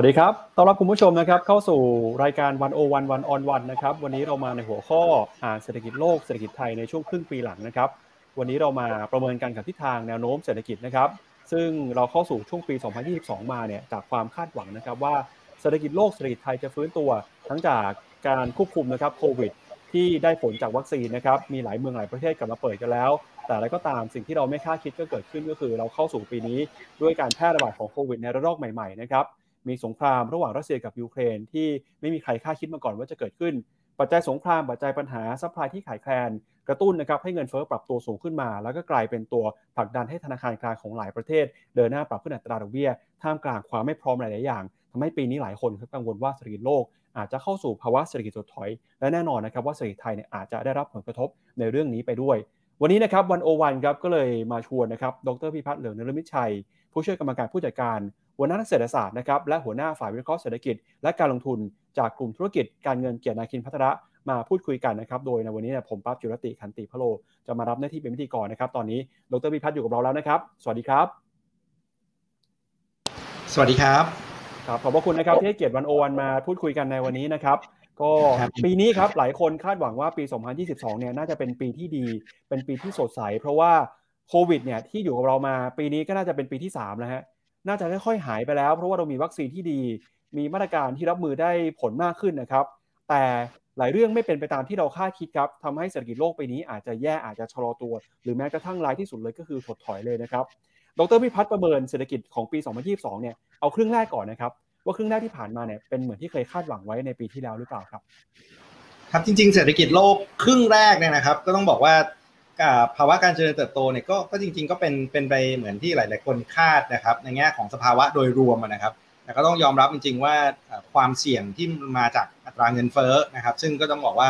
วัสดีครับ ต้อนรับคุณผู้ชมนะครับ เข้าสู่รายการวันโอวันวันออนวันนะครับ วันนี้เรามาในหัวข้ออ่านเศรษฐกิจโลกเศรษฐกิจไทยในช่วงครึ่งปีหลังนะครับ วันนี้เรามาประเมินกันกับทิศทางแนวโน้มเศรษฐกิจนะครับ ซึ่งเราเข้าสู่ช่วงปี 2022 มาเนี่ย จากความคาดหวังนะครับว่าเศรษฐกิจโลกเศรษฐกิจไทยจะฟื้นตัวทั้งจากการควบคุมนะครับโควิดที่ได้ผลจากวัคซีนนะครับ มีหลายเมืองหลายประเทศกลับมาเปิดกันแล้ว แต่อะไรก็ตามสิ่งที่เราไม่คาดคิดก็เกิดขึ้นก็คือ เราเข้าสู่ปีนี้ด้วยการแพร่ระบาดของโควิดในระลอกใหม่ๆนะครับ มีสงครามระหว่างรัสเซียกับยูเครน ที่ไม่มีใครคาดคิดมาก่อนว่าจะเกิดขึ้น ปัจจัยสงครามปัจจัยปัญหา supply ที่ขาดแคลนกระตุ้นนะครับให้เงินเฟ้อปรับตัวสูงขึ้นมา แล้วก็กลายเป็นตัวผลักดันให้ธนาคารกลางของหลายประเทศ เดินหน้าปรับขึ้นอัตราดอกเบี้ยท่ามกลางความไม่พร้อมหลาย ๆ อย่างทำให้ปีนี้หลายคนกังวลว่าเศรษฐกิจโลกอาจจะเข้าสู่ภาวะเศรษฐกิจถดถอย และแน่นอนนะครับว่าเศรษฐกิจไทยเนี่ยอาจจะได้รับผลกระทบในเรื่องนี้ไปด้วย วันนี้นะครับวันโอวันครับก็เลยมาชวนนะครับดรพิพัฒน์เหลืองนรมิตชัย ผู้ช่วยกรรมการผู้จัดการ หัวหน้านักเศรษฐศาสตร์นะครับและหัวหน้าฝ่ายวิเคราะห์เศรษฐกิจ และการลงทุนจากกลุ่มธุรกิจการเงินเกียรตินาคินพัทระมาพูดคุยกันนะครับโดยในวันนี้เนี่ยผมปั๊บจุรติขันติพะโลจะมารับหน้าที่เป็นพิธีกรนะครับ ตอนนี้ดรพิพัฒน์อยู่กับเราแล้วนะครับ สวัสดีครับ สวัสดีครับครับขอบพระคุณนะครับที่ให้เกียรติวันโอวันมาพูดคุยกันในวันนี้นะครับก็ครับปีนี้ครับหลายคนคาดหวังว่าปี 2022 เนี่ยน่าจะเป็นปีที่ดี เป็นปีที่สดใส เพราะว่าโควิดเนี่ยที่อยู่กับเรามาปีนี้ก็น่าจะเป็นปีที่3แล้วฮะ น่าจะค่อยๆหายไปแล้ว เพราะว่าเรามีวัคซีนที่ดี มีมาตรการที่รับมือได้ผลมากขึ้นนะครับ แต่หลายเรื่องไม่เป็นไปตามที่เราคาดคิดครับทำให้เศรษฐกิจโลกไปนี้อาจจะแย่อาจจะชะลอตัว หรือแม้กระทั่งร้ายที่สุดเลยก็คือถดถอยเลยนะครับ ดรพิพัฒน์ประเมินเศรษฐกิจของปี 2022 เนี่ย เอาครึ่งแรกก่อนนะครับ ว่าครึ่งแรกที่ผ่านมาเนี่ยเป็นเหมือนที่เคยคาดหวังไว้ในปีที่แล้วหรือเปล่าครับ ครับจริง ๆ เศรษฐกิจโลกครึ่งแรกเนี่ยนะครับ ก็ต้องบอกว่า ภาวะการเจริญเติบโตเนี่ยก็ก็จริง ๆ ก็เป็นเป็นไปเหมือนที่หลาย ๆ คนคาดนะครับ ในแง่ของสภาวะโดยรวมนะครับ แต่ก็ต้องยอมรับจริง ๆ ว่าความเสี่ยงที่มาจากอัตราเงินเฟ้อนะครับ ซึ่งก็ต้องบอกว่า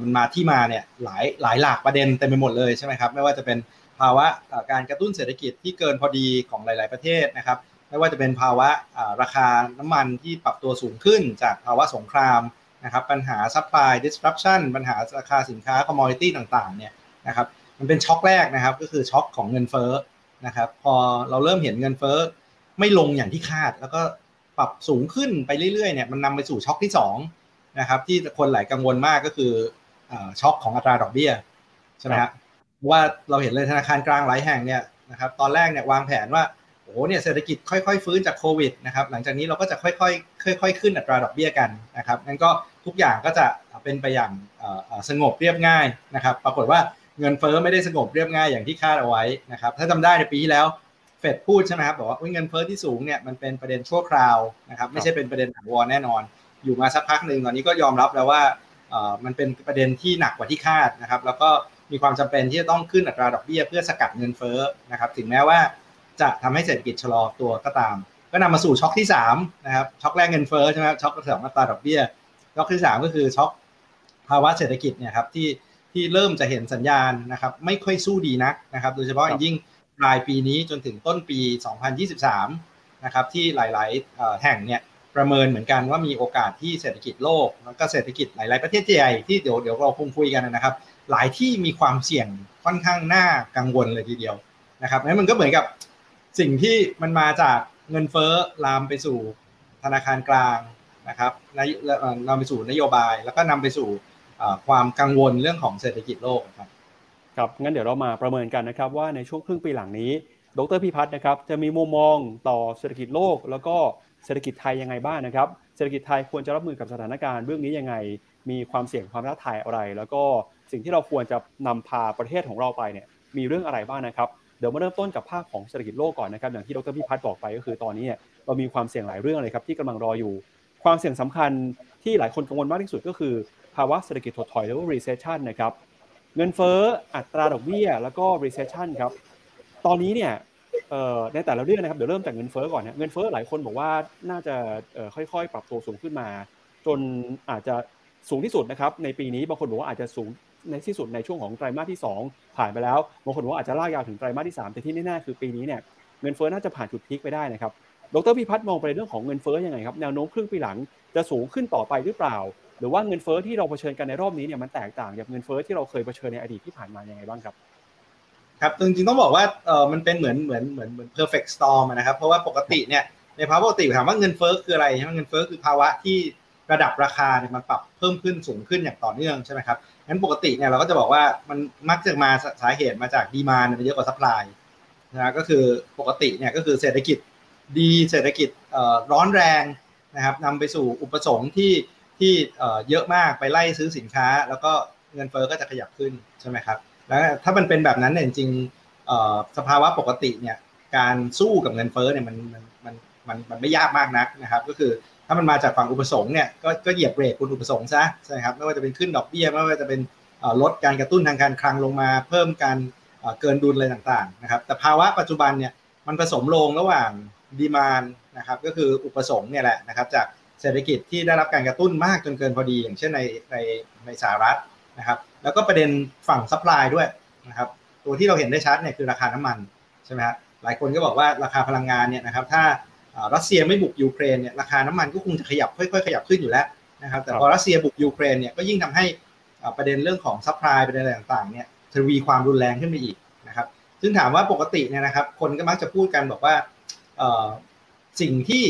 มันมาที่มาเนี่ยหลายหลายหลากประเด็นเต็มไปหมดเลยใช่ไหมครับไม่ว่าจะเป็นภาวะการกระตุ้นเศรษฐกิจที่เกินพอดีของหลาย ๆ ประเทศนะครับ ไม่ว่าจะเป็นภาวะราคาน้ำมันที่ปรับตัวสูงขึ้น จากภาวะสงครามนะครับปัญหา supply disruption ปัญหาราคาสินค้า commodity ต่าง ๆ เนี่ย นะครับมันเป็นช็อคแรกนะครับ ก็คือช็อคของเงินเฟ้อนะครับ พอเราเริ่มเห็นเงินเฟ้อไม่ลงอย่างที่คาด แล้วก็ปรับสูงขึ้นไปเรื่อยๆเนี่ยมันนำไปสู่ช็อคที่2นะครับ ที่คนหลายกังวลมากก็คืออช็อคของอัตราดอกเบี้ยใช่ไหมครับว่าเราเห็นเลยธนาคารกลางหลายแห่งเนี่ยนะครับ ตอนแรกเนี่ยวางแผนว่าโอ้โหเนี่ยเศรษฐกิจค่อยๆ ฟื้นจากโควิดนะครับหลังจากนี้เราก็จะค่อยๆค่อย ๆ ขึ้นอัตราดอกเบี้ยกันนะครับงั้นก็ทุกอย่างก็จะเป็นไปอย่างสงบเรียบง่ายนะครับ ปรากฏว่า เงินเฟ้อไม่ได้สงบเรียบง่ายอย่างที่คาดเอาไว้นะครับ ถ้าจำได้ในปีที่แล้วเฟดพูดใช่ไหมครับบอกว่าเงินเฟ้อที่สูงเนี่ยมันเป็นประเด็นชั่วคราวนะครับ ไม่ใช่เป็นประเด็นถาวรแน่นอน อยู่มาสักพักหนึ่งตอนนี้ก็ยอมรับแล้วว่ามันเป็นประเด็นที่หนักกว่าที่คาดนะครับ แล้วก็มีความจำเป็นที่จะต้องขึ้นอัตราดอกเบี้ยเพื่อสกัดเงินเฟ้อนะครับ ถึงแม้ว่าจะทำให้เศรษฐกิจชะลอตัวก็ตาม ก็นำมาสู่ช็อคที่3นะครับช็อคแรกเงินเฟ้อใช่ไหมช็อคสองอัตราดอกเบี้ยช็อคที่ 3 ก็คือช็อคภาวะเศรษฐกิจเนี่ยครับที่ ที่เริ่มจะเห็นสัญญาณนะครับ ไม่ค่อยสู้ดีนักนะครับ โดยเฉพาะอย่างยิ่งปลายปีนี้จนถึงต้นปี 2023 นะครับ ที่หลายๆเอ่อแห่งเนี่ยประเมินเหมือนกันว่ามีโอกาสที่เศรษฐกิจโลก แล้วก็เศรษฐกิจหลาย ๆ ประเทศใหญ่ที่เดี๋ยวเดี๋ยวเราคงคุยกันนะครับ หลายที่มีความเสี่ยงค่อนข้างน่ากังวลเลยทีเดียวนะครับนั้นมันก็เหมือนกับสิ่งที่มันมาจากเงินเฟ้อลามไปสู่ธนาคารกลางนะครับนายเอ่อนำไปสู่นโยบายแล้วก็นำไปสู่เอ่อ ความกังวลเรื่องของเศรษฐกิจโลกครับครับงั้นเดี๋ยวเรามาประเมินกันนะครับว่าในช่วงครึ่งปีหลังนี้ ดรพิพัฒน์นะครับจะมีมุมมองต่อเศรษฐกิจโลก แล้วก็เศรษฐกิจไทยยังไงบ้างนะครับ เศรษฐกิจไทยควรจะรับมือกับสถานการณ์เรื่องนี้ยังไง มีความเสี่ยงความท้าทายอะไร แล้วก็สิ่งที่เราควรจะนำพาประเทศของเราไปเนี่ยมีเรื่องอะไรบ้างนะครับเดี๋ยวมาเริ่มต้นกับภาคของเศรษฐกิจโลกก่อนนะครับอย่างที่ดรพิพัฒน์บอกไปก็คือตอนนี้เนี่ยเรามีความเสี่ยงหลายเรื่องเลยครับที่กำลังรออยู่ ความเสี่ยงสำคัญที่หลายคนกังวลมากที่สุดก็คือ ภาวะเศรษฐกิจถดถอยหรือว่า recession นะครับ เงินเฟ้ออัตราดอกเบี้ย แล้วก็ recession ครับ ตอนนี้เนี่ยในแต่ละเรื่องนะครับเดี๋ยวเริ่มจากเงินเฟ้อก่อนนะเงินเฟ้อหลายคนบอกว่าน่าจะค่อยๆ ปรับตัวสูงขึ้นมา จนอาจจะสูงที่สุดนะครับในปีนี้บางคนบอกว่าอาจจะสูงในที่สุดในช่วงของไตรมาสที่ 2 ผ่านไปแล้วบางคนบอกว่าอาจจะลากยาวถึงไตรมาสที่ 3 แต่ที่แน่ๆคือปีนี้เนี่ยเงินเฟ้อน่าจะผ่านจุดพีคไปได้นะครับดรพิพัฒน์มองไปในเรื่องของเงินเฟ้อยังไงครับแนวโน้มครึ่งปีหลังจะสูงขึ้นต่อไปหรือเปล่า หรือว่าเงินเฟ้อที่เราเผชิญกันในรอบนี้เนี่ยมันแตกต่างจากเงินเฟ้อที่เราเคยเผชิญในอดีตที่ผ่านมายังไงบ้างครับครับจริงๆต้องบอกว่าเออมันเป็นเหมือนเหมือนเหมือนเหมือน perfect storm นะครับเพราะว่าปกติเนี่ยในภาวะปกติถามว่าเงินเฟ้อคืออะไรใช่ไหมเงินเฟ้อคือภาวะที่ระดับราคาเนี่ยมันปรับเพิ่มขึ้นสูงขึ้นอย่างต่อเนื่องใช่ไหมครับงั้นปกติเนี่ยเราก็จะบอกว่ามันมักจะมาสาเหตุมาจาก demand มันเยอะกว่า supply นะก็คือปกติเนี่ยก็คือเศรษฐกิจดีเศรษฐกิจร้อนแรงนะครับนำไปสู่อุปสงค์ที่ ที่เยอะมากไปไล่ซื้อสินค้า แล้วก็เงินเฟ้อก็จะขยับขึ้นใช่ไหมครับแล้วถ้ามันเป็นแบบนั้นเนี่ยจริงสภาวะปกติเนี่ยการสู้กับเงินเฟ้อเนี่ยมันมันมันมันมันไม่ยากมากนักนะครับ ก็คือถ้ามันมาจากฝั่งอุปสงค์เนี่ยก็ก็เหยียบเบรกคุณอุปสงค์ซะใช่ไหมครับไม่ว่าจะเป็นขึ้นดอกเบี้ยไม่ว่าจะเป็นลดการกระตุ้นทางการคลังลงมาเพิ่มการเกินดุลอะไรต่างๆนะครับแต่ภาวะปัจจุบันเนี่ยมันผสมโรงระหว่าง demand นะครับก็คืออุปสงค์เนี่ยแหละนะครับจาก เศรษฐกิจที่ได้รับการกระตุ้นมากจนเกินพอดี อย่างเช่นในในในสหรัฐนะครับ แล้วก็ประเด็นฝั่ง supply ด้วยนะครับ ตัวที่เราเห็นได้ชัดเนี่ยคือราคาน้ำมันใช่ไหมครับหลายคนก็บอกว่าราคาพลังงานเนี่ยนะครับ ถ้ารัสเซียไม่บุกยูเครนเนี่ยราคาน้ำมันก็คงจะขยับค่อยๆขยับขึ้นอยู่แล้วนะครับ แต่พอรัสเซียบุกยูเครนเนี่ยก็ยิ่งทำให้ประเด็นเรื่องของ supply ประเด็นอะไรต่างๆเนี่ยทวีความรุนแรงขึ้นไปอีกนะครับ ซึ่งถามว่าปกติเนี่ยนะครับ คนก็มักจะพูดกันบอกว่าสิ่งที่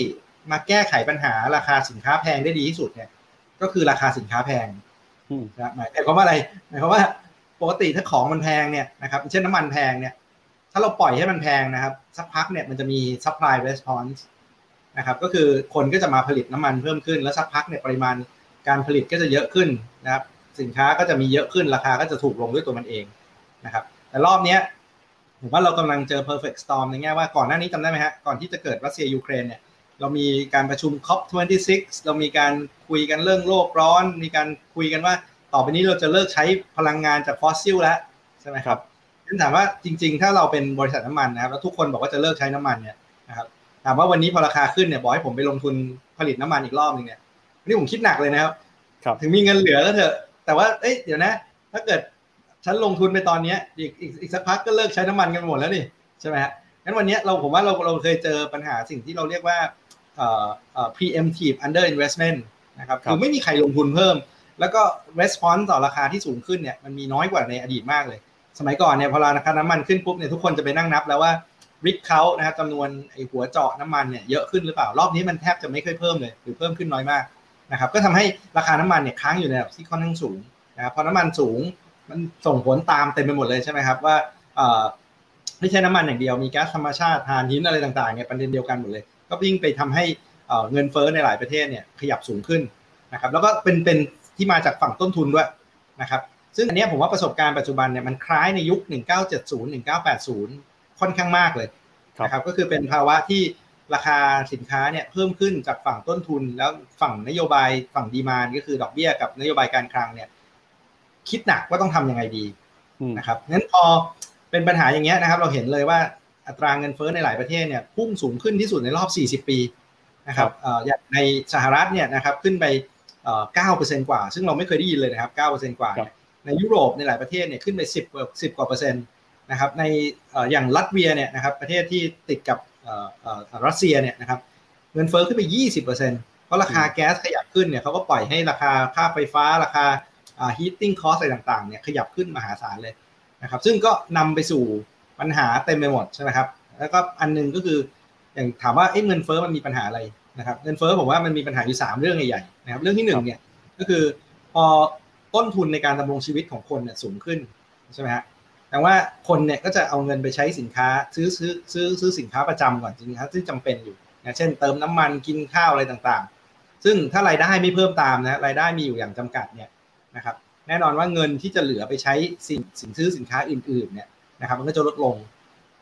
มาแก้ไขปัญหาราคาสินค้าแพงได้ดีที่สุดเนี่ย ก็คือราคาสินค้าแพงนะหมายความว่าอะไรหมายความว่าปกติถ้าของมันแพงเนี่ยนะครับเช่นน้ำมันแพงเนี่ย ถ้าเราปล่อยให้มันแพงนะครับ สักพักเนี่ยมันจะมี supply response นะครับก็คือคนก็จะมาผลิตน้ำมันเพิ่มขึ้น แล้วสักพักเนี่ยปริมาณการผลิตก็จะเยอะขึ้นนะครับ สินค้าก็จะมีเยอะขึ้นราคาก็จะถูกลงด้วยตัวมันเองนะครับ แต่รอบนี้ผมว่าเรากำลังเจอ perfect storm ในแง่ว่าก่อนหน้านี้จำได้ไหมฮะก่อนที่จะเกิดรัสเซียยูเครนเนี่ย เรามีการประชุม COP26 เรามีการคุยกันเรื่องโลกร้อน มีการคุยกันว่า ต่อไปนี้เราจะเลิกใช้พลังงานจากฟอสซิลแล้วใช่ไหมครับงั้นถามว่าจริง ๆ ถ้าเราเป็นบริษัทน้ำมันนะครับแล้วทุกคนบอกว่าจะเลิกใช้น้ำมันเนี่ยนะครับถามว่าวันนี้พอราคาขึ้นเนี่ยบอกให้ผมไปลงทุนผลิตน้ำมันอีกรอบนึงเนี่ยนี่ผมคิดหนักเลยนะครับถึงมีเงินเหลือก็เถอะแต่ว่าเอ้ยเดี๋ยวนะ ถ้าเกิดฉันลงทุนไปตอนนี้อีกอีกอีกสักพักก็เลิกใช้น้ำมันกันหมดแล้วนี่ใช่ไหมฮะงั้นวันนี้เราผมว่าเราเราเคยเจอปัญหาสิ่งที่เราเรียกว่าเอ่อเอ่อ preemptive under investment นะครับคือไม่มีใครลงทุนเพิ่ม แล้วก็ response ต่อราคาที่สูงขึ้นเนี่ยมันมีน้อยกว่าในอดีตมากเลย สมัยก่อนเนี่ยพอราคาน้ำมันขึ้นปุ๊บเนี่ยทุกคนจะไปนั่งนับแล้วว่าริกเขานะครับจำนวนไอ้หัวเจาะน้ำมันเนี่ยเยอะขึ้นหรือเปล่ารอบนี้มันแทบจะไม่เคยเพิ่มเลย หรือเพิ่มขึ้นน้อยมากนะครับก็ทำให้ราคาน้ำมันเนี่ยค้างอยู่ในระดับที่ค่อนข้างสูงนะครับพอน้ำมันสูงมันส่งผลตามเต็มไปหมดเลยใช่ไหมครับว่าไม่ใช่น้ำมันอย่างเดียวมีแก๊สธรรมชาติทานหินอะไรต่างๆเนี่ยประเด็นเดียวกันหมดเลย ก็ยิ่งไปทำให้เงินเฟ้อในหลายประเทศเนี่ยขยับสูงขึ้นนะครับแล้วก็เป็นเป็นที่มาจากฝั่งต้นทุนด้วยนะครับซึ่งอันนี้ผมว่าประสบการณ์ปัจจุบันเนี่ยมันคล้ายในยุค 1970 1980 ค่อนข้างมากเลยนะครับก็คือเป็นภาวะที่ราคาสินค้าเนี่ยเพิ่มขึ้นจากฝั่งต้นทุน แล้วฝั่งนโยบายฝั่งดีมานก็คือดอกเบี้ยกับนโยบายการคลังเนี่ยคิดหนักว่าต้องทํำยังไงดีนะครับงั้นพอเป็นปัญหาอย่างเงี้ยนะครับ เราเห็นเลยว่า อัตราเงินเฟ้อในหลายประเทศเนี่ยพุ่งสูงขึ้นที่สุดในรอบ 40 ปีนะครับอย่างในสหรัฐเนี่ยนะครับขึ้นไป9%กว่า ซึ่งเราไม่เคยได้ยินเลยนะครับ9%กว่า ในยุโรปในหลายประเทศเนี่ยขึ้นไป 10 10 กว่าเปอร์เซ็นต์นะครับในอย่างรัสเซียเนี่ยนะครับประเทศที่ติดกับรัสเซียเนี่ยนะครับเงินเฟ้อขึ้นไป 20%เพราะราคาแก๊สขยับขึ้นเนี่ยเขาก็ปล่อยให้ราคาค่าไฟฟ้าราคา heating cost อะไรต่างๆเนี่ยขยับขึ้นมหาศาลเลยนะครับซึ่งก็นำไปสู่ ปัญหาเต็มไปหมดใช่ไหมครับ แล้วก็อันนึงก็คืออย่างถามว่าเงินเฟ้อมันมีปัญหาอะไรนะครับ เงินเฟ้อผมว่ามันมีปัญหาอยู่3เรื่องใหญ่ๆนะครับ เรื่องที่1เนี่ยก็คือพอต้นทุนในการดำรงชีวิตของคนเนี่ยสูงขึ้นใช่ไหมฮะแต่ว่าคนเนี่ยก็จะเอาเงินไปใช้สินค้าซื้อซื้อซื้อซื้อสินค้าประจำก่อนสินค้าที่จำเป็นอยู่นะเช่นเติมน้ำมันกินข้าวอะไรต่างๆ ซึ่งถ้ารายได้ไม่เพิ่มตามนะรายได้มีอยู่อย่างจำกัดเนี่ยนะครับแน่นอนว่าเงินที่จะเหลือไปใช้สิ่งสินซื้อสินค้าอื่นๆเนี่ย นะครับมันก็จะลดลง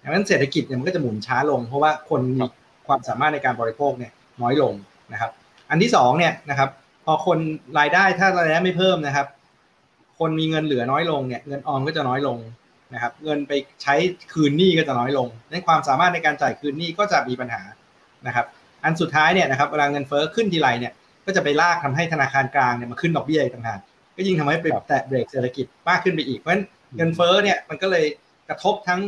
ดังนั้นเศรษฐกิจเนี่ยมันก็จะหมุนช้าลง เพราะว่าคนมีความสามารถในการบริโภคเนี่ยน้อยลงนะครับ อันที่สองเนี่ยนะครับพอคนรายได้ถ้ารายได้ไม่เพิ่มนะครับ คนมีเงินเหลือน้อยลงเนี่ยเงินออมก็จะน้อยลงนะครับ เงินไปใช้คืนหนี้ก็จะน้อยลงในความสามารถในการจ่ายคืนหนี้ก็จะมีปัญหานะครับ อันสุดท้ายเนี่ยนะครับเวลาเงินเฟ้อขึ้นทีไรเนี่ยก็จะไปลากทำให้ธนาคารกลางเนี่ยมาขึ้นดอกเบี้ยอีกต่างหากก็ยิ่งทำให้ไปแตะเบรกเศรษฐกิจมากขึ้นไปอีกเพราะฉะนั้นเงินเฟ้อเนี่ยมันก็เลย กระทบทั้ง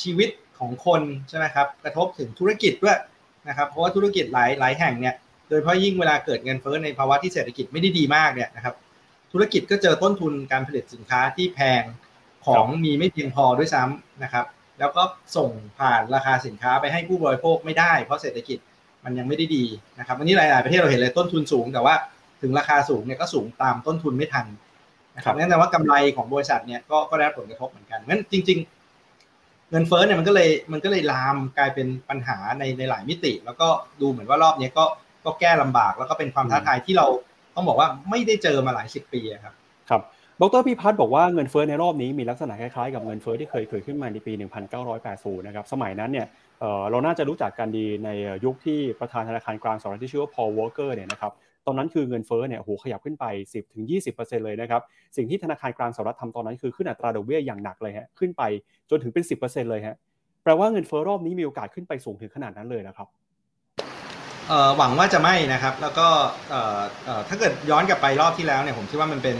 ชีวิตของคนใช่ไหมครับกระทบถึงธุรกิจด้วยนะครับเพราะว่าธุรกิจหลายหลายแห่งเนี่ยโดยเฉพาะยิ่งเวลาเกิดเงินเฟ้อในภาวะที่เศรษฐกิจไม่ได้ดีมากเนี่ยนะครับธุรกิจก็เจอต้นทุนการผลิตสินค้าที่แพงของมีไม่เพียงพอด้วยซ้ำนะครับ แล้วก็ส่งผ่านราคาสินค้าไปให้ผู้บริโภคไม่ได้ เพราะเศรษฐกิจมันยังไม่ได้ดีนะครับวันนี้หลาย ๆ ประเทศเราเห็นเลยต้นทุนสูง แต่ว่าถึงราคาสูงเนี่ยก็สูงตามต้นทุนไม่ทันนะครับนั่นแปลว่ากำไรของบริษัทเนี่ยก็ได้ผลกระทบเหมือนกันงั้นจริง ๆ เงินเฟ้อเนี่ยมันก็เลยมันก็เลยลามกลายเป็นปัญหาในในหลายมิติ แล้วก็ดูเหมือนว่ารอบนี้ก็ก็แก้ลำบากแล้วก็เป็นความท้าทายที่เราต้องบอกว่าไม่ได้เจอมาหลายสิบปีครับครับดรพิพัฒน์บอกว่าเงินเฟ้อในรอบนี้มีลักษณะคล้ายๆกับเงินเฟ้อที่เคยเกิดขึ้นมาในปี 1980 นะครับ สมัยนั้นเนี่ยเราน่าจะรู้จักกันดีในยุคที่ประธานธนาคารกลางสหรัฐที่ชื่อว่าพอลวอร์เกอร์เนี่ยนะครับ ตอนนั้นคือเงินเฟ้อเนี่ยโหขยับขึ้นไป 10-20%เลยนะครับสิ่งที่ธนาคารกลางสหรัฐทำตอนนั้นคือขึ้นอัตราดอกเบี้ยอย่างหนักเลยฮะขึ้นไปจนถึงเป็น 10%เลยฮะแปลว่าเงินเฟ้อรอบนี้มีโอกาสขึ้นไปสูงถึงขนาดนั้นเลยนะครับหวังว่าจะไม่นะครับ แล้วก็ถ้าเกิดย้อนกลับไปรอบที่แล้วเนี่ยผมคิดว่ามันเป็น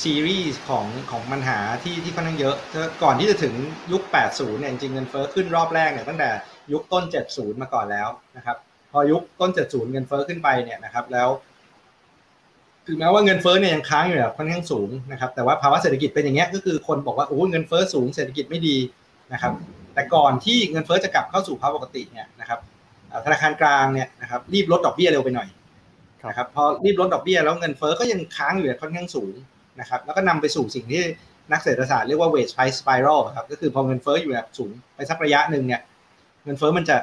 ซีรีส์ของของปัญหาที่ที่ค่อนข้างเยอะ ก่อนที่จะถึงยุค 80 เนี่ยจริงเงินเฟ้อขึ้นรอบแรกเนี่ยตั้งแต่ยุคต้น 70 มาก่อนแล้วนะครับ พอยุคต้น 70 เงินเฟ้อขึ้นไปเนี่ยนะครับ แล้วถึงแม้ว่าเงินเฟ้อเนี่ยยังค้างอยู่แบบค่อนข้างสูงนะครับ แต่ว่าภาวะเศรษฐกิจเป็นอย่างเงี้ยก็คือคนบอกว่าโอ้เงินเฟ้อสูงเศรษฐกิจไม่ดีนะครับ แต่ก่อนที่เงินเฟ้อจะกลับเข้าสู่ภาวะปกติเนี่ยนะครับธนาคารกลางเนี่ยนะครับรีบลดดอกเบี้ยเร็วไปหน่อยนะครับพอรีบลดดอกเบี้ยแล้วเงินเฟ้อก็ยังค้างอยู่ค่อนข้างสูงนะครับ แล้วก็นำไปสู่สิ่งที่นักเศรษฐศาสตร์เรียกว่า wage price spiral ครับก็คือพอเงินเฟ้ออยู่แบบสูงไปสักระยะหนึ่งเนี่ยเงินเฟ้อมันจะ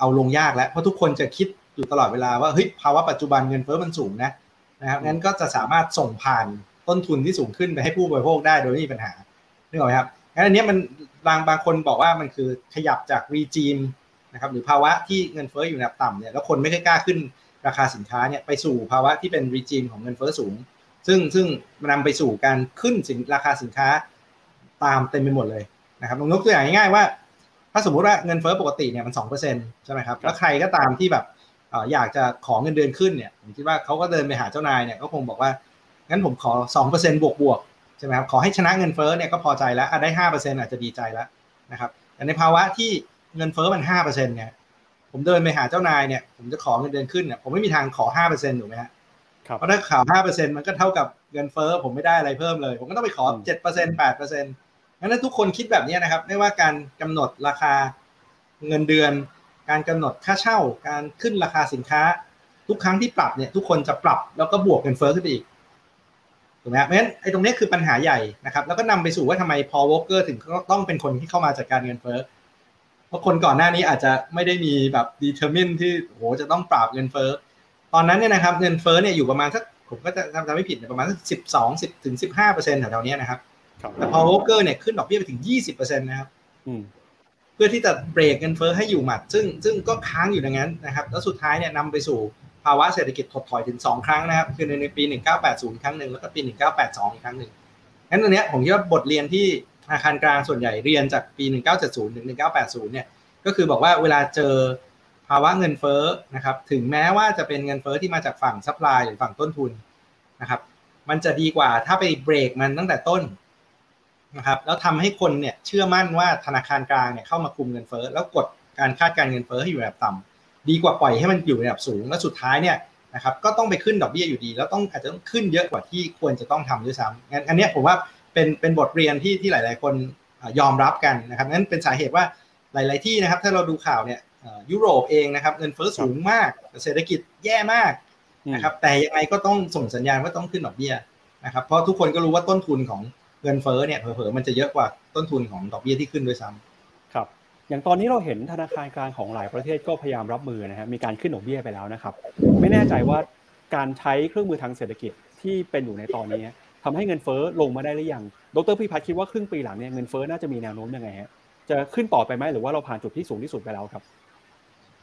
เอาลงยากแล้ว เพราะทุกคนจะคิดอยู่ตลอดเวลาว่าเฮ้ยภาวะปัจจุบันเงินเฟ้อมันสูงนะนะครับงั้นก็จะสามารถส่งผ่านต้นทุนที่สูงขึ้นไปให้ผู้บริโภคได้โดยไม่มีปัญหานึกออกไหมครับงั้นอันนี้มันบางบางคนบอกว่ามันคือขยับจากรีจีมนะครับหรือภาวะที่เงินเฟ้ออยู่ในระดับต่ำเนี่ยแล้วคนไม่ค่อยกล้าขึ้นราคาสินค้าเนี่ยไปสู่ภาวะที่เป็นรีจีมของเงินเฟ้อสูง ซึ่งซึ่งนำไปสู่การขึ้นสินราคาสินค้าตามเต็มไปหมดเลยนะครับลองยกตัวอย่างง่ายๆว่า ถ้าสมมุติว่าเงินเฟ้อปกติเนี่ยมันสองเปอร์เซ็นต์ใช่ไหมครับแล้วใครก็ตามที่แบบอยากจะขอเงินเดือนขึ้นเนี่ยผมคิดว่าเขาก็เดินไปหาเจ้านายเนี่ยก็คงบอกว่างั้นผมขอสองเปอร์เซ็นต์บวกบวกใช่ไหมครับขอให้ชนะเงินเฟ้อเนี่ยก็พอใจแล้วได้ห้าเปอร์เซ็นต์อาจจะดีใจแล้วนะครับแต่ในภาวะที่เงินเฟ้อมันห้าเปอร์เซ็นต์เนี่ยผมเดินไปหาเจ้านายเนี่ยผมจะขอเงินเดือนขึ้นเนี่ยผมไม่มีทางขอห้าเปอร์เซ็นต์ถูกไหมฮะเพราะถ้าข่าวห้าเปอร์เซ็นต์มันก็เท่ากับเงินเฟ้อผมไม่ได้อะไรเพิ่มเลย ผมก็ต้องไปขอเจ็ดเปอร์เซ็นต์แปดเปอร์เซ็นต์ งั้นทุกคนคิดแบบนี้นะครับ ไม่ว่าการกำหนดราคาเงินเดือน การกำหนดค่าเช่า การขึ้นราคาสินค้า ทุกครั้งที่ปรับเนี่ย ทุกคนจะปรับแล้วก็บวกเงินเฟ้อขึ้นไปอีกถูกไหมเพราะฉะนั้นไอ้ตรงนี้คือปัญหาใหญ่นะครับ แล้วก็นำไปสู่ว่าทำไม Paul Volcker ถึงต้องเป็นคนที่เข้ามาจัดการเงินเฟ้อเพราะคนก่อนหน้านี้อาจจะไม่ได้มีแบบ determined ที่โหจะต้องปราบเงินเฟ้อตอนนั้นเนี่ยนะครับเงินเฟ้อเนี่ยอยู่ประมาณสักผมถ้าจำไม่ผิดประมาณสักสิบสองสิบถึงสิบห้าเปอร์เซ็นต์แถวๆนี้นะครับ แต่พอ Volcker เนี่ยขึ้นดอกเบี้ยไปถึงยี่สิบเปอร์เซ็นต์นะครับเพื่อที่จะเบรกเงินเฟ้อให้อยู่หมัด ซึ่งซึ่งก็ค้างอยู่อย่างนั้นนะครับ แล้วสุดท้ายเนี่ยนำไปสู่ภาวะเศรษฐกิจถดถอยถึงสองครั้งนะครับ คือในปีหนึ่งเก้าแปดศูนย์ครั้งหนึ่งแล้วก็ปีหนึ่งเก้าแปดสองอีกครั้งหนึ่งงั้นตรงนี้ผมคิดว่าบทเรียนที่ธนาคารกลางส่วนใหญ่เรียนจากปีหนึ่งเก้าเจ็ดศูนย์ถึงหนึ่งเก้าแปดศูนย์เนี่ย ก็คือบอกว่าเวลาเจอภาวะเงินเฟ้อนะครับ ถึงแม้ว่าจะเป็นเงินเฟ้อที่มาจากฝั่ง supply หรือฝั่งต้นทุนนะครับ มันจะดีกว่าถ้าไปเบรกมันตั้งแต่ต้น นะครับแล้วทำให้คนเนี่ยเชื่อมั่นว่าธนาคารกลางเนี่ยเข้ามาคุมเงินเฟ้อแล้วกดการคาดการณ์เงินเฟ้อให้อยู่ในระดับต่ำดีกว่าปล่อยให้มันอยู่ในระดับสูง แล้วสุดท้ายเนี่ยนะครับก็ต้องไปขึ้นดอกเบี้ยอยู่ดี แล้วต้องอาจจะต้องขึ้นเยอะกว่าที่ควรจะต้องทำด้วยซ้ำงั้นอันนี้ผมว่าเป็นเป็นบทเรียนที่ที่หลาย ๆ คนยอมรับกันนะครับนั้นเป็นสาเหตุว่าหลาย ๆ ที่นะครับ ถ้าเราดูข่าวเนี่ยยุโรปเองนะครับเงินเฟ้อสูงมากเศรษฐกิจแย่มากนะครับแต่ยังไงก็ต้องส่งสัญญาณว่าต้องขึ้นดอกเบี้ยนะครับเพราะทุกคนก็รู้ว่าต้นทุนของ เงินเฟ้อเนี่ยเผลอๆมันจะเยอะกว่าต้นทุนของดอกเบี้ยที่ขึ้นด้วยซ้ำครับ อย่างตอนนี้เราเห็นธนาคารกลางของหลายประเทศก็พยายามรับมือนะฮะมีการขึ้นดอกเบี้ยไปแล้วนะครับ ไม่แน่ใจว่าการใช้เครื่องมือทางเศรษฐกิจที่เป็นอยู่ในตอนนี้ทำให้เงินเฟ้อลงมาได้หรือยังดรพิพัฒน์คิดว่าครึ่งปีหลังเนี่ยเงินเฟ้อน่าจะมีแนวโน้มยังไงฮะจะขึ้นต่อไปไหมหรือว่าเราผ่านจุดที่สูงที่สุดไปแล้วครับ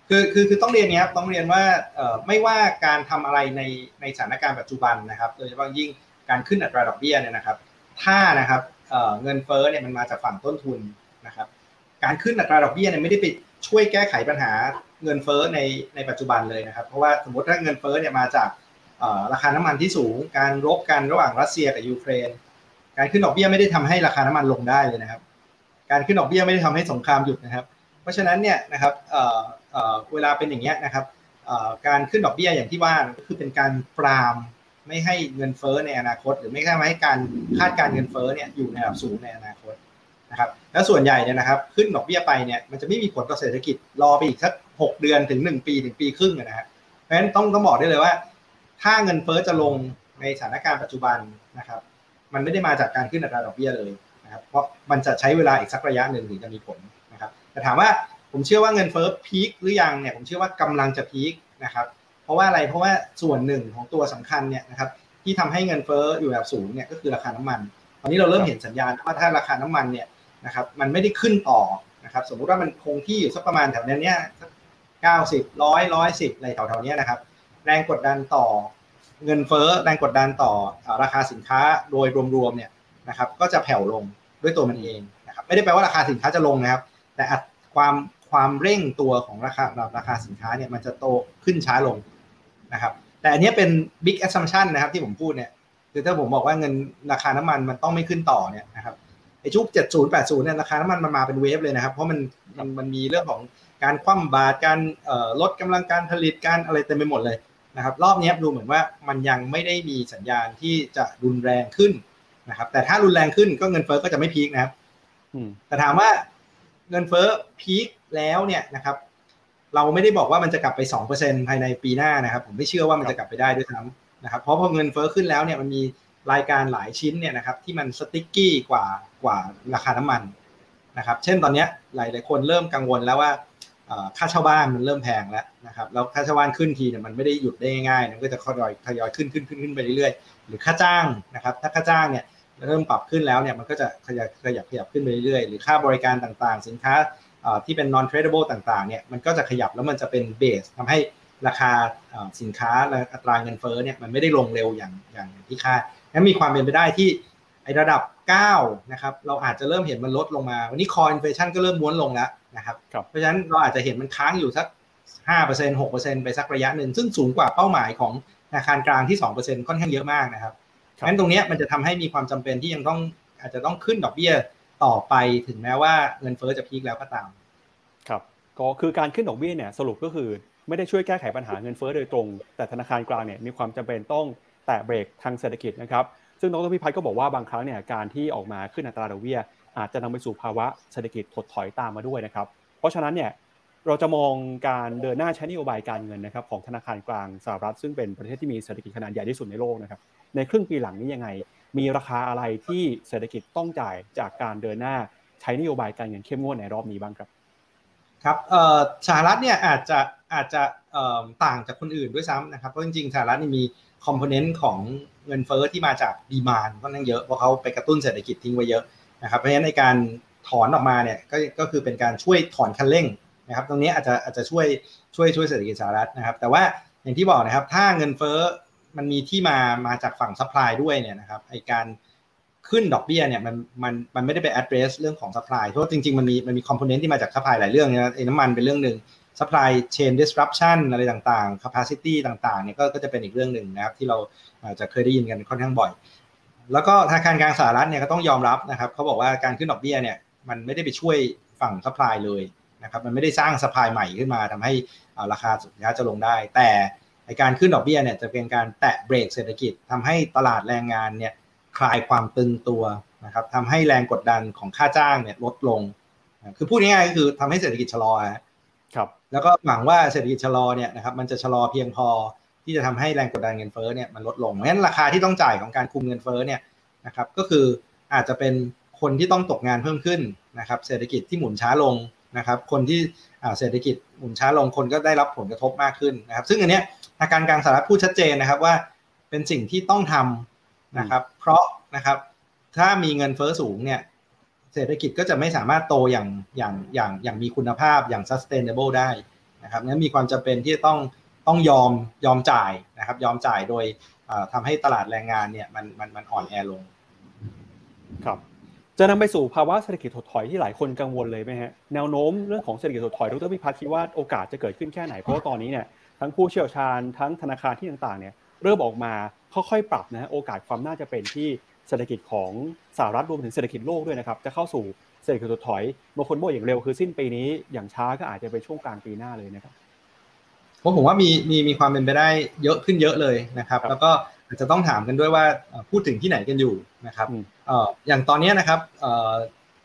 คือคือคือต้องเรียนนี้ครับต้องเรียนว่าเอ่อไม่ว่าการทำอะไรในในสถานการณ์ปัจจุบันนะครับ โดยเฉพาะยิ่งการขึ้นอัตราดอกเบี้ยเนี่ยนะครับ ถ้านะครับเเงินเฟ้อเนี่ยมันมาจากฝั่งต้นทุนนะครับ การขึ้นอัตราดอกเบี้ยเนี่ยไม่ได้ไปช่วยแก้ไขปัญหาเงินเฟ้อในในปัจจุบันเลยนะครับ เพราะว่าสมมติถ้าเงินเฟ้อเนี่ยมาจากราคาน้ำมันที่สูง การรบกันระหว่างรัสเซียกับยูเครน การขึ้นดอกเบี้ยไม่ได้ทำให้ราคาน้ำมันลงได้เลยนะครับ การขึ้นดอกเบี้ยไม่ได้ทำให้สงครามหยุดนะครับ เพราะฉะนั้นเนี่ยนะครับเวลาเป็นอย่างเงี้ยนะครับการขึ้นดอกเบี้ยอย่างที่ว่าก็คือเป็นการปราม ไม่ให้เงินเฟ้อในอนาคต หรือไม่ใช่ไม่ให้การคาดการเงินเฟ้อเนี่ยอยู่ในระดับสูงในอนาคตนะครับแล้วส่วนใหญ่เนี่ยนะครับขึ้นดอกเบี้ยไปเนี่ยมันจะไม่มีผลต่อเศรษฐกิจรอไปอีกสักหกเดือนถึงหนึ่งปีถึงปีครึ่งนะฮะเพราะฉะนั้นต้องต้องบอกได้เลยว่า ถ้าเงินเฟ้อจะลงในสถานการณ์ปัจจุบันนะครับ มันไม่ได้มาจากการขึ้นอัตราดอกเบี้ยเลยนะครับเพราะมันจะใช้เวลาอีกสักระยะหนึ่งถึงจะมีผลนะครับแต่ถามว่าผมเชื่อว่าเงินเฟ้อพีคหรือยังเนี่ยผมเชื่อว่ากำลังจะพีคนะครับ เพราะว่าอะไรเพราะว่าส่วนหนึ่งของตัวสำคัญเนี่ยนะครับที่ทำให้เงินเฟ้ออยู่แบบสูงเนี่ยก็คือราคาน้ำมัน ตอนนี้เราเริ่มเห็นสัญญาณว่าถ้าราคาน้ำมันเนี่ยนะครับมันไม่ได้ขึ้นต่อนะครับสมมุติว่ามันคงที่อยู่สักประมาณแถวนี้เนี่ยเก้าสิบร้อยร้อยสิบอะไรแถวๆนี้นะครับแรงกดดันต่อเงินเฟ้อแรงกดดันต่อราคาสินค้าโดยรวมๆเนี่ยนะครับก็จะแผ่วลงด้วยตัวมันเองนะครับไม่ได้แปลว่าราคาสินค้าจะลงนะครับ แต่ความความเร่งตัวของราคาราคาสินค้าเนี่ยมันจะโตขึ้นช้าลง นะครับ แต่อันนี้เป็น big assumption นะครับที่ผมพูดเนี่ยคือถ้าผมบอกว่าเงินราคาน้ำมันมันต้องไม่ขึ้นต่อเนี่ยนะครับไอ้ชุก70 80เนี่ยราคาน้ำมันมันมาเป็นเวฟเลยนะครับ เพราะมันมันมันมีเรื่องของการคว่ำบาตรการลดกำลังการผลิตการอะไรเต็มไปหมดเลยนะครับ รอบนี้ดูเหมือนว่ามันยังไม่ได้มีสัญญาณที่จะรุนแรงขึ้นนะครับ แต่ถ้ารุนแรงขึ้นก็เงินเฟ้อก็จะไม่พีคนะครับแต่ถามว่าเงินเฟ้อพีคแล้วเนี่ยนะครับ เราไม่ได้บอกว่ามันจะกลับไป 2%ภายในปีหน้านะครับ ผมไม่เชื่อว่ามันจะกลับไปได้ด้วยซ้ำนะครับ เพราะพอเงินเฟ้อขึ้นแล้วเนี่ยมันมีรายการหลายชิ้นเนี่ยนะครับที่มันสติ๊กกี้กว่ากว่าราคาน้ำมันนะครับ เช่นตอนนี้หลายหลายคนเริ่มกังวลแล้วว่าค่าเช่าบ้านมันเริ่มแพงแล้วนะครับแล้วค่าเช่าบ้านขึ้นทีเนี่ยมันไม่ได้หยุดได้ง่ายๆมันก็จะทยอยทยอยขึ้นขึ้นขึ้นขึ้นไปเรื่อยๆหรือค่าจ้างนะครับ ถ้าค่าจ้างเนี่ยเริ่มปรับขึ้นแล้วเนี่ยมันก็จะขยับขยับขยับขึ้นไปเรื่อยๆหรือค่าบริการต่างๆ สินค้า ที่เป็น non tradable ต่างๆเนี่ยมันก็จะขยับแล้วมันจะเป็นเบสทำให้ราคาสินค้าและอัตราเงินเฟ้อเนี่ยมันไม่ได้ลงเร็วอย่างอย่างที่คาดนั้นมีความเป็นไปได้ที่ไอระดับ 9 นะครับ เราอาจจะเริ่มเห็นมันลดลงมา วันนี้คออินเฟชันก็เริ่มม้วนลงแล้วนะครับ เพราะฉะนั้นเราอาจจะเห็นมันค้างอยู่สัก 5% 6%ไปสักระยะหนึ่ง ซึ่งสูงกว่าเป้าหมายของธนาคารกลางที่ 2%ค่อนข้างเยอะมากนะครับงั้นตรงนี้มันจะทำให้มีความจำเป็นที่ยังต้องอาจจะต้องขึ้นดอกเบี้ย ต่อไปถึงแม้ว่าเงินเฟ้อจะพีคแล้วก็ตาม ครับ ก็คือการขึ้นดอกเบี้ยเนี่ยสรุปก็คือไม่ได้ช่วยแก้ไขปัญหาเงินเฟ้อโดยตรง แต่ธนาคารกลางเนี่ยมีความจำเป็นต้องแตะเบรกทางเศรษฐกิจนะครับ ซึ่งดรพิพัฒน์ก็บอกว่าบางครั้งเนี่ยการที่ออกมาขึ้นอัตราดอกเบี้ย อาจจะนำไปสู่ภาวะเศรษฐกิจถดถอยตามมาด้วยนะครับ เพราะฉะนั้นเนี่ยเราจะมองการเดินหน้าใช้นโยบายการเงินนะครับของธนาคารกลางสหรัฐซึ่งเป็นประเทศที่มีเศรษฐกิจขนาดใหญ่ที่สุดในโลกนะครับในครึ่งปีหลังนี้ยังไง มีราคาอะไรที่เศรษฐกิจต้องจ่ายจากการเดินหน้าใช้นโยบายการเงินเข้มงวดในรอบนี้บ้างครับครับสหรัฐเนี่ยอาจจะอาจจะต่างจากคนอื่นด้วยซ้ำนะครับเพราะจริงๆสหรัฐนี่มีคอมโพเนนต์ของเงินเฟอ้อที่มาจากดีมานก็นั่งเยอะเพราะเขาไปกระตุ้นเศรษฐกิจทิ้งไว้เยอะนะครับเพราะฉะนั้นในการถอนออกมาเนี่ยก็ก็คือเป็นการช่วยถอนคันเร่งนะครับตรงนี้อาจจะอาจจะช่วยช่วยช่วยเศรษฐกิจสหรัฐนะครับ แต่ว่าอย่างที่บอกนะครับถ้าเงินเฟ้อ มันมีที่มามาจากฝั่ง supply ด้วยเนี่ยนะครับไอการขึ้นดอกเบี้ยเนี่ยมันมันมันไม่ได้ไป address เรื่องของ supply เพราะจริงๆ มันมีมันมี component ที่มาจาก supply หลายเรื่องนะไอ้น้ำมันเป็นเรื่องหนึ่ง supply chain disruption อะไรต่างๆ capacity ต่างๆเนี่ยก็ก็จะเป็นอีกเรื่องหนึ่งนะครับที่เราอาจจะเคยได้ยินกันค่อนข้างบ่อย แล้วก็ธนาคารกลางสหรัฐเนี่ยก็ต้องยอมรับนะครับเขาบอกว่าการขึ้นดอกเบี้ยเนี่ยมันไม่ได้ไปช่วยฝั่ง supply เลยนะครับมันไม่ได้สร้าง supply ใหม่ขึ้นมาทำให้ราคาสินค้าจะลงได้ แต่ การขึ้นดอกเบี้ยเนี่ยจะเป็นการแตะเบรกเศรษฐกิจทำให้ตลาดแรงงานเนี่ยคลายความตึงตัวนะครับทำให้แรงกดดันของค่าจ้างเนี่ยลดลง คือพูดง่ายๆก็คือทำให้เศรษฐกิจชะลอครับแล้วก็หวังว่าเศรษฐกิจชะลอเนี่ยนะครับมันจะชะลอเพียงพอที่จะทำให้แรงกดดันเงินเฟ้อเนี่ยมันลดลงเพราะฉะนั้นราคาที่ต้องจ่ายของการคุมเงินเฟ้อเนี่ยนะครับก็คืออาจจะเป็นคนที่ต้องตกงานเพิ่มขึ้นนะครับเศรษฐกิจที่หมุนช้าลงนะครับคนที่เศรษฐกิจหมุนช้าลงคนก็ได้รับผลกระทบมากขึ้นนะครับซึ่งอันเนี้ย ทางการกลางสหรัฐพูดชัดเจนนะครับว่าเป็นสิ่งที่ต้องทำนะครับ เพราะนะครับถ้ามีเงินเฟอ้อสูงเนี่ยเศรษฐกิจก็จะไม่สามารถโตอย่างอย่างอย่างอย่างมีคุณภาพอย่าง sustainable ได้นะครับนั้นมีความจำเป็นที่ต้องต้องยอมยอมจ่ายนะครับ ยอมจ่ายโดยทำให้ตลาดแรงงานเนี่ยมันมันมันอ่อนแอลง ครับจะนำไปสู่ภาวะเศรษฐกิจถดถอยที่หลายคนกังวลเลยไหมฮะแนวโน้มเรื่องของเศรษฐกิจถดถอยดรพิพัฒน์คิดว่าโอกาสจะเกิดขึ้นแค่ไหนเพราะว่าตอนนี้เนี่ย ทั้งผู้เชี่ยวชาญทั้งธนาคารที่ต่างๆเนี่ยเริ่มออกมาค่อยๆปรับนะฮะโอกาสความน่าจะเป็นที่เศรษฐกิจของสหรัฐรวมถึงเศรษฐกิจโลกด้วยนะครับจะเข้าสู่เศรษฐกิจถดถอยบางคนบอกอย่างเร็วคือสิ้นปีนี้อย่างช้าก็อาจจะไปช่วงกลางปีหน้าเลยนะครับผมผมว่ามีมีมีความเป็นไปได้เยอะขึ้นเยอะเลยนะครับ แล้วก็อาจจะต้องถามกันด้วยว่าพูดถึงที่ไหนกันอยู่นะครับอย่างตอนนี้นะครับ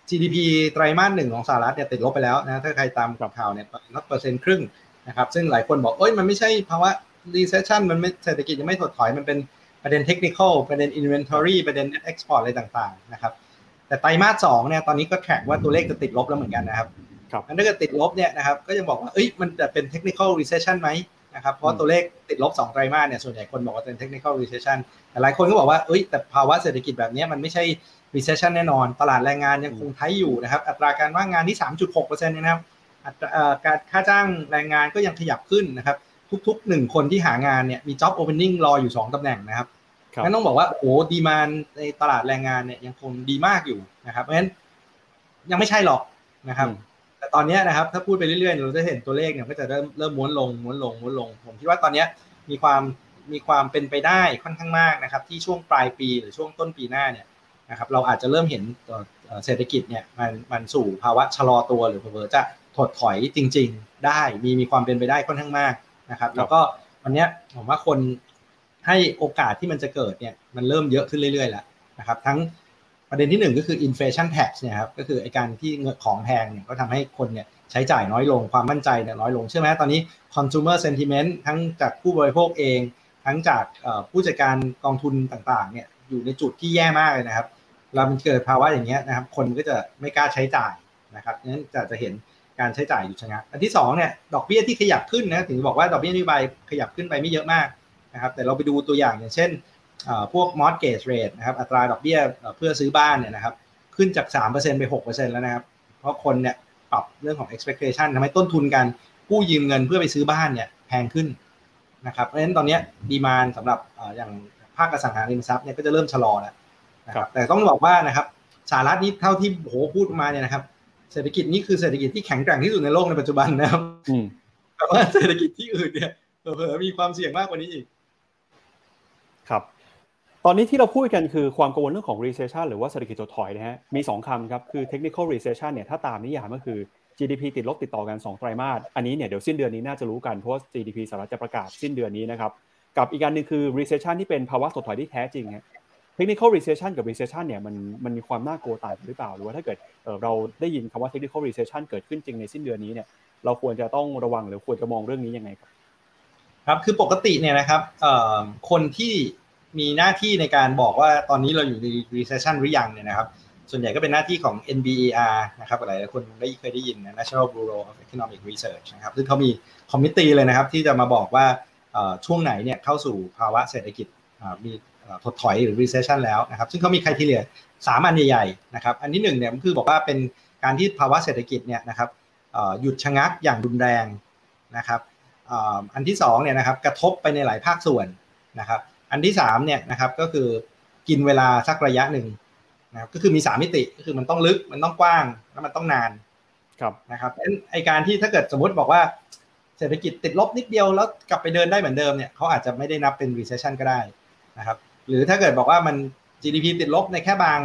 จ GDP ไตรมาสหนึ่งของสหรัฐเนี่ยติดลบไปแล้วนะถ้าใครตามกับข่าวเนี่ยนับเปอร์เซ็นต์ครึ่ง นะครับซึ่งหลายคนบอกเอ้ยมันไม่ใช่ภาวะ recession มันไม่เศรษฐกิจยังไม่ถดถอยมันเป็นประเด็นเทคนิคประเด็น inventory ประเด็น net export อะไรต่างๆนะครับแต่ไตรมาสสองเนี่ยตอนนี้ก็แข่งว่าตัวเลขจะติดลบแล้วเหมือนกันนะครับครับถ้าเกิดติดลบเนี่ยนะครับก็ยังบอกว่าเอ้ยมันจะเป็น technical recession ไหมนะครับเพราะตัวเลขติดลบ2ไตรมาสเนี่ยส่วนใหญ่คนบอกว่าเป็น technical recession แต่หลายคนก็บอกว่าเอ้ยแต่ภาวะเศรษฐกิจแบบนี้มันไม่ใช่ recession แน่นอน ตลาดแรงงานยังคงไทยอยู่นะครับอัตราการว่างงานที่ 3.6%นะครับอัตรา การค่าจ้างแรงงานก็ยังขยับขึ้นนะครับ ทุกๆหนึ่งคนที่หางานเนี่ยมี job opening รออยู่ 2 ตำแหน่งนะครับงั้นต้องบอกว่าโอ้ดีมานในตลาดแรงงานเนี่ยยังคงดีมากอยู่นะครับเพราะฉะนั้นยังไม่ใช่หรอกนะครับ แต่ตอนนี้นะครับถ้าพูดไปเรื่อยๆเราจะเห็นตัวเลขเนี่ยก็จะเริ่มเริ่มม้วนลงม้วนลงม้วนลง ผมคิดว่าตอนนี้มีความมีความเป็นไปได้ค่อนข้างมากนะครับ ที่ช่วงปลายปีหรือช่วงต้นปีหน้าเนี่ยนะครับ เราอาจจะเริ่มเห็นเศรษฐกิจเนี่ยมันมันสู่ภาวะชะลอตัวหรือเผลอจะ ถดถอยจริง ๆ ได้มีมีความเป็นไปได้ค่อนข้างมากนะครับ แล้วก็วันนี้ผมว่าคนให้โอกาสที่มันจะเกิดเนี่ยมันเริ่มเยอะขึ้นเรื่อยๆแล้วนะครับ ทั้งประเด็นที่หนึ่งก็คือ inflation tax เนี่ยครับก็คือไอการที่เงินของแพงเนี่ยก็ทำให้คนเนี่ยใช้จ่ายน้อยลงความมั่นใจเนี่ยน้อยลงใช่ไหมตอนนี้ consumer sentiment ทั้งจากผู้บริโภคเอง ทั้งจากผู้จัดการกองทุนต่างๆเนี่ยอยู่ในจุดที่แย่มากเลยนะครับเรามันเกิดภาวะอย่างเงี้ยนะครับคนก็จะไม่กล้าใช้จ่ายนะครับนั้นจะจะเห็น การใช้จ่ายอยู่ชะงักอันที่2เนี่ยดอกเบี้ยที่ขยับขึ้นนะถึงบอกว่าดอกเบี้ยนโยบายขยับขึ้นไปไม่เยอะมากนะครับแต่เราไปดูตัวอย่างอย่างเช่นพวก mortgage rate นะครับอัตราดอกเบี้ยเพื่อซื้อบ้านเนี่ยนะครับขึ้นจาก 3%ไป 6%แล้วนะครับเพราะคนเนี่ยปรับเรื่องของ expectation ทำให้ต้นทุนการกู้ยืมเงินเพื่อไปซื้อบ้านเนี่ยแพงขึ้นนะครับเพราะฉะนั้นตอนนี้ดีมานสำหรับอย่างภาคอสังหาริมทรัพย์เนี่ยก็จะเริ่มชะลอแล้วนะครับแต่ต้องบอกว่านะครับสหรัฐนี้เท่าที่โหพูดมาเนี่ยนะครับ เศรษฐกิจนี้คือเศรษฐกิจที่แข็งแกร่งที่สุดในโลกในปัจจุบันนะครับแต่ว่าเศรษฐกิจที่อื่นเนี่ยเผลอๆมีความเสี่ยงมากกว่านี้อีก ครับ ตอนนี้ที่เราพูดกันคือความกังวลเรื่องของ recession หรือว่าเศรษฐกิจถดถอยนะฮะ มี 2คำครับ คือ technical recession เนี่ย ถ้าตามนิยามก็คือ GDP ติดลบติดต่อกัน 2 ไตรมาส อันนี้เนี่ยเดี๋ยวสิ้นเดือนนี้น่าจะรู้กัน เพราะว่า GDP สหรัฐจะประกาศสิ้นเดือนนี้นะครับ กับอีกการหนึ่งคือ recession ที่เป็นภาวะถดถอยที่แท้จริงฮะ technical recession กับ recession เนี่ยมันมันมีความน่ากลัวต่างหรือเปล่า หรือว่าถ้าเกิดเราได้ยินคำว่า technical recession เกิดขึ้นจริงในสิ้นเดือนนี้เนี่ยเราควรจะต้องระวังหรือควรจะมองเรื่องนี้ยังไงครับครับคือปกติเนี่ยนะครับคนที่มีหน้าที่ในการบอกว่าตอนนี้เราอยู่ใน recession หรือยังเนี่ยนะครับ ส่วนใหญ่ก็เป็นหน้าที่ของ NBER นะครับหลายคนได้เคยได้ยินนะ National Bureau of Economic Research นะครับซึ่งเขามีคอมมิตี้เลยนะครับ ที่จะมาบอกว่าช่วงไหนเนี่ยเข้าสู่ภาวะเศรษฐกิจมี ถดถอยหรือ recession แล้วนะครับ ซึ่งเขามีคุณทีเรียสามอันใหญ่ๆนะครับ อันที่หนึ่งเนี่ยคือบอกว่าเป็นการที่ภาวะเศรษฐกิจเนี่ยนะครับหยุดชะงักอย่างรุนแรงนะครับอันที่สองเนี่ยนะครับกระทบไปในหลายภาคส่วนนะครับ อันที่สามเนี่ยนะครับก็คือกินเวลาสักระยะหนึ่งนะครับก็คือมีสามมิติก็คือมันต้องลึกมันต้องกว้างแล้วมันต้องนานครับนะครับไอการที่ถ้าเกิดสมมติบอกว่าเศรษฐกิจติดลบนิดเดียวแล้วกลับไปเดินได้เหมือนเดิมเนี่ยเขาอาจจะไม่ได้นับเป็น recession ก็ได้นะครับ หรือถ้าเกิดบอกว่ามัน GDP ติดลบในแค่บาง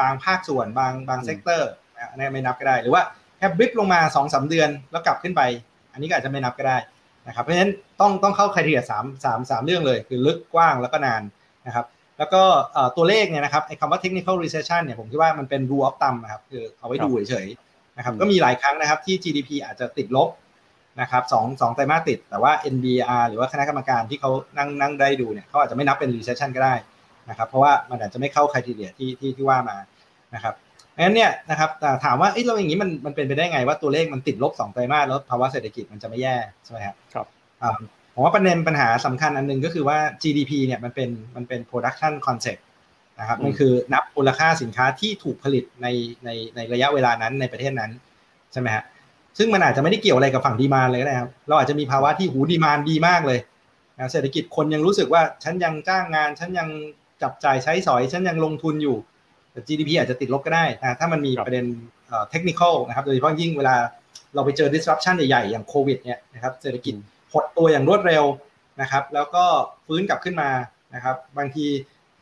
บางภาคส่วนบางบาง sector อันนี้ไม่นับก็ได้ หรือว่าแค่ blip ลงมา2อสเดือนแล้วกลับขึ้นไป อันนี้ก็อาจจะไม่นับก็ได้นะครับเพราะฉะนั้นต้องต้องเข้า criteria สามสามสามเรื่องเลย คือลึกกว้างแล้วก็นานนะครับแล้วก็ตัวเลขเนี่ยนะครับไอ้คำว่า technical recession เนี่ยผมคิดว่ามันเป็น rule of thumb นะครับคือเอาไว้ดูเฉยๆนะครับก็มีหลายครั้งนะครับที่ GDP อาจจะติดลบ นะครับสองสองไตรมาสติด แต่ว่า NBER หรือว่าคณะกรรมการที่เขานั่งนั่งได้ดูเนี่ยเขาอาจจะไม่นับเป็น recession ก็ได้นะครับ เพราะว่ามันอาจจะไม่เข้าคุณทีเรียที่ที่ที่ว่ามานะครับงั้นเนี่ยนะครับถามว่าเอ้เราอย่างนี้มันมันเป็นไปได้ไงว่าตัวเลขมันติดลบสองไตรมาสแล้วภาวะเศรษฐกิจมันจะไม่แย่ใช่ไหมครับครับผมว่าประเด็นปัญหาสำคัญอันนึงก็คือว่า GDP เนี่ยมันเป็นมันเป็น production concept นะครับมันคือนับมูลค่าสินค้าที่ถูกผลิตในในในระยะเวลานั้นในประเทศนั้นใช่ไหมฮะ ซึ่งมันอาจจะไม่ได้เกี่ยวอะไรกับฝั่งดีมานเลยนะครับ เราอาจจะมีภาวะที่หูดีมานดีมากเลยเศรษฐกิจคนยังรู้สึกว่าฉันยังจ้างงาน ฉันยังจับจ่ายใช้สอย ฉันยังลงทุนอยู่แต่ GDP อาจจะติดลบก็ได้นะถ้ามันมีประเด็นเทคนิคนะครับ โดยเฉพาะยิ่งเวลาเราไปเจอ disruption ใหญ่ๆ อย่างโควิดเนี่ยนะครับเศรษฐกิจหดตัวอย่างรวดเร็วนะครับ แล้วก็ฟื้นกลับขึ้นมานะครับ บางที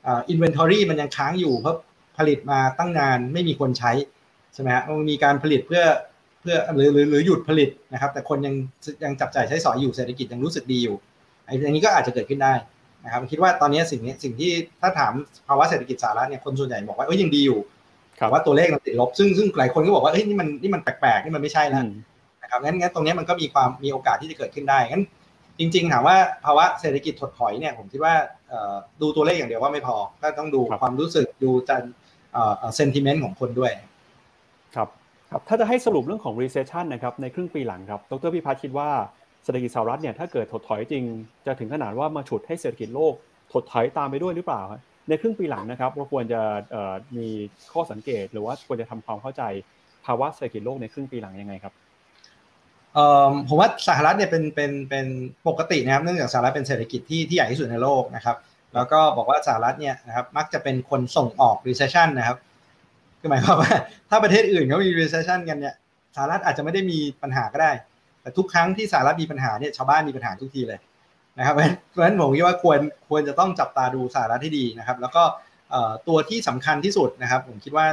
อินเวนทอรี่มันยังค้างอยู่เพราะผลิตมาตั้งนานไม่มีคนใช้ใช่ไหมฮะมันมีการผลิตเพื่อ เพื่อหรือหรือหรือหยุดผลิตนะครับ แต่คนยังยังจับจ่ายใช้สอยอยู่เศรษฐกิจยังรู้สึกดีอยู่ไอ้นี้ก็อาจจะเกิดขึ้นได้นะครับคิดว่าตอนนี้สิ่งนี้สิ่งที่ถ้าถามภาวะเศรษฐกิจสหรัฐเนี่ยคนส่วนใหญ่บอกว่าเอ้ยยังดีอยู่แต่ว่าตัวเลขมันติดลบซึ่งซึ่งหลายคนก็บอกว่าเฮ้ยนี่มันนี่มันแปลกๆนี่มันไม่ใช่แล้วนะครับงั้นงั้นตรงนี้มันก็มีความมีโอกาสที่จะเกิดขึ้นได้งั้นจริงๆถามว่าภาวะเศรษฐกิจถดถอยเนี่ยผมคิดว่าดูตัวเลขอย่างเดียวว่าไม่พอก็ต้องดูความรู้สึกดูจันเซนติเมนต์ของคนด้วย ครับถ้าจะให้สรุปเรื่องของ recession นะครับในครึ่งปีหลังครับดรพิพัฒน์คิดว่าเศรษฐกิจสหรัฐเนี่ยถ้าเกิดถดถอยจริง จะถึงขนาดว่ามาฉุดให้เศรษฐกิจโลกถดถอยตามไปด้วยหรือเปล่า ในครึ่งปีหลังนะครับเราควรจะมีข้อสังเกต หรือว่าควรจะทำความเข้าใจภาวะเศรษฐกิจโลกในครึ่งปีหลังยังไงครับผมว่าสหรัฐเนี่ยเป็นเป็นเป็นปกตินะครับเนื่องจากสหรัฐเป็นเศรษฐกิจที่ที่ใหญ่ที่สุดในโลกนะครับ แล้วก็บอกว่าสหรัฐเนี่ยนะครับมักจะเป็นคนส่งออก recession นะครับ คือหมายความว่าถ้าประเทศอื่นเขามี recession กันเนี่ยสหรัฐอาจจะไม่ได้มีปัญหาก็ได้ แต่ทุกครั้งที่สหรัฐมีปัญหาเนี่ยชาวบ้านมีปัญหาทุกทีเลยนะครับเพราะฉะนั้นผมคิดว่าควรควรจะต้องจับตาดูสหรัฐให้ดีนะครับ แล้วก็ตัวที่สำคัญที่สุดนะครับ ผมคิดว่า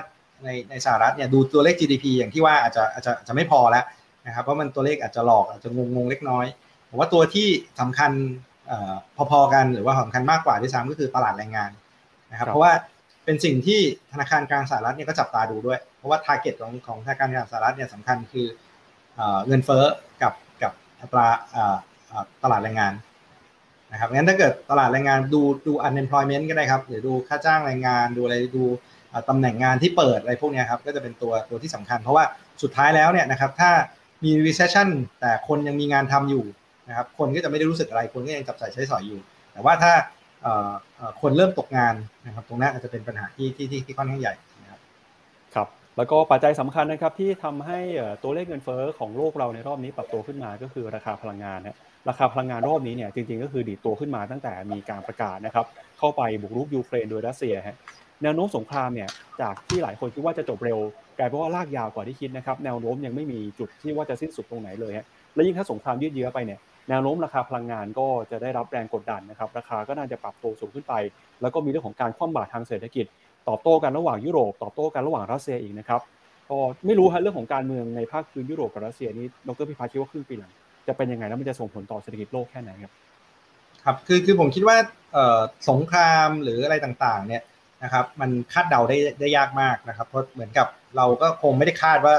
ในในสหรัฐเนี่ยดูตัวเลข GDP อย่างที่ว่าอาจจะอาจจะจะไม่พอแล้วนะครับเพราะมันตัวเลขอาจจะหลอกอาจจะงงงเล็กน้อยผมว่าตัวที่สำคัญพอๆกันหรือว่าสำคัญมากกว่าที่ซ้ำก็คือตลาดแรงงานนะครับ เพราะว่า เป็นสิ่งที่ธนาคารกลางสหรัฐเนี่ยก็จับตาดูด้วย เพราะว่าทาร์เก็ตของของธนาคารกลางสหรัฐเนี่ยสำคัญคือเงินเฟ้อกับกับอัตราตลาดแรงงานนะครับงั้นถ้าเกิดตลาดแรงงานดูดู unemployment ก็ได้ครับ หรือดูค่าจ้างแรงงานดูอะไรดูตำแหน่งงานที่เปิดอะไรพวกนี้ครับก็จะเป็นตัวตัวที่สำคัญ เพราะว่าสุดท้ายแล้วเนี่ยนะครับถ้ามี recession แต่คนยังมีงานทำอยู่นะครับคนก็จะไม่ได้รู้สึกอะไรคนก็ยังจับใส่ใช้สอยอยู่ แต่ว่าถ้า คนเริ่มตกงานนะครับ ตรงนั้นอาจจะเป็นปัญหาที่ที่ที่ค่อนข้างใหญ่นะครับครับแล้วก็ปัจจัยสำคัญนะครับที่ทำให้ตัวเลขเงินเฟ้อของโลกเราในรอบนี้ปรับตัวขึ้นมาก็คือราคาพลังงานนะราคาพลังงานรอบนี้เนี่ยจริงๆก็คือดีดตัวขึ้นมาตั้งแต่มีการประกาศนะครับเข้าไปบุกรุกยูเครนโดยรัสเซียฮะแนวโน้มสงครามเนี่ยจากที่หลายคนคิดว่าจะจบเร็วกลายเป็นว่าลากยาวกว่าที่คิดนะครับแนวโน้มยังไม่มีจุดที่ว่าจะสิ้นสุดตรงไหนเลยฮะและยิ่งถ้าสงครามยืดเยื้อไปเนี่ย แนวโน้มราคาพลังงานก็จะได้รับแรงกดดันนะครับราคาก็น่าจะปรับตัวสูงขึ้นไป แล้วก็มีเรื่องของการคว่ำบาตรทางเศรษฐกิจ ตอบโต้กันระหว่างยุโรป ตอบโต้กันระหว่างรัสเซียอีกนะครับก็ไม่รู้ฮะเรื่องของการเมืองในภาคพื้นยุโรปกับรัสเซียนี้ดรพิพัฒน์คิดว่าครึ่งปีหลังจะเป็นยังไงแล้วมันจะส่งผลต่อเศรษฐกิจโลกแค่ไหนครับครับคือคือผมคิดว่าสงครามหรืออะไรต่างๆเนี่ยนะครับมันคาดเดาได้ได้ยากมากนะครับเพราะเหมือนกับเราก็คงไม่ได้คาดว่า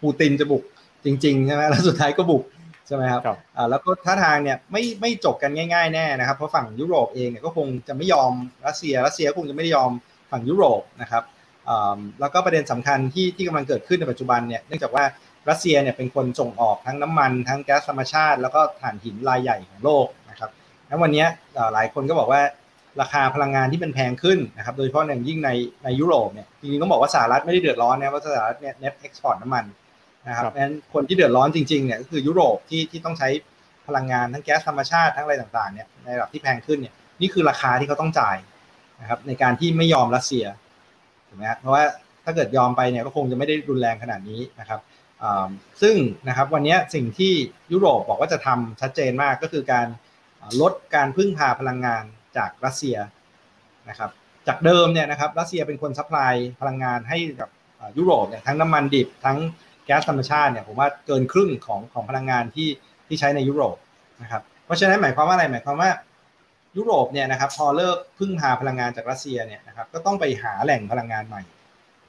ปูตินจะบุกจริงๆใช่ไหมแล้วสุดท้ายก็บุก ใช่ไหมครับแล้วก็ท่าทางเนี่ยไม่ไม่จบกันง่าย ๆแน่นะครับ เพราะฝั่งยุโรปเองเนี่ยก็คงจะไม่ยอมรัสเซียรัสเซียคงจะไม่ยอมฝั่งยุโรปนะครับแล้วก็ประเด็นสำคัญที่ที่กำลังเกิดขึ้นในปัจจุบันเนี่ยเนื่องจากว่ารัสเซียเนี่ยเป็นคนส่งออกทั้งน้ำมันทั้งแก๊สธรรมชาติ แล้วก็ถ่านหินรายใหญ่ของโลกนะครับแล้ววันนี้หลายคนก็บอกว่าราคาพลังงานที่มันแพงขึ้นนะครับโดยเฉพาะอย่างยิ่งในในยุโรปเนี่ยจริงๆต้องบอกว่าสหรัฐไม่ได้เดือดร้อนนะเพราะสหรัฐเนี่ยเน็ตเอ็กซ์พอร์ตน้ำมัน นะครับดังนั้นคนที่เดือดร้อนจริงๆเนี่ยก็คือยุโรปที่ที่ต้องใช้พลังงานทั้งแก๊สธรรมชาติทั้งอะไรต่างๆเนี่ยในระดับที่แพงขึ้นเนี่ยนี่คือราคาที่เขาต้องจ่ายนะครับในการที่ไม่ยอมรัสเซียถูกไหมเพราะว่าถ้าเกิดยอมไปเนี่ยก็คงจะไม่ได้รุนแรงขนาดนี้นะครับซึ่งนะครับวันนี้สิ่งที่ยุโรปบอกว่าจะทำชัดเจนมากก็คือการลดการพึ่งพาพลังงานจากรัสเซียนะครับจากเดิมเนี่ยนะครับรัสเซียเป็นคน supply พลังงานให้กับยุโรปเนี่ยทั้งน้ำมันดิบทั้ง แก๊สธรรมชาติเนี่ยผมว่าเกินครึ่งของของพลังงานที่ที่ใช้ในยุโรปนะครับเพราะฉะนั้นหมายความว่าอะไรหมายความว่ายุโรปเนี่ยนะครับพอเลิกพึ่งพาพลังงานจากรัสเซียเนี่ยนะครับก็ต้องไปหาแหล่งพลังงานใหม่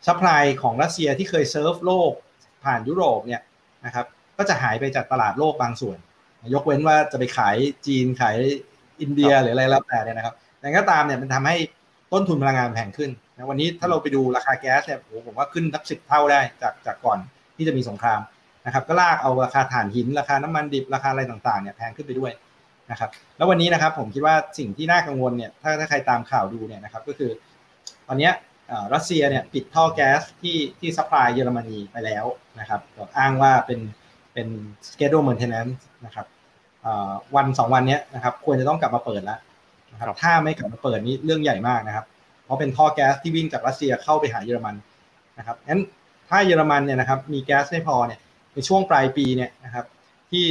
supply ของรัสเซียที่เคยเซิร์ฟโลกผ่านยุโรปเนี่ยนะครับก็จะหายไปจากตลาดโลกบางส่วน ยกเว้นว่าจะไปขายจีนขายอินเดียหรืออะไรแล้วแต่เนี่ยนะครับแต่ก็ตามเนี่ยมันทำให้ต้นทุนพลังงานแพงขึ้นนะวันนี้ถ้าเราไปดูราคาแก๊สเนี่ยผมว่าขึ้นนับสิบเท่าได้จากจากก่อน ที่จะมีสงครามนะครับ ก็ลากเอาราคาถ่านหินราคาน้ำมันดิบราคาอะไรต่างๆเนี่ยแพงขึ้นไปด้วยนะครับ แล้ววันนี้นะครับผมคิดว่าสิ่งที่น่ากังวลเนี่ยถ้าถ้าใครตามข่าวดูเนี่ยนะครับก็คือ ตอนนี้รัสเซียเนี่ยปิดท่อแก๊สที่ที่ supply เยอรมนีไปแล้วนะครับอ้างว่าเป็นเป็น schedule maintenance นะครับวันสองวันนี้นะครับควรจะต้องกลับมาเปิดแล้วนะครับถ้าไม่กลับมาเปิดนี้เรื่องใหญ่มากนะครับ เพราะเป็นท่อแก๊สที่วิ่งจากรัสเซียเข้าไปหาเยอรมันนะครับงั้น ถ้าเยอรมันเนี่ยนะครับมีแก๊สไม่พอเนี่ยในช่วงปลายปีเนี่ยนะครับที่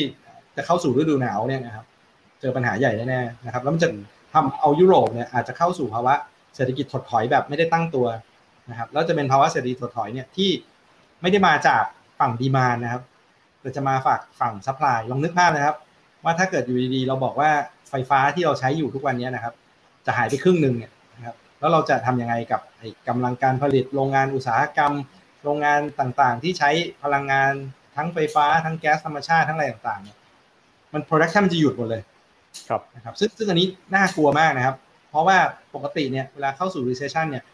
จะเข้าสู่ฤดูหนาวเนี่ยนะครับเจอปัญหาใหญ่แน่ๆนะครับแล้วมันจะทำเอายุโรปเนี่ยอาจจะเข้าสู่ภาวะเศรษฐกิจถดถอยแบบไม่ได้ตั้งตัวนะครับแล้วจะเป็นภาวะเศรษฐกิจถดถอยเนี่ยที่ไม่ได้มาจากฝั่ง demand นะครับแต่จะมาจากฝั่ง supply ลองนึกภาพนะครับ ว่าถ้าเกิดอยู่ดีๆ เราบอกว่าไฟฟ้าที่เราใช้อยู่ทุกวันนี้นะครับ จะหายไปครึ่งหนึ่งเนี่ยนะครับแล้วเราจะทำยังไงกับกำลังการผลิตโรงงานอุตสาหกรรม โรงงานต่างๆ ที่ใช้พลังงานทั้งไฟฟ้าทั้งแก๊สธรรมชาติทั้งอะไรต่างๆเนี่ยมัน production มันจะหยุดหมดเลยครับนะครับซึ่งซึ่งอันนี้น่ากลัวมากนะครับ เพราะว่าปกติเนี่ยเวลาเข้าสู่ recession เนี่ย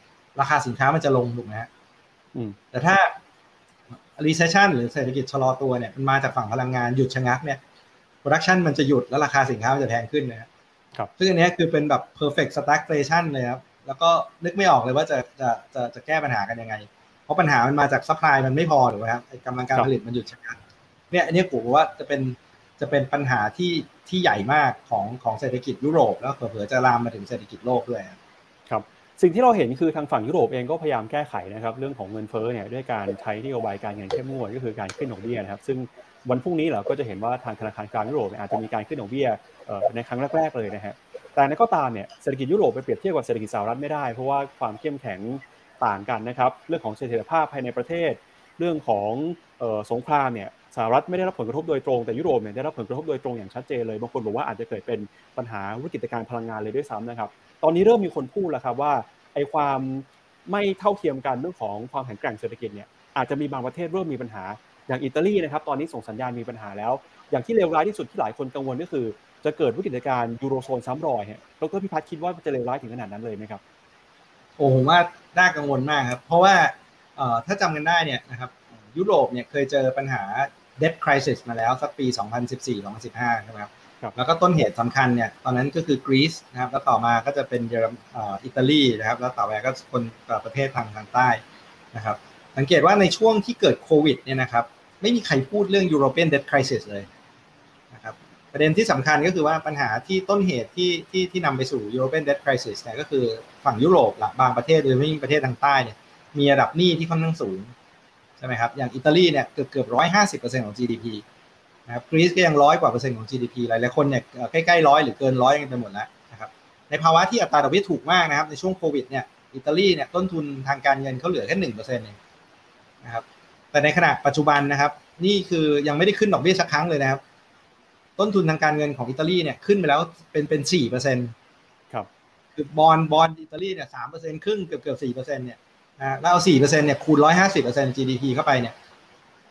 ราคาสินค้ามันจะลงถูกไหมฮะแต่ถ้า recession หรือเศรษฐกิจชะลอตัวเนี่ยมันมาจากฝั่งพลังงานหยุดชะงักเนี่ย production มันจะหยุดแล้วราคาสินค้ามันจะแพงขึ้นนะครับซึ่งอันนี้คือเป็นแบบ perfect stagflation เลยครับแล้วก็นึกไม่ออกเลยว่าจะจะจะจะแก้ปัญหากันยังไงเพ ราะปัญหามันมาจาก supply มันไม่พอถูกไหมครับกำลังการผลิตมันหยุดชะงักเนี่ยอันนี้ผมว่าจะเป็นจะเป็นปัญหาที่ที่ใหญ่มากของของเศรษฐกิจยุโรป แล้วเผื่อจะลามมาถึงเศรษฐกิจโลกด้วยครับสิ่งที่เราเห็นคือทางฝั่งยุโรปเองก็พยายามแก้ไขนะครับเรื่องของเงินเฟ้อเนี่ยด้วยการใช้นโยบายการเงินเข้มงวดก็คือการขึ้นดอกเบี้ยนะครับซึ่งวันพรุ่งนี้เราก็จะเห็นว่าทางธนาคารกลางยุโรปอาจจะมีการขึ้นดอกเบี้ยในครั้งแรก ๆเลยนะฮะแต่ในก็ตามเนี่ยเศรษฐกิจยุโรปไปเปรียบเทียบกับเศรษฐกิจสหรัฐไม่ได้เพราะว่าความเข้มแข็ง ต่างกันนะครับ เรื่องของเสถียรภาพภายในประเทศ เรื่องของสงครามเนี่ยสหรัฐไม่ได้รับผลกระทบโดยตรงแต่ยุโรปเนี่ยได้รับผลกระทบโดยตรงอย่างชัดเจนเลยบางคนบอกว่าอาจจะเกิดเป็นปัญหาวิกฤตการพลังงานเลยด้วยซ้ำนะครับ ตอนนี้เริ่มมีคนพูดแล้วครับว่าไอ้ความไม่เท่าเทียมกันเรื่องของความแข็งแกร่งเศรษฐกิจเนี่ยอาจจะมีบางประเทศเริ่มมีปัญหาอย่างอิตาลีนะครับตอนนี้ส่งสัญญาณมีปัญหาแล้ว อย่างที่เลวร้ายที่สุดที่หลายคนกังวลก็คือ จะเกิดวิกฤตการยูโรโซนซ้ำรอยฮะดรพิพัฒน์คิดว่าจะเลวร้ายถึงขนาดนั้นเลยไหมครับ โอ้ผมว่าน่ากังวลมากครับ เพราะว่าถ้าจำกันได้เนี่ยนะครับยุโรปเนี่ยเคยเจอปัญหา debt crisis มาแล้วสักปี 2014-2015 ใช่ไหมครับแล้วก็ต้นเหตุสำคัญเนี่ยตอนนั้นก็คือกรีซนะครับแล้วต่อมาก็จะเป็นเยอรมอิตาลีนะครับแล้วต่อไปก็คนประเทศทางทางใต้นะครับสังเกตว่าในช่วงที่เกิดโควิดเนี่ยนะครับไม่มีใครพูดเรื่อง European debt crisis เลยนะครับ ประเด็นที่สำคัญก็คือว่าปัญหาที่ต้นเหตุที่ที่ที่นำไปสู่ European debt crisis เนี่ยก็คือฝั่งยุโรปละบางประเทศโดยเฉพาะประเทศทางใต้เนี่ยมีระดับหนี้ที่ค่อนข้างสูงใช่ไหมครับอย่างอิตาลีเนี่ยเกือบเกือบร้อยห้าสิบเปอร์เซ็นต์ของ GDP นะครับกรีซก็ยังร้อยกว่าเปอร์เซ็นต์ของ GDP หลายหลายคนเนี่ยใกล้ๆร้อยหรือเกินร้อยกันไปหมดแล้วนะครับในภาวะที่อัตราดอกเบี้ยถูกมากนะครับในช่วงโควิดเนี่ยอิตาลีเนี่ยต้นทุนทางการเงินเขาเหลือแค่หนึ่งเปอร์เซ็นต์เองนะครับแต่ในขณะปัจจุบันนะครับนี่คือยังไม่ได้ขึ้นดอกเบี้ยสักครั้งเลยนะครับ ต้นทุนทางการเงินของอิตาลีเนี่ยขึ้นไปแล้วเป็นเป็นสี่เปอร์เซ็นต์ครับคือบอลบอลอิตาลีเนี่ยสามเปอร์เซ็นต์ครึ่งเกือบเกือบสี่เปอร์เซ็นต์เนี่ยนะแล้วเอาสี่เปอร์เซ็นต์เนี่ยคูณร้อยห้าสิบเปอร์เซ็นต์ GDP เข้าไปเนี่ย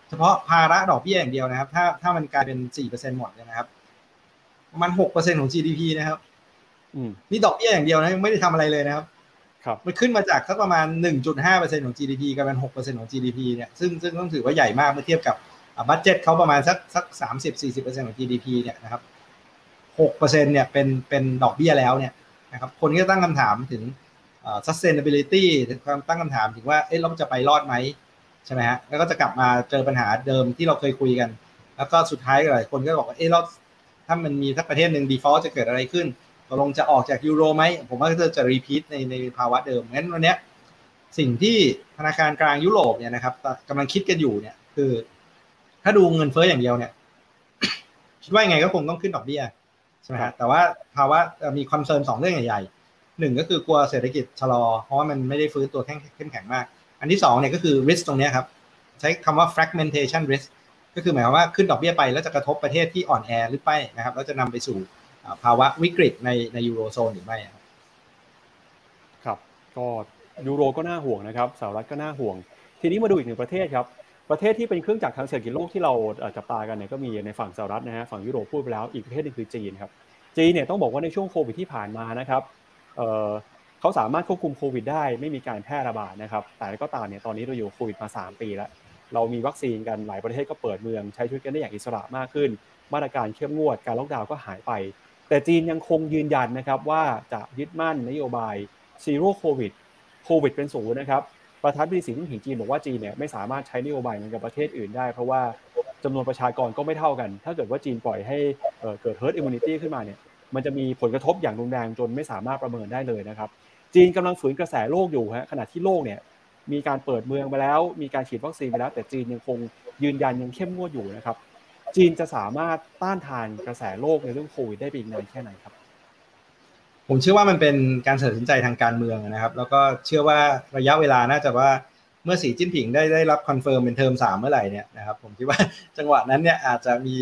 เฉพาะภาระดอกเบี้ยอย่างเดียวนะครับ ถ้าถ้ามันกลายเป็นสี่เปอร์เซ็นต์หมดเนี่ยนะครับมันหกเปอร์เซ็นต์ของ GDP นะครับนี่ดอกเบี้ยอย่างเดียวนะไม่ได้ทำอะไรเลยนะครับครับมันขึ้นมาจากสักประมาณหนึ่งจุดห้าเปอร์เซ็นต์ของ GDP กลายเป็นหกเปอร์เซ็นต์ของ GDP เนี่ยซึ่งซึ่งต้องถือว่าใหญ่มากเมื่อเทียบกับ บัตเจ็ตเขาประมาณสักสักสามสิบสี่สิบเปอร์เซ็นต์ของ GDP เนี่ยนะครับหกเปอร์เซ็นต์เนี่ยเป็นเป็นดอกเบี้ยแล้วเนี่ยนะครับคนก็ตั้งคำถามถึง sustainability ความตั้งคำถามถึงว่าเอ๊ะเราจะไปรอดไหมใช่ไหมฮะแล้วก็จะกลับมาเจอปัญหาเดิมที่เราเคยคุยกัน แล้วก็สุดท้ายหลายคนก็บอกว่าเอ๊ะเราถ้ามันมีสักประเทศหนึ่ง default จะเกิดอะไรขึ้นตกลงจะออกจากยูโรไหมผมว่าจะจะ repeat ในในภาวะเดิมงั้นวันนี้สิ่งที่ธนาคารกลางยุโรปเนี่ยนะครับกำลังคิดกันอยู่เนี่ยคือ ถ้าดูเงินเฟ้ออย่างเดียวเนี่ยคิดว่าไงก็คงต้องขึ้นดอกเบี้ยใช่ไหมฮะแต่ว่าภาวะมี concern สองเรื่องใหญ่หนึ่งก็คือกลัวเศรษฐกิจชะลอ เพราะว่ามันไม่ได้ฟื้นตัวแข็งเข้มแข็งมาก อันที่สองเนี่ยก็คือ risk ตรงนี้ครับ ใช้คำว่า fragmentation risk ก็คือหมายความว่าขึ้นดอกเบี้ยไปแล้วจะกระทบประเทศที่อ่อนแอหรือไม่นะครับแล้วจะนำไปสู่ภาวะวิกฤตในในยูโรโซนหรือไม่ครับก็ยูโรก็น่าห่วงนะครับสหรัฐก็น่าห่วง ทีนี้มาดูอีกหนึ่งประเทศครับ ประเทศที่เป็นเครื่องจักรทางเศรษฐกิจโลกที่เราจับตากันเนี่ยก็มีในฝั่งสหรัฐนะฮะฝั่งยุโรปพูดไปแล้วอีกประเทศนึงคือจีนครับจีนเนี่ยต้องบอกว่าในช่วงโควิดที่ผ่านมานะครับเขาสามารถควบคุมโควิดได้ไม่มีการแพร่ระบาดนะครับแต่ก็ตามเนี่ยตอนนี้เราอยู่โควิดมา 3 ปีแล้วเรามีวัคซีนกันหลายประเทศก็เปิดเมืองใช้ชีวิตกันได้อย่างอิสระมากขึ้น มาตรการเข้มงวดการล็อกดาวน์ก็หายไป แต่จีนยังคงยืนยันนะครับว่าจะยึดมั่นนโยบายซีโร่โควิดโควิดเป็นศูนย์นะครับ ประธานาธิบดีสีจิ้นผิงจีนบอกว่าจีนเนี่ยไม่สามารถใช้นโยบายเหมือนกับประเทศอื่นได้ เพราะว่าจำนวนประชากรก็ไม่เท่ากัน ถ้าเกิดว่าจีนปล่อยให้เกิด herd immunity ขึ้นมาเนี่ยมันจะมีผลกระทบอย่างรุนแรงจนไม่สามารถประเมินได้เลยนะครับจีนกำลังฝืนกระแสโลกอยู่ฮะขณะที่โลกเนี่ยมีการเปิดเมืองไปแล้ว มีการฉีดวัคซีนไปแล้ว แต่จีนยังคงยืนยันยังเข้มงวดอยู่นะครับ จีนจะสามารถต้านทานกระแสโลกในเรื่องโควิดได้ไปอีกนานแค่ไหนครับ ผมเชื่อว่ามันเป็นการตัดสินใจทางการเมืองนะครับ แล้วก็เชื่อว่าระยะเวลาน่าจะว่าเมื่อสีจิ้นผิงได้ได้รับ confirm เป็นเทอมสามเมื่อไหร่เนี่ยนะครับผมคิดว่าจังหวะนั้นเนี่ยอาจจะมี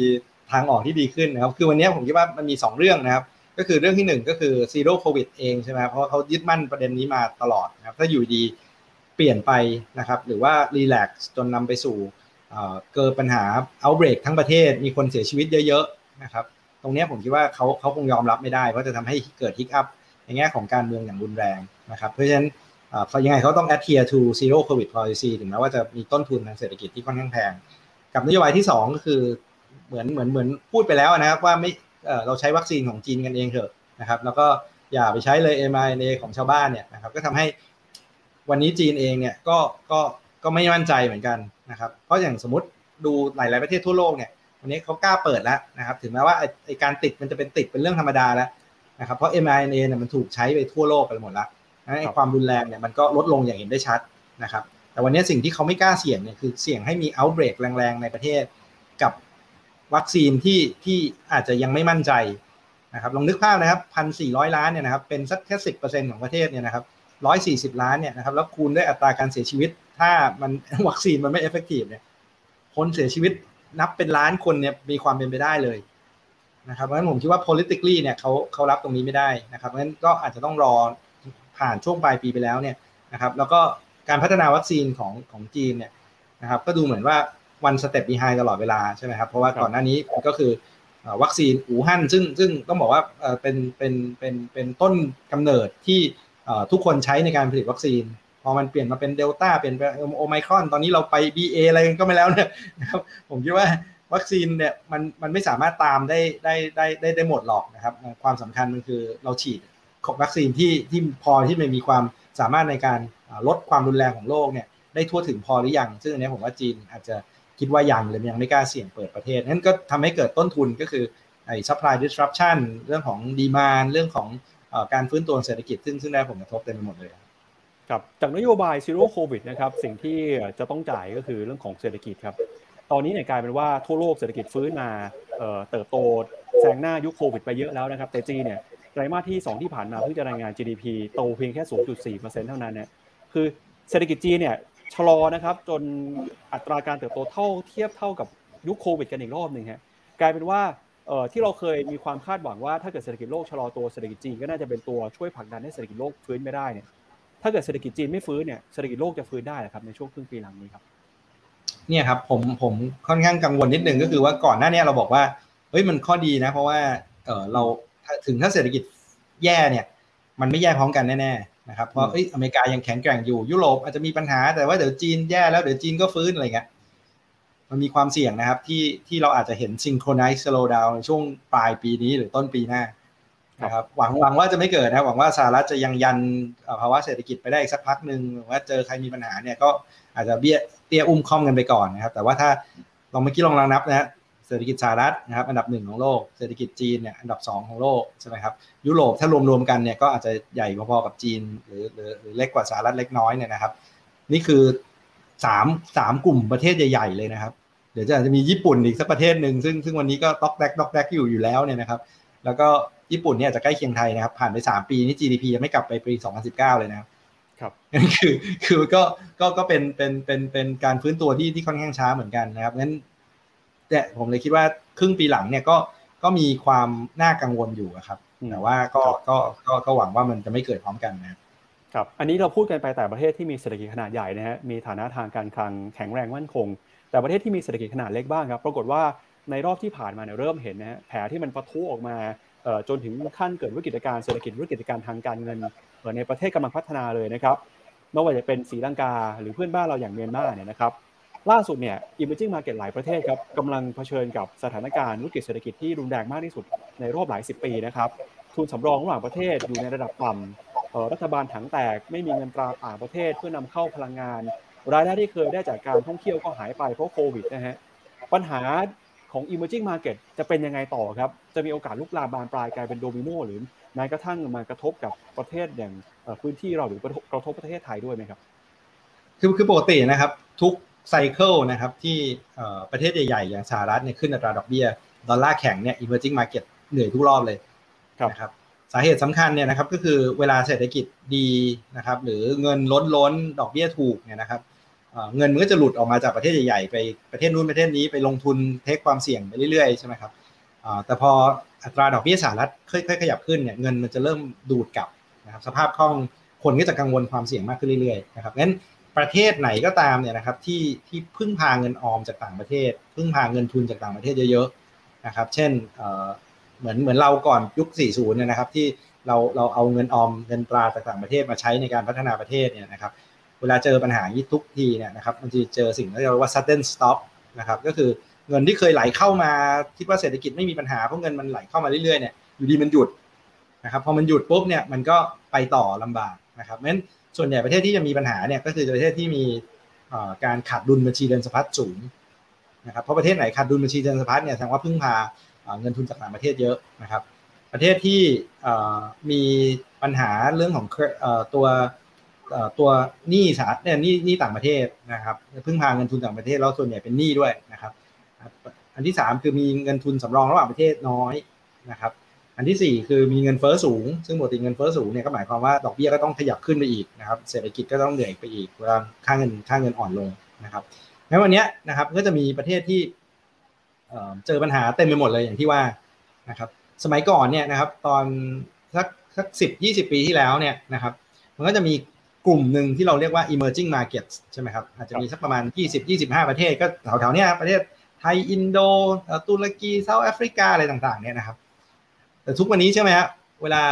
ทางออกที่ดีขึ้นนะครับ คือวันนี้ผมคิดว่ามันมี 2 เรื่องนะครับ ก็คือเรื่องที่หนึ่งก็คือ zero โควิดเองใช่ไหมเพราะเขายึดมั่นประเด็นนี้มาตลอดนะครับ ถ้าอยู่ดีเปลี่ยนไปนะครับ หรือว่ารีแลกซ์จนนำไปสู่เกิดปัญหาเอาเบรกทั้งประเทศมีคนเสียชีวิตเยอะๆนะครับ รงนี้ผมคิดว่าเขาเขาคงยอมรับไม่ได้ เพราะจะทำให้เกิดฮิกอัพในแง่ของการเมืองอย่างรุนแรงนะครับ เพราะฉะนั้นเขายังไงเขาต้อง adhere to zero covid policy ถึงแม้ว่าจะมีต้นทุนทางเศรษฐกิจที่ค่อนข้างแพง กับนโยบายที่ 2 ก็คือเหมือนเหมือนเหมือนพูดไปแล้วนะครับว่าไม่เราใช้วัคซีนของจีนกันเองเถอะนะครับแล้วก็อย่าไปใช้เลย mRNA ของชาวบ้านเนี่ยนะครับก็ทำให้วันนี้จีนเองเนี่ยก็ก็ก็ไม่มั่นใจเหมือนกันนะครับ เพราะอย่างสมมติดูหลาย ๆ ประเทศทั่วโลกเนี่ย วันนี้เขากล้าเปิดแล้วนะครับ ถึงแม้ว่าไอการติดมันจะเป็นติดเป็นเรื่องธรรมดาแล้วนะครับเพราะ mRNA เนี่ยมันถูกใช้ไปทั่วโลกไปหมดแล้วไอความรุนแรงเนี่ยมันก็ลดลงอย่างเห็นได้ชัดนะครับ แต่วันนี้สิ่งที่เขาไม่กล้าเสี่ยงเนี่ยคือเสี่ยงให้มี outbreak แรงๆในประเทศ กับวัคซีนที่ที่อาจจะยังไม่มั่นใจนะครับลองนึกภาพนะครับพันสี่ร้อยล้านเนี่ยนะครับเป็นสักแค่สิบเปอร์เซ็นต์ของประเทศเนี่ยนะครับร้อยสี่สิบล้านเนี่ยนะครับแล้วคูณด้วยอัตราการเสียชีวิต ถ้ามันวัคซีนมันไม่ effective เนี่ยคนเสียชีวิต นับเป็นล้านคนเนี่ยมีความเป็นไปได้เลยนะครับเพราะฉะนั้นผมคิดว่า politically เนี่ยเขาเขารับตรงนี้ไม่ได้นะครับเพราะฉะนั้นก็อาจจะต้องรอผ่านช่วงปลายปีไปแล้วเนี่ยนะครับ แล้วก็การพัฒนาวัคซีนของของจีนเนี่ยนะครับ ก็ดูเหมือนว่า one step behind ตลอดเวลาใช่ไหมครับเพราะว่าก่อนหน้านี้ก็คือวัคซีนอู่ฮั่นซึ่งซึ่งต้องบอกว่าเป็นเป็นเป็นเป็นต้นกำเนิดที่ทุกคนใช้ในการผลิตวัคซีนพ อมันเปลี่ยนมาเป็นเดลต้าเปลี่ยนเป็นโอไมครอน ตอนนี้เราไป BA อะไรก็ไม่แล้วเนี่ยนะครับผมคิดว่าวัคซีนเนี่ยมันมันไม่สามารถตามได้ได้ได้ได้ได้หมดหรอกนะครับ ความสำคัญมันคือเราฉีดวัคซีนที่ที่พอที่มันมีความสามารถในการลดความรุนแรงของโรคเนี่ยได้ทั่วถึงพอหรือยัง ซึ่งอันนี้ผมว่าจีนอาจจะคิดว่ายังเลยยังไม่กล้าเสี่ยงเปิดประเทศนั้นก็ทำให้เกิดต้นทุนก็คือไอ้ supply disruption เรื่องของ demand เรื่องของการฟื้นตัวเศรษฐกิจซึ่งซึ่งได้ผลกระทบเต็มไปหมดเลย ครับจากนโยบาย zero covid นะครับสิ่งที่จะต้องจ่ายก็คือเรื่องของเศรษฐกิจครับตอนนี้เนี่ยกลายเป็นว่าทั่วโลกเศรษฐกิจฟื้นมาเติบโตแซงหน้ายุคโควิดไปเยอะแล้วนะครับแต่จีนเนี่ยไตรมาสที่ 2 ที่ผ่านมาเพิ่งจะรายงาน GDP โตเพียงแค่ 0.4%เท่านั้นเนี่ยคือเศรษฐกิจจีนเนี่ยชะลอนะครับจนอัตราการเติบโตเท่าเทียบเท่ากับยุคโควิดกันอีกรอบหนึ่งฮะกลายเป็นว่าที่เราเคยมีความคาดหวังว่าถ้าเกิดเศรษฐกิจโลกชะลอตัวเศรษฐกิจจีนก็น่าจะเป็นตัวช่วยผลักดันให้เศรษฐกิจโลกฟื้นไม่ได้เนี่ย ถ้าเกิดเศรษฐกิจจีนไม่ฟื้นเนี่ยเศรษฐกิจโลกจะฟื้นได้ครับในช่วงครึ่งปีหลังนี้ครับเนี่ยครับผมผมค่อนข้างกังวลนิดนึงก็คือว่าก่อนหน้านี้เราบอกว่าเฮ้ยมันข้อดีนะ เพราะว่าเออเราถึงถ้าเศรษฐกิจแย่เนี่ย มันไม่แย่พร้อมกันแน่ๆนะครับเพราะอเมริกายังแข็งแกร่งอยู่ยุโรปอาจจะมีปัญหาแต่ว่าเดี๋ยวจีนแย่แล้วเดี๋ยวจีนก็ฟื้นอะไรเงี้ยมันมีความเสี่ยงนะครับที่ที่เราอาจจะเห็น synchronized slowdown ในช่วงปลายปีนี้หรือต้นปีหน้า นะครับหวังหวังว่าจะไม่เกิดนะหวังว่าสหรัฐจะยังยันภาวะเศรษฐกิจไปได้อีกสักพักหนึ่งว่าเจอใครมีปัญหาเนี่ยก็อาจจะเบี้ยเตี้ยอุ้มค่อมกันไปก่อนนะครับ แต่ว่าถ้าลองเมื่อกี้ลองลองนับนะเศรษฐกิจสหรัฐนะครับ อันดับหนึ่งของโลกเศรษฐกิจจีนเนี่ยอันดับสองของโลกใช่ไหมครับยุโรปถ้ารวมๆกันเนี่ยก็อาจจะใหญ่พอๆกับจีนหรือหรือเล็กกว่าสหรัฐเล็กน้อยเนี่ยนะครับ นี่คือสามสามกลุ่มประเทศใหญ่ๆเลยนะครับ เดี๋ยวจะอาจจะมีญี่ปุ่นอีกสักประเทศหนึ่งซึ่งซึ่งวันนี้ก็ต็อกแดกต็อกแดกอยู่อยู่แล้วเนี่ยนะครับ แล้วก็ ญี่ปุ่นเนี่ยจะใกล้เคียงไทยนะครับ ผ่านไปสามปีนี่ GDP ยังไม่กลับไปปี 2019 เลยนะครับครับนั่นคือคือก็ก็ก็เป็นเป็นเป็นเป็นการฟื้นตัวที่ที่ค่อนข้างช้าเหมือนกันนะครับงั้นแต่ผมเลยคิดว่าครึ่งปีหลังเนี่ยก็ก็มีความน่ากังวลอยู่ครับแต่ว่าก็ก็ก็ก็หวังว่ามันจะไม่เกิดพร้อมกันนะครับอันนี้เราพูดกันไปแต่ประเทศที่มีเศรษฐกิจขนาดใหญ่นะฮะมีฐานะทางการคลังแข็งแรงมั่นคง แต่ประเทศที่มีเศรษฐกิจขนาดเล็กบ้างครับ ปรากฏว่าในรอบที่ผ่านมาเนี่ยเริ่มเห็นนะฮะแผลที่มันปะทุออกมา จนถึงขั้นเกิดวิกฤตการเศรษฐกิจวิกฤตการทางการเงินในประเทศกำลังพัฒนาเลยนะครับไม่ว่าจะเป็นศรีลังกาหรือเพื่อนบ้านเราอย่างเมียนมาเนี่ยนะครับล่าสุดเนี่ย emerging market หลายประเทศครับกำลังเผชิญกับสถานการณ์วิกฤตเศรษฐกิจที่รุนแรงมากที่สุดในรอบหลายสิบปีนะครับทุนสำรองระหว่างประเทศอยู่ในระดับต่ำรัฐบาลถังแตก ไม่มีเงินตราต่างประเทศเพื่อนำเข้าพลังงาน รายได้ที่เคยได้จากการท่องเที่ยวก็หายไปเพราะโควิดนะฮะปัญหา ของ emerging market จะเป็นยังไงต่อครับ จะมีโอกาสลุกลามบานปลายกลายเป็นโดมิโนหรือแม้กระทั่งมากระทบกับประเทศอย่างพื้นที่เราหรือกระทบประเทศไทยด้วยไหมครับ คือคือปกตินะครับทุกไซเคิลนะครับที่ประเทศใหญ่ๆอย่างสหรัฐเนี่ยขึ้นอัตราดอกเบี้ยดอลลาร์แข็งเนี่ย emerging market เหนื่อยทุกรอบเลยนะครับสาเหตุสำคัญเนี่ยนะครับก็คือเวลาเศรษฐกิจดีนะครับหรือเงินล้นล้นดอกเบี้ยถูกเนี่ยนะครับ เงินมันก็จะหลุดออกมาจากประเทศใหญ่ๆไปประเทศนู้นประเทศนี้ไปลงทุนเทคความเสี่ยงไปเรื่อยๆใช่ไหมครับแต่พออัตราดอกเบี้ยสหรัฐค่อยๆขยับขึ้นเนี่ยเงินมันจะเริ่มดูดกลับนะครับสภาพคล่องคนก็จะกังวลความเสี่ยงมากขึ้นเรื่อยๆนะครับงั้นประเทศไหนก็ตามเนี่ยนะครับที่ที่พึ่งพาเงินออมจากต่างประเทศ พึ่งพาเงินทุนจากต่างประเทศเยอะๆนะครับเช่นเหมือนเหมือนเราก่อนยุค 40 เนี่ยนะครับที่เราเราเอาเงินออมเงินตราจากต่างประเทศมาใช้ในการพัฒนาประเทศเนี่ยนะครับ เวลาเจอปัญหายี่ทุกทีเนี่ยนะครับมันจะเจอสิ่งที่เรียกว่า sudden stop นะครับก็คือเงินที่เคยไหลเข้ามาคิดว่าเศรษฐกิจไม่มีปัญหาเพราะเงินมันไหลเข้ามาเรื่อยๆเนี่ยอยู่ดีมันหยุดนะครับพอมันหยุดปุ๊บเนี่ยมันก็ไปต่อลำบากนะครับเพราะฉะนั้นส่วนใหญ่ประเทศที่จะมีปัญหาเนี่ยก็คือประเทศที่มีการขาดดุลบัญชีเดินสะพัดสูงนะครับเพราะประเทศไหนขาดดุลบัญชีเดินสะพัดเนี่ยแสดงว่าพึ่งพาเงินทุนจากต่างประเทศเยอะนะครับ ประเทศที่มีปัญหาเรื่องของตัว ตัวหนี้สาเนี่ยหนี้หนี้ต่างประเทศนะครับพึ่งพาเงินทุนต่างประเทศแล้วส่วนใหญ่เป็นหนี้ด้วยนะครับ อันที่ 3 คือมีเงินทุนสำรองระหว่างประเทศน้อยนะครับ อันที่ 4 คือมีเงินเฟ้อสูง ซึ่งปกติเงินเฟ้อสูงเนี่ยก็หมายความว่าดอกเบี้ยก็ต้องขยับขึ้นไปอีกนะครับเศรษฐกิจก็ต้องเหนื่อยไปอีกเวลาค่าเงินค่าเงินอ่อนลงนะครับงั้นวันนี้นะครับก็จะมีประเทศที่เจอปัญหาเต็มไปหมดเลยอย่างที่ว่านะครับสมัยก่อนเนี่ยนะครับตอนสักสักสิบยี่สิบปีที่แล้วเนี่ยนะครับมันก็จะมี กลุ่มหนึ่งที่เราเรียกว่า emerging markets ใช่ไหมครับ อาจจะมีสักประมาณ 20-25 ประเทศก็แถวๆเนี้ยประเทศไทย อินโดตุรกีเซาท์แอฟริกา อะไรต่างๆ เนี่ยนะครับ แต่ทุกวันนี้ใช่ไหมครับเวลา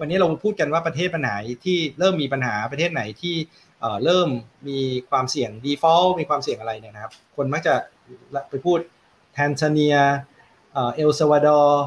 วันนี้เราพูดกันว่าประเทศปัญหาที่เริ่มมีปัญหาประเทศไหนที่เริ่มมีความเสี่ยง default มีความเสี่ยงอะไรเนี่ยนะครับ คนมักจะไปพูดแทนซาเนียเอลซาวาดอร์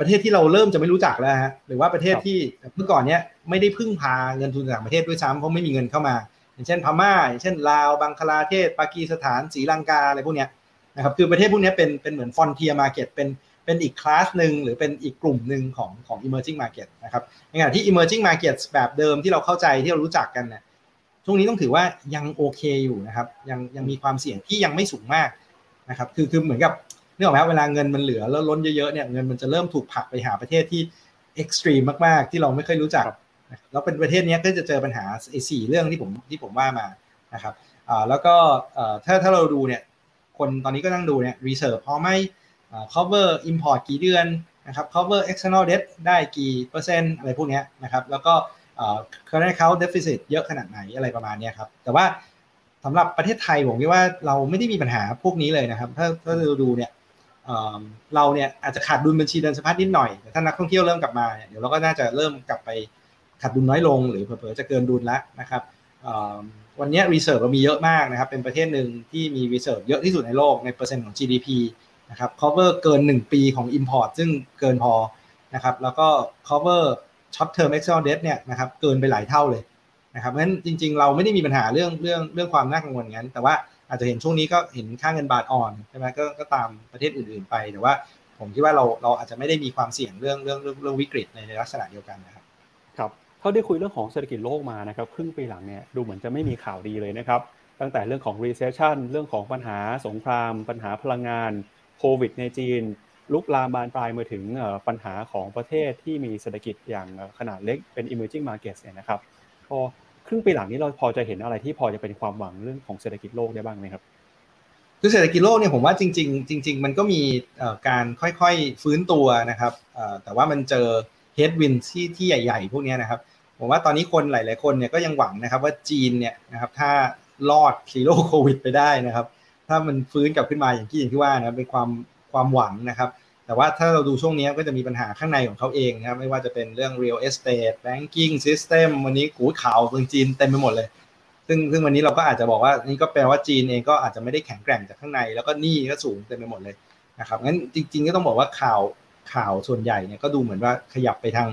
ประเทศที่เราเริ่มจะไม่รู้จักแล้วฮะหรือว่าประเทศที่เมื่อก่อนเนี้ยไม่ได้พึ่งพาเงินทุนจากต่างประเทศด้วยซ้ำเพราะไม่มีเงินเข้ามา อย่างเช่นพม่าอย่างเช่นลาวบังคลาเทศปากีสถานศรีลังกาอะไรพวกเนี้ยนะครับคือประเทศพวกนี้เป็นเป็นเหมือน frontier market เป็นเป็นอีกคลาสหนึ่งหรือเป็นอีกกลุ่มหนึ่งของของ emerging market นะครับในขณะที่ emerging market แบบเดิมที่เราเข้าใจที่เรารู้จักกันเนี่ยช่วงนี้ต้องถือว่ายังโอเคอยู่นะครับยังยังมีความเสี่ยงที่ยังไม่สูงมากนะครับคือคือเหมือนกับ นึกออกไหมเวลาเงินมันเหลือแล้วล้นเยอะๆเนี่ยเงินมันจะเริ่มถูกผลักไปหาประเทศที่ extreme มากๆ ที่เราไม่เคยรู้จักแล้วเป็นประเทศนี้ก็จะเจอปัญหาไอ้สี่เรื่องที่ผมที่ผมว่ามานะครับอ่าแล้วก็ถ้าถ้าเราดูเนี่ยคนตอนนี้ก็นั่งดูเนี่ย reserve พอไหม cover import กี่เดือนนะครับ cover external debt ได้กี่เปอร์เซ็นต์อะไรพวกนี้นะครับแล้วก็ current account deficit เยอะขนาดไหนอะไรประมาณนี้ครับแต่ว่าสำหรับประเทศไทยผมคิดว่าเราไม่ได้มีปัญหาพวกนี้เลยนะครับ ถ้าถ้าเราดูเนี่ย เราเนี่ยอาจจะขาดดุลบัญชีเดินสะพัดนิดหน่อยแต่ถ้านักท่องเที่ยวเริ่มกลับมาเดี๋ยวเราก็น่าจะเริ่มกลับไปขาดดุลน้อยลง หรือเผลอๆจะเกินดุลแล้วนะครับวันนี้ reserve เรามีเยอะมากนะครับ เป็นประเทศหนึ่งที่มี reserve เยอะที่สุดในโลกในเปอร์เซ็นต์ของ GDP นะครับ cover เกิน 1 ปีของ import ซึ่งเกินพอนะครับ แล้วก็ cover short term external debt เนี่ยนะครับ เกินไปหลายเท่าเลยนะครับเพราะฉะนั้นจริงๆ เราไม่ได้มีปัญหาเรื่องเรื่องเรื่องความน่ากังวลงั้น แต่ว่า อาจจะเห็นช่วงนี้ก็เห็นค่าเงินบาทอ่อนใช่ไหมก็ก็ตามประเทศอื่น ๆ ไป แต่ว่าผมคิดว่าเราเราอาจจะไม่ได้มีความเสี่ยงเรื่องเรื่องเรื่องเรื่องวิกฤตในลักษณะเดียวกันนะครับครับเท่าที่คุยเรื่องของเศรษฐกิจโลกมานะครับครึ่งปีหลังเนี่ยดูเหมือนจะไม่มีข่าวดีเลยนะครับตั้งแต่เรื่องของ recession เรื่องของปัญหาสงคราม ปัญหาพลังงานโควิดในจีน ลุกลามบานปลายมาถึงปัญหาของประเทศที่มีเศรษฐกิจอย่างขนาดเล็กเป็น emerging markets เนี่ยนะครับพอ ครึ่งปีหลังนี้เราพอจะเห็นอะไรที่พอจะเป็นความหวังเรื่องของเศรษฐกิจโลกได้บ้างไหมครับคือเศรษฐกิจโลกเนี่ยผมว่าจริง ๆ จริง ๆ มันก็มีการค่อยๆฟื้นตัวนะครับแต่ว่ามันเจอเฮดวินที่ที่ใหญ่ๆ พวกนี้นะครับผมว่าตอนนี้คนหลายๆคนเนี่ยก็ยังหวังนะครับว่าจีนเนี่ยนะครับถ้ารอดซีโร่โควิดไปได้นะครับ ถ้ามันฟื้นกลับขึ้นมาอย่างที่อย่างที่ว่านะเป็นความความหวังนะครับ แต่ว่าถ้าเราดูช่วงนี้ก็จะมีปัญหาข้างในของเขาเองนะครับไม่ว่าจะเป็นเรื่อง real estate banking system วันนี้กูข่าวเมืองจีนเต็มไปหมดเลย ซึ่งซึ่งวันนี้เราก็อาจจะบอกว่านี่ก็แปลว่าจีนเองก็อาจจะไม่ได้แข็งแกร่งจากข้างใน แล้วก็หนี้ก็สูงเต็มไปหมดเลยนะครับงั้นจริง ๆ ก็ต้องบอกว่าข่าวข่าวส่วนใหญ่เนี่ยก็ดูเหมือนว่าขยับไปทาง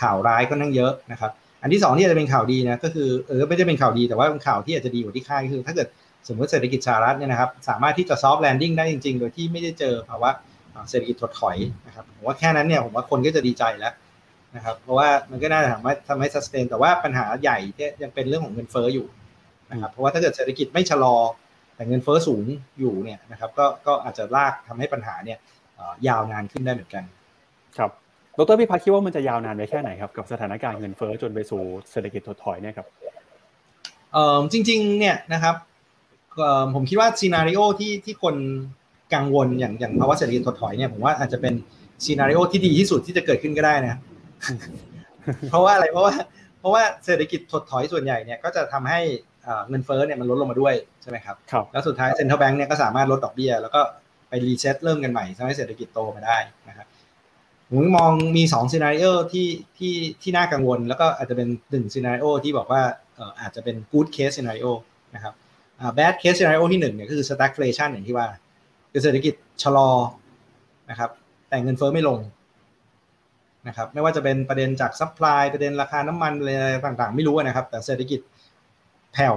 ข่าวร้ายก็นั่งเยอะนะครับอันที่สองที่จะเป็นข่าวดีนะก็คือเออไม่ได้เป็นข่าวดีแต่ว่าเป็นข่าวที่อาจจะดีกว่าที่คาดคือ ถ้าเกิดสมมติเศรษฐกิจสหรัฐเนี่ยนะครับสามารถที่จะซอฟต์แลนดิ้งได้จริง ๆ โดยที่ไม่ได้เจอภาวะ เศรษฐกิจถดถอยนะครับผมว่าแค่นั้นเนี่ยผมว่าคนก็จะดีใจแล้วนะครับ เพราะว่ามันก็น่าจะทำให้ทำให้สแตนแต่ว่าปัญหาใหญ่ที่ยังเป็นเรื่องของเงินเฟ้ออยู่นะครับ เพราะว่าถ้าเกิดเศรษฐกิจไม่ชะลอแต่เงินเฟ้อสูงอยู่เนี่ยนะครับ ก็ก็อาจจะลากทำให้ปัญหาเนี่ยยาวนานขึ้นได้เหมือนกัน ครับดรพิพัฒน์คิดว่ามันจะยาวนานไปแค่ไหนครับ กับสถานการณ์เงินเฟ้อจนไปสู่เศรษฐกิจถดถอยเนี่ยครับเออจริง ๆ เนี่ยนะครับผมคิดว่า scenario ที่ที่คน กังวลอย่างอย่างภาวะเศรษฐกิจถดถอยเนี่ยผมว่าอาจจะเป็น scenario ที่ดีที่สุดที่จะเกิดขึ้นก็ได้นะเพราะว่าอะไรเพราะว่า เพราะว่าเศรษฐกิจถดถอยส่วนใหญ่เนี่ยก็จะทำให้เงินเฟ้อเนี่ยมันลดลงมาด้วยใช่ไหมครับครับแล้วสุดท้าย central bank เนี่ยก็สามารถลดดอกเบี้ยแล้วก็ไป reset เริ่มกันใหม่ทำให้เศรษฐกิจโตมาได้นะครับผมมองมีสอง scenario ที่ที่ที่น่ากังวล แล้วก็อาจจะเป็นหนึ่ง scenario ที่บอกว่าอาจจะเป็น good case scenario นะครับ bad case scenario ที่หนึ่งเนี่ยก็คือ stagflation อย่างที่ว่า คือเศรษฐกิจชะลอนะครับ แต่เงินเฟ้อไม่ลงนะครับ ไม่ว่าจะเป็นประเด็นจาก supply ประเด็นราคาน้ำมันอะไรต่างๆ ไม่รู้นะครับ แต่เศรษฐกิจแผ่ว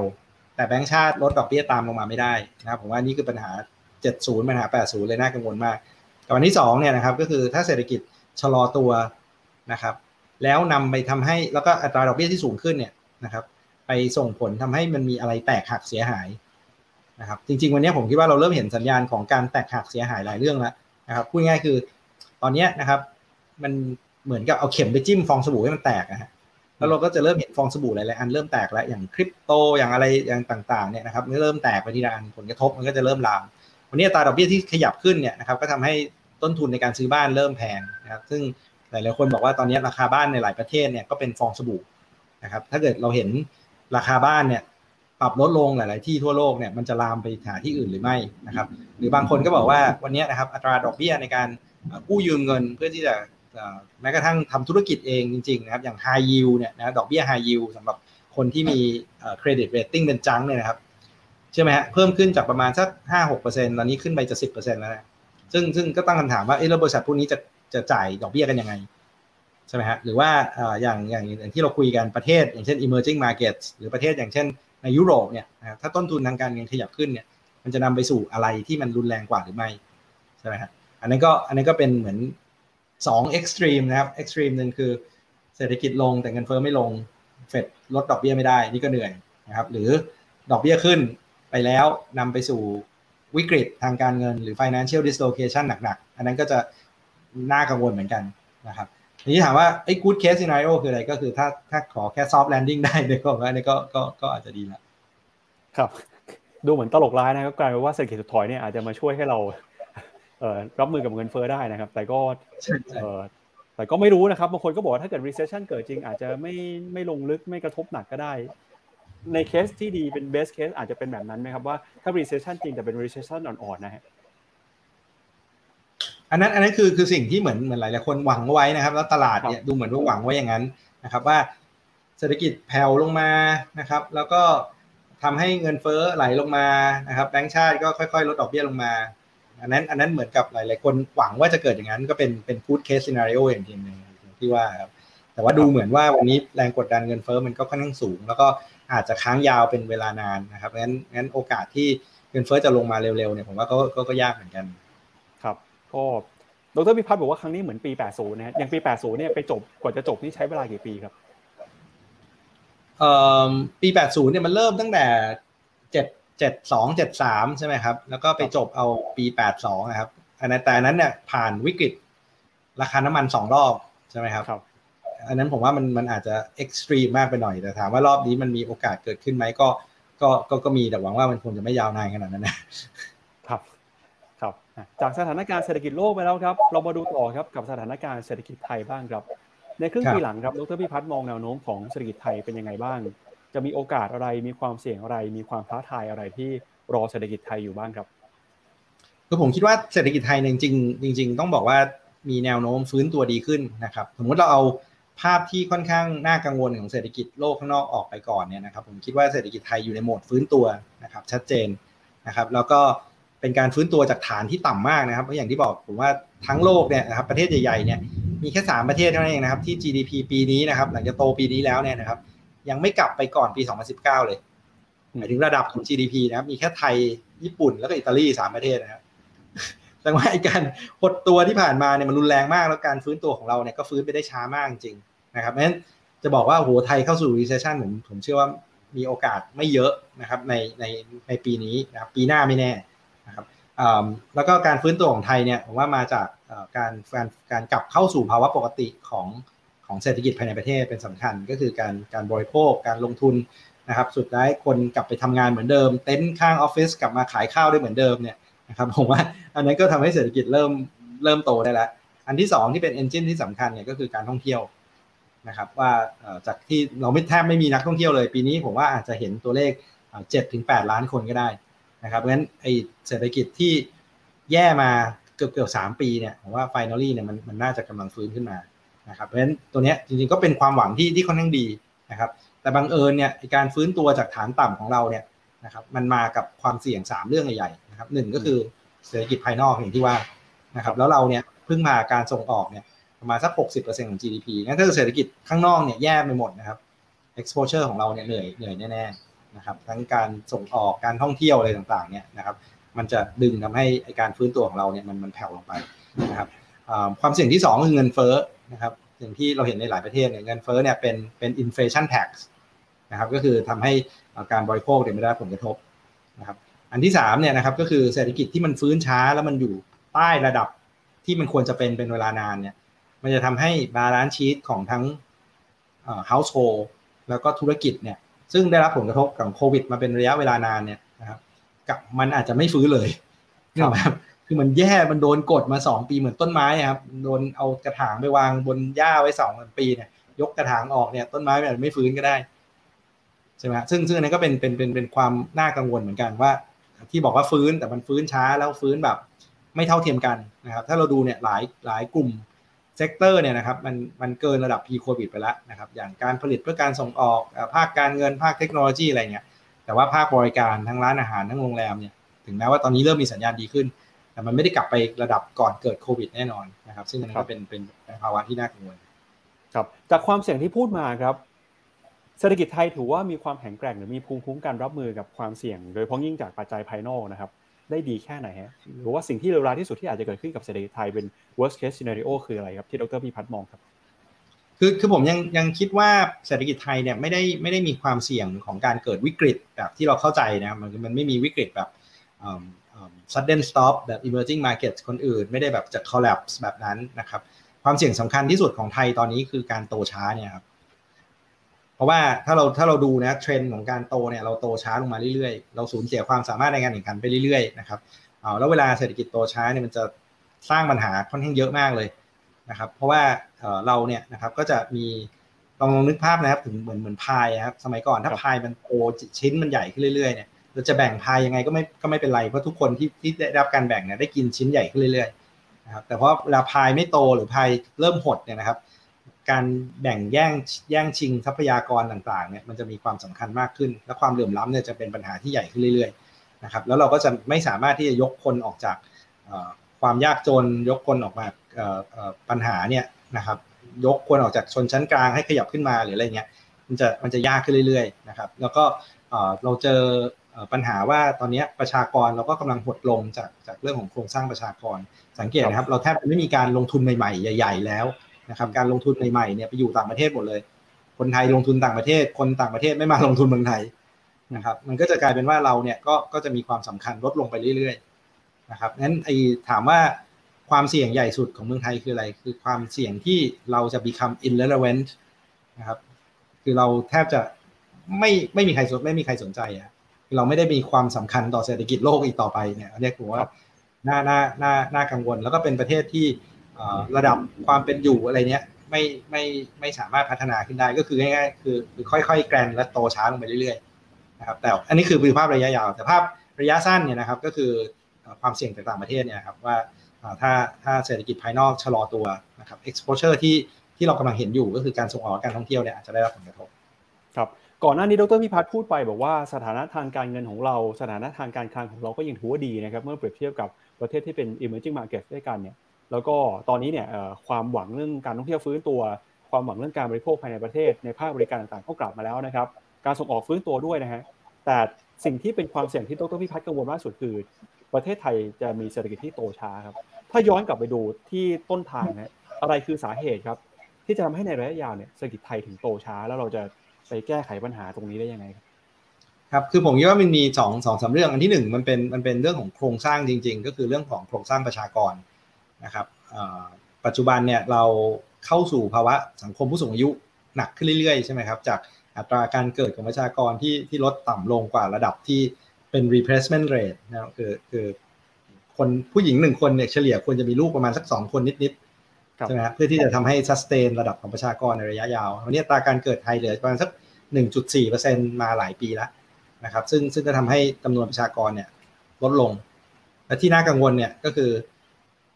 แต่แบงก์ชาติลดดอกเบี้ยตามลงมาไม่ได้นะครับผมว่านี่คือปัญหา 70 ปัญหา 80 เลยน่ากังวลมากกับวันที่2เนี่ยนะครับก็คือถ้าเศรษฐกิจชะลอตัวนะครับ แล้วนำไปทำให้แล้วก็อัตราดอกเบี้ยที่สูงขึ้นเนี่ยนะครับ ไปส่งผลทำให้มันมีอะไรแตกหักเสียหาย นะครับจริงๆ วันนี้ผมคิดว่าเราเริ่มเห็นสัญญาณของการแตกหักเสียหายหลายเรื่องแล้วนะครับพูดง่ายคือ ตอนนี้นะครับมันเหมือนกับเอาเข็มไปจิ้มฟองสบู่ให้มันแตกนะฮะแล้วเราก็จะเริ่มเห็นฟองสบู่หลายๆอันเริ่มแตกแล้วอย่างคริปโตอย่างอะไรอย่างต่างๆเนี่ยนะครับเริ่มแตกไปทีละอันผลกระทบมันก็จะเริ่มลาม วันนี้ตาดอกเบี้ยที่ขยับขึ้นเนี่ยนะครับก็ทำให้ต้นทุนในการซื้อบ้านเริ่มแพงนะครับซึ่งหลายๆคนบอกว่าตอนนี้ราคาบ้านในหลายประเทศเนี่ยก็เป็นฟองสบู่นะครับถ้าเกิดเราเห็นราคาบ้านเนี่ย ปรับลดลงหลาย ๆ ที่ทั่วโลกเนี่ยมันจะลามไปหาที่อื่นหรือไม่นะครับ หรือบางคนก็บอกว่าวันนี้นะครับอัตราดอกเบี้ยในการกู้ยืมเงินเพื่อที่จะแม้กระทั่งทำธุรกิจเองจริง ๆ นะครับ อย่าง high yield เนี่ยนะดอกเบี้ย high yield สำหรับคนที่มี credit rating เป็น junk เนี่ยนะครับใช่ไหมฮะเพิ่มขึ้นจากประมาณสักห้าหกเปอร์เซ็นต์ตอนนี้ขึ้นไปจะสิบเปอร์เซ็นต์แล้วนะซึ่งซึ่งก็ตั้งคำถามว่าเออบริษัทพวกนี้จะจะจ่ายดอกเบี้ยกันยังไงใช่ไหมฮะหรือว่าอย่างอย่างอย่างที่เราคุยกันประเทศอย่างเช่น emerging markets หรือประเทศอย่างเช่น ในยุโรปเนี่ยถ้าต้นทุนทางการเงินขยับขึ้นเนี่ยมันจะนำไปสู่อะไรที่มันรุนแรงกว่าหรือไม่ใช่ไหมฮะอันนี้ก็อันนี้ก็เป็นเหมือนสอง extreme นะครับ extreme หนึ่งคือเศรษฐกิจลงแต่เงินเฟ้อไม่ลงเฟดลดดอกเบี้ยไม่ได้นี่ก็เหนื่อยนะครับหรือดอกเบี้ยขึ้นไปแล้วนำไปสู่วิกฤตทางการเงินหรือ financial dislocation หนักๆ อันนั้นก็จะน่ากังวลเหมือนกันนะครับ นี้ถามว่าไอ้ good case scenario คืออะไรก็คือถ้าถ้าขอแค่ soft landing ได้เนี่ยก็อันนี้ก็ก็ก็อาจจะดีแล้วครับดูเหมือนตลกร้ายนะครับกลายเป็นว่าเศรษฐกิจถอยเนี่ยอาจจะมาช่วยให้เราเอ่อรับมือกับเงินเฟ้อได้นะครับ แต่ก็เอ่อแต่ก็ไม่รู้นะครับบางคนก็บอกว่าถ้าเกิด recession เกิดจริง อาจจะไม่ไม่ลงลึกไม่กระทบหนักก็ได้ ในเคสที่ดีเป็น best case อาจจะเป็นแบบนั้นไหมครับว่าถ้า recession จริงแต่เป็น recession อ่อนๆนะฮะ อันนั้นอันนั้นคือคือสิ่งที่เหมือนเหมือนหลายๆคนหวังไว้นะครับ แล้วตลาดเนี่ยดูเหมือนว่าหวังไว้อย่างนั้นนะครับ ว่าเศรษฐกิจแผ่วลงมานะครับ แล้วก็ทำให้เงินเฟ้อไหลลงมานะครับแบงก์ชาติก็ค่อยๆ ลดดอกเบี้ยลงมา อันนั้นอันนั้นเหมือนกับหลาย ๆ คนหวังว่าจะเกิดอย่างนั้นก็เป็นเป็น good case scenario อย่างที่นึงที่ว่าครับแต่ว่าดูเหมือนว่าวันนี้แรงกดดันเงินเฟ้อมันก็ค่อนข้างสูง แล้วก็อาจจะค้างยาวเป็นเวลานานนะครับงั้นงั้นโอกาสที่เงินเฟ้อจะลงมาเร็วๆเนี่ยผมว่าก็ก็ก็ยากเหมือนกันครับ ก็ดรพิพัฒน์บอกว่าครั้งนี้เหมือนปี 80 นะฮะอย่างปี 80 เนี่ยไปจบกว่าจะจบนี่ใช้เวลากี่ปีครับเอ่อปี 80 เนี่ยมันเริ่มตั้งแต่เจ็ดสองเจ็ดสามใช่ไหมครับ แล้วก็ไปจบเอาปีแปดสองนะครับอันนั้นแต่อันนั้นเนี่ยผ่านวิกฤตราคาน้ำมันสองรอบใช่ไหมครับครับ อันนั้นผมว่ามันมันอาจจะเอ็กซ์ตรีมมากไปหน่อย แต่ถามว่ารอบนี้มันมีโอกาสเกิดขึ้นไหมก็ก็ก็ก็มีแต่หวังว่ามันคงจะไม่ยาวนานขนาดนั้นนะครับครับ จากสถานการณ์เศรษฐกิจโลกไปแล้วครับ เรามาดูต่อครับกับสถานการณ์เศรษฐกิจไทยบ้างครับ ในครึ่งปีหลังครับดรพิพัฒน์มองแนวโน้มของเศรษฐกิจไทยเป็นยังไงบ้าง จะมีโอกาสอะไรมีความเสี่ยงอะไร มีความท้าทายอะไรที่รอเศรษฐกิจไทยอยู่บ้างครับคือผมคิดว่าเศรษฐกิจไทยจริงจริงๆต้องบอกว่ามีแนวโน้มฟื้นตัวดีขึ้นนะครับ สมมติเราเอาภาพที่ค่อนข้างน่ากังวลของเศรษฐกิจโลกข้างนอกออกไปก่อนเนี่ยนะครับ ผมคิดว่าเศรษฐกิจไทยอยู่ในโหมดฟื้นตัวนะครับชัดเจนนะครับ แล้วก็ เป็นการฟื้นตัวจากฐานที่ต่ำมากนะครับเพราะอย่างที่บอกผมว่าทั้งโลกเนี่ยนะครับประเทศใหญ่ๆเนี่ยมีแค่3ประเทศเท่านั้นเองนะครับที่ GDP ปีนี้นะครับ หลังจากโตปีนี้แล้วเนี่ยนะครับ ยังไม่กลับไปก่อนปี 2019 เลยหมายถึงระดับของ GDP นะครับ มีแค่ไทยญี่ปุ่นแล้วก็อิตาลีสามประเทศนะครับแสดงว่าไอ้การหดตัวที่ผ่านมาเนี่ยมันรุนแรงมากแล้วการฟื้นตัวของเราเนี่ยก็ฟื้นไปได้ช้ามากจริงนะครับเพราะฉะนั้นจะบอกว่าโหไทยเข้าสู่ recession ผมผมเชื่อว่ามีโอกาสไม่เยอะนะครับ ในในในปีนี้นะครับปีหน้าไม่แน่ แล้วก็การฟื้นตัวของไทยเนี่ยผมว่ามาจากการการการกลับเข้าสู่ภาวะปกติของของเศรษฐกิจภายในประเทศเป็นสำคัญ ก็คือการการบริโภคการลงทุนนะครับสุดท้ายคนกลับไปทำงานเหมือนเดิม เต็นท์ข้างออฟฟิศกลับมาขายข้าวได้เหมือนเดิมเนี่ยนะครับผมว่าอันนั้นก็ทำให้เศรษฐกิจเริ่มเริ่มโตได้แล้วอันที่ 2 ที่เป็น engine ที่สำคัญเนี่ยก็คือการท่องเที่ยวนะครับว่าจากที่เราไม่แทบไม่มีนักท่องเที่ยวเลย ปีนี้ผมว่าอาจจะเห็นตัวเลขเจ็ดถึงแปดล้านคนก็ได้ นะครับเพราะฉะนั้นไอ้เศรษฐกิจที่แย่มาเกือบเกือบสามปีเนี่ยผมว่า finally เนี่ยมันมันน่าจะกำลังฟื้นขึ้นมานะครับเพราะฉะนั้นตัวเนี้ยจริงๆก็เป็นความหวังที่ที่ค่อนข้างดีนะครับแต่บังเอิญเนี่ยการฟื้นตัวจากฐานต่ำของเราเนี่ยนะครับมันมากับความเสี่ยง 3 เรื่องใหญ่ๆนะครับหนึ่งก็คือเศรษฐกิจภายนอกอย่างที่ว่านะครับแล้วเราเนี่ยเพิ่งมาการส่งออกเนี่ยประมาณสัก 60%ของ GDP งั้นถ้าเศรษฐกิจข้างนอกเนี่ยแย่ไปหมดนะครับ exposure ของเราเนี่ยเหนื่อยเหนื่อยแน่ๆ นะครับทั้งการส่งออกการท่องเที่ยวอะไรต่างๆเนี่ยนะครับมันจะดึงทำให้การฟื้นตัวของเราเนี่ยมันมันแผ่วลงไปนะครับความเสี่ยงที่2คือเงินเฟ้อนะครับอย่างที่เราเห็นในหลายประเทศเนี่ยเงินเฟ้อเนี่ยเป็นเป็น inflation tax นะครับก็คือทำให้การบริโภคเนี่ยไม่ได้ผลกระทบนะครับอันที่3เนี่ยนะครับก็คือเศรษฐกิจที่มันฟื้นช้าแล้วมันอยู่ใต้ระดับที่มันควรจะเป็นเป็นเวลานานเนี่ยมันจะทำให้ balance sheet ของทั้ง household แล้วก็ธุรกิจเนี่ย ซึ่งได้รับผลกระทบกับโควิด มาเป็นระยะเวลานานเนี่ยนะครับกับมันอาจจะไม่ฟื้นเลยนะครับคือมันแย่มันโดนกดมา2ปีเหมือนต้นไม้ครับโดนเอากระถางไปวางบนหญ้าไว้2ปีเนี่ยยกกระถางออกเนี่ยต้นไม้อาจจะไม่ฟื้นก็ได้ใช่ไหมซึ่งซึ่งอันนี้ก็เป็นเป็นเป็นเป็นความน่ากังวลเหมือนกันว่า ที่บอกว่าฟื้นแต่มันฟื้นช้าแล้วฟื้นแบบ ไม่เท่าเทียมกันนะครับ ถ้าเราดูเนี่ยหลายหลายกลุ่ม sector เนี่ยนะครับมันมันเกินระดับ p ีโควิดไปแล้วนะครับอย่างการผลิตเพื่อการส่งออกภาคการเงินภาคเทคโนโลยีอะไรเงี้ยแต่ว่าภาคบริการทั้งร้านอาหารทั้งโรงแรมเนี่ยถึงแม้ว่าตอนนี้เริ่มมีสัญญาณดีขึ้น แต่มันไม่ได้กลับไประดับก่อนเกิดโควิดแน่นอนนะครับ ซึ่งอันนี้ก็เป็นเป็นภาวะที่น่ากังวลครับจากความเสี่ยงที่พูดมาครับเศรษฐกิจไทยถือว่ามีความแข็งแกร่งหรือมีภูมิคุ้มกันรับมือกับความเสี่ยง โดยเฉพาะยิ่งจากปัจจัยภายนอกนะครับ ได้ดีแค่ไหนฮะหรือว่าสิ่งที่เลวร้ายที่สุดที่อาจจะเกิดขึ้นกับเศรษฐกิจไทยเป็น worst case scenario คืออะไรครับ ที่ดรพิพัฒน์มองครับคือคือผมยังยังคิดว่าเศรษฐกิจไทยเนี่ยไม่ได้ไม่ได้มีความเสี่ยงของการเกิดวิกฤตแบบที่เราเข้าใจนะมันมันไม่มีวิกฤตแบบ sudden stop แบบ emerging market คนอื่น ไม่ได้แบบจะ collapse แบบนั้นนะครับ ความเสี่ยงสำคัญที่สุดของไทยตอนนี้คือการโตช้าเนี่ยครับ เพราะว่าถ้าเราถ้าเราดูนะเทรนด์ของการโตเนี่ยเราโตช้าลงมาเรื่อยๆ เราสูญเสียความสามารถในการแข่งขันไปเรื่อยๆนะครับเอาแล้วเวลาเศรษฐกิจโตช้าเนี่ยมันจะสร้างปัญหาค่อนข้างเยอะมากเลยนะครับเพราะว่าเราเนี่ยนะครับก็จะมีลองลองนึกภาพนะครับถึงเหมือนเหมือนพายครับสมัยก่อนถ้าพายมันโตชิ้นมันใหญ่ขึ้นเรื่อยๆเนี่ยเราจะแบ่งพายยังไงก็ไม่ก็ไม่เป็นไรเพราะทุกคนที่ที่ได้รับการแบ่งเนี่ยได้กินชิ้นใหญ่ขึ้นเรื่อยๆนะครับแต่เพราะเวลาพายไม่โตหรือพายเริ่มหดเนี่ยนะครับ การแบ่งแย่งแย่งชิงทรัพยากรต่างๆเนี่ยมันจะมีความสำคัญมากขึ้น และความเหลื่อมล้ำเนี่ยจะเป็นปัญหาที่ใหญ่ขึ้นเรื่อยๆนะครับแล้วเราก็จะไม่สามารถที่จะยกคนออกจากความยากจนยกคนออกมาปัญหาเนี่ยนะครับยกคนออกจากชนชั้นกลางให้ขยับขึ้นมาหรืออะไรเงี้ยมันจะมันจะยากขึ้นเรื่อยๆนะครับแล้วก็เราเจอปัญหาว่าตอนนี้ประชากรเราก็กำลังหดลงจากจากเรื่องของโครงสร้างประชากร สังเกตนะครับ เราแทบไม่มีการลงทุนใหม่ๆ ใหญ่ ๆ แล้ว นะครับ การลงทุนใหม่ๆเนี่ยไปอยู่ต่างประเทศหมดเลย คนไทยลงทุนต่างประเทศ คนต่างประเทศไม่มาลงทุนเมืองไทยนะครับ มันก็จะกลายเป็นว่าเราเนี่ยก็ก็จะมีความสำคัญลดลงไปเรื่อยๆนะครับงั้นไอ้ถามว่าความเสี่ยงใหญ่สุดของเมืองไทยคืออะไร คือความเสี่ยงที่เราจะ become irrelevant นะครับ คือเราแทบจะไม่ไม่มีใครสนไม่มีใครสนใจอะคือเราไม่ได้มีความสำคัญต่อเศรษฐกิจโลกอีกต่อไปเนี่ยเรียกว่าน่าน่าน่าน่ากังวล แล้วก็เป็นประเทศที่ ระดับความเป็นอยู่อะไรเนี้ยไม่ไม่ไม่สามารถพัฒนาขึ้นได้ก็คือง่ายๆคือคือค่อยๆ แกรนและโตช้าลงไปเรื่อยๆนะครับแต่อันนี้คือภาพระยะยาว แต่ภาพระยะสั้นเนี่ยนะครับก็คือความเสี่ยงจากต่างประเทศเนี่ยครับว่าถ้าถ้าเศรษฐกิจภายนอกชะลอตัวนะครับ exposure ที่ที่เรากำลังเห็นอยู่ก็คือการส่งออกการท่องเที่ยวเนี่ยอาจจะได้รับผลกระทบครับก่อนหน้านี้ดรพิพัฒน์พูดไปบอกว่าสถานะทางการเงินของเรา สถานะทางการคลังของเราก็ยังถือว่าดีนะครับเมื่อเปรียบเทียบกับประเทศที่เป็น emerging market ด้วยกันเนี่ย แล้วก็ตอนนี้เนี่ยความหวังเรื่องการท่องเที่ยวฟื้นตัว ความหวังเรื่องการบริโภคภายในประเทศ ในภาคบริการต่างๆก็กลับมาแล้วนะครับ การส่งออกฟื้นตัวด้วยนะฮะแต่สิ่งที่เป็นความเสี่ยงที่ดรพิพัฒน์กังวลมากสุดคือ ประเทศไทยจะมีเศรษฐกิจที่โตช้าครับถ้าย้อนกลับไปดูที่ต้นทางนะอะไรคือสาเหตุครับ ที่จะทำให้ในระยะยาวเนี่ยเศรษฐกิจไทยถึงโตช้า แล้วเราจะไปแก้ไขปัญหาตรงนี้ได้ยังไงครับครับคือผมคิดว่ามันมีสองสองสาเรื่องอันที่หนึ่งมันเป็นมันเป็นเรื่องของโครงสร้างจริง ๆ ก็คือเรื่องของโครงสร้างประชากร นะครับปัจจุบันเนี่ยเราเข้าสู่ภาวะสังคมผู้สูงอายุหนักขึ้นเรื่อยๆใช่ไหมครับจากอัตราการเกิดของประชากรที่ที่ลดต่ำลงกว่าระดับที่เป็น replacement rate นะคือคือคนผู้หญิงหนึ่งคนเนี่ยเฉลี่ยควรจะมีลูกประมาณสักสองคนนิดๆใช่ไหมเพื่อที่จะทำให้ซัสเตนระดับของประชากรในระยะยาววันนี้ตาการเกิดไทยเหลือประมาณสักหนึ่งจุดสี่เปอร์เซ็นมาหลายปีแล้วนะครับซึ่งซึ่งก็ทำให้จำนวนประชากรเนี่ยลดลง และที่น่ากังวลเนี่ยก็คือ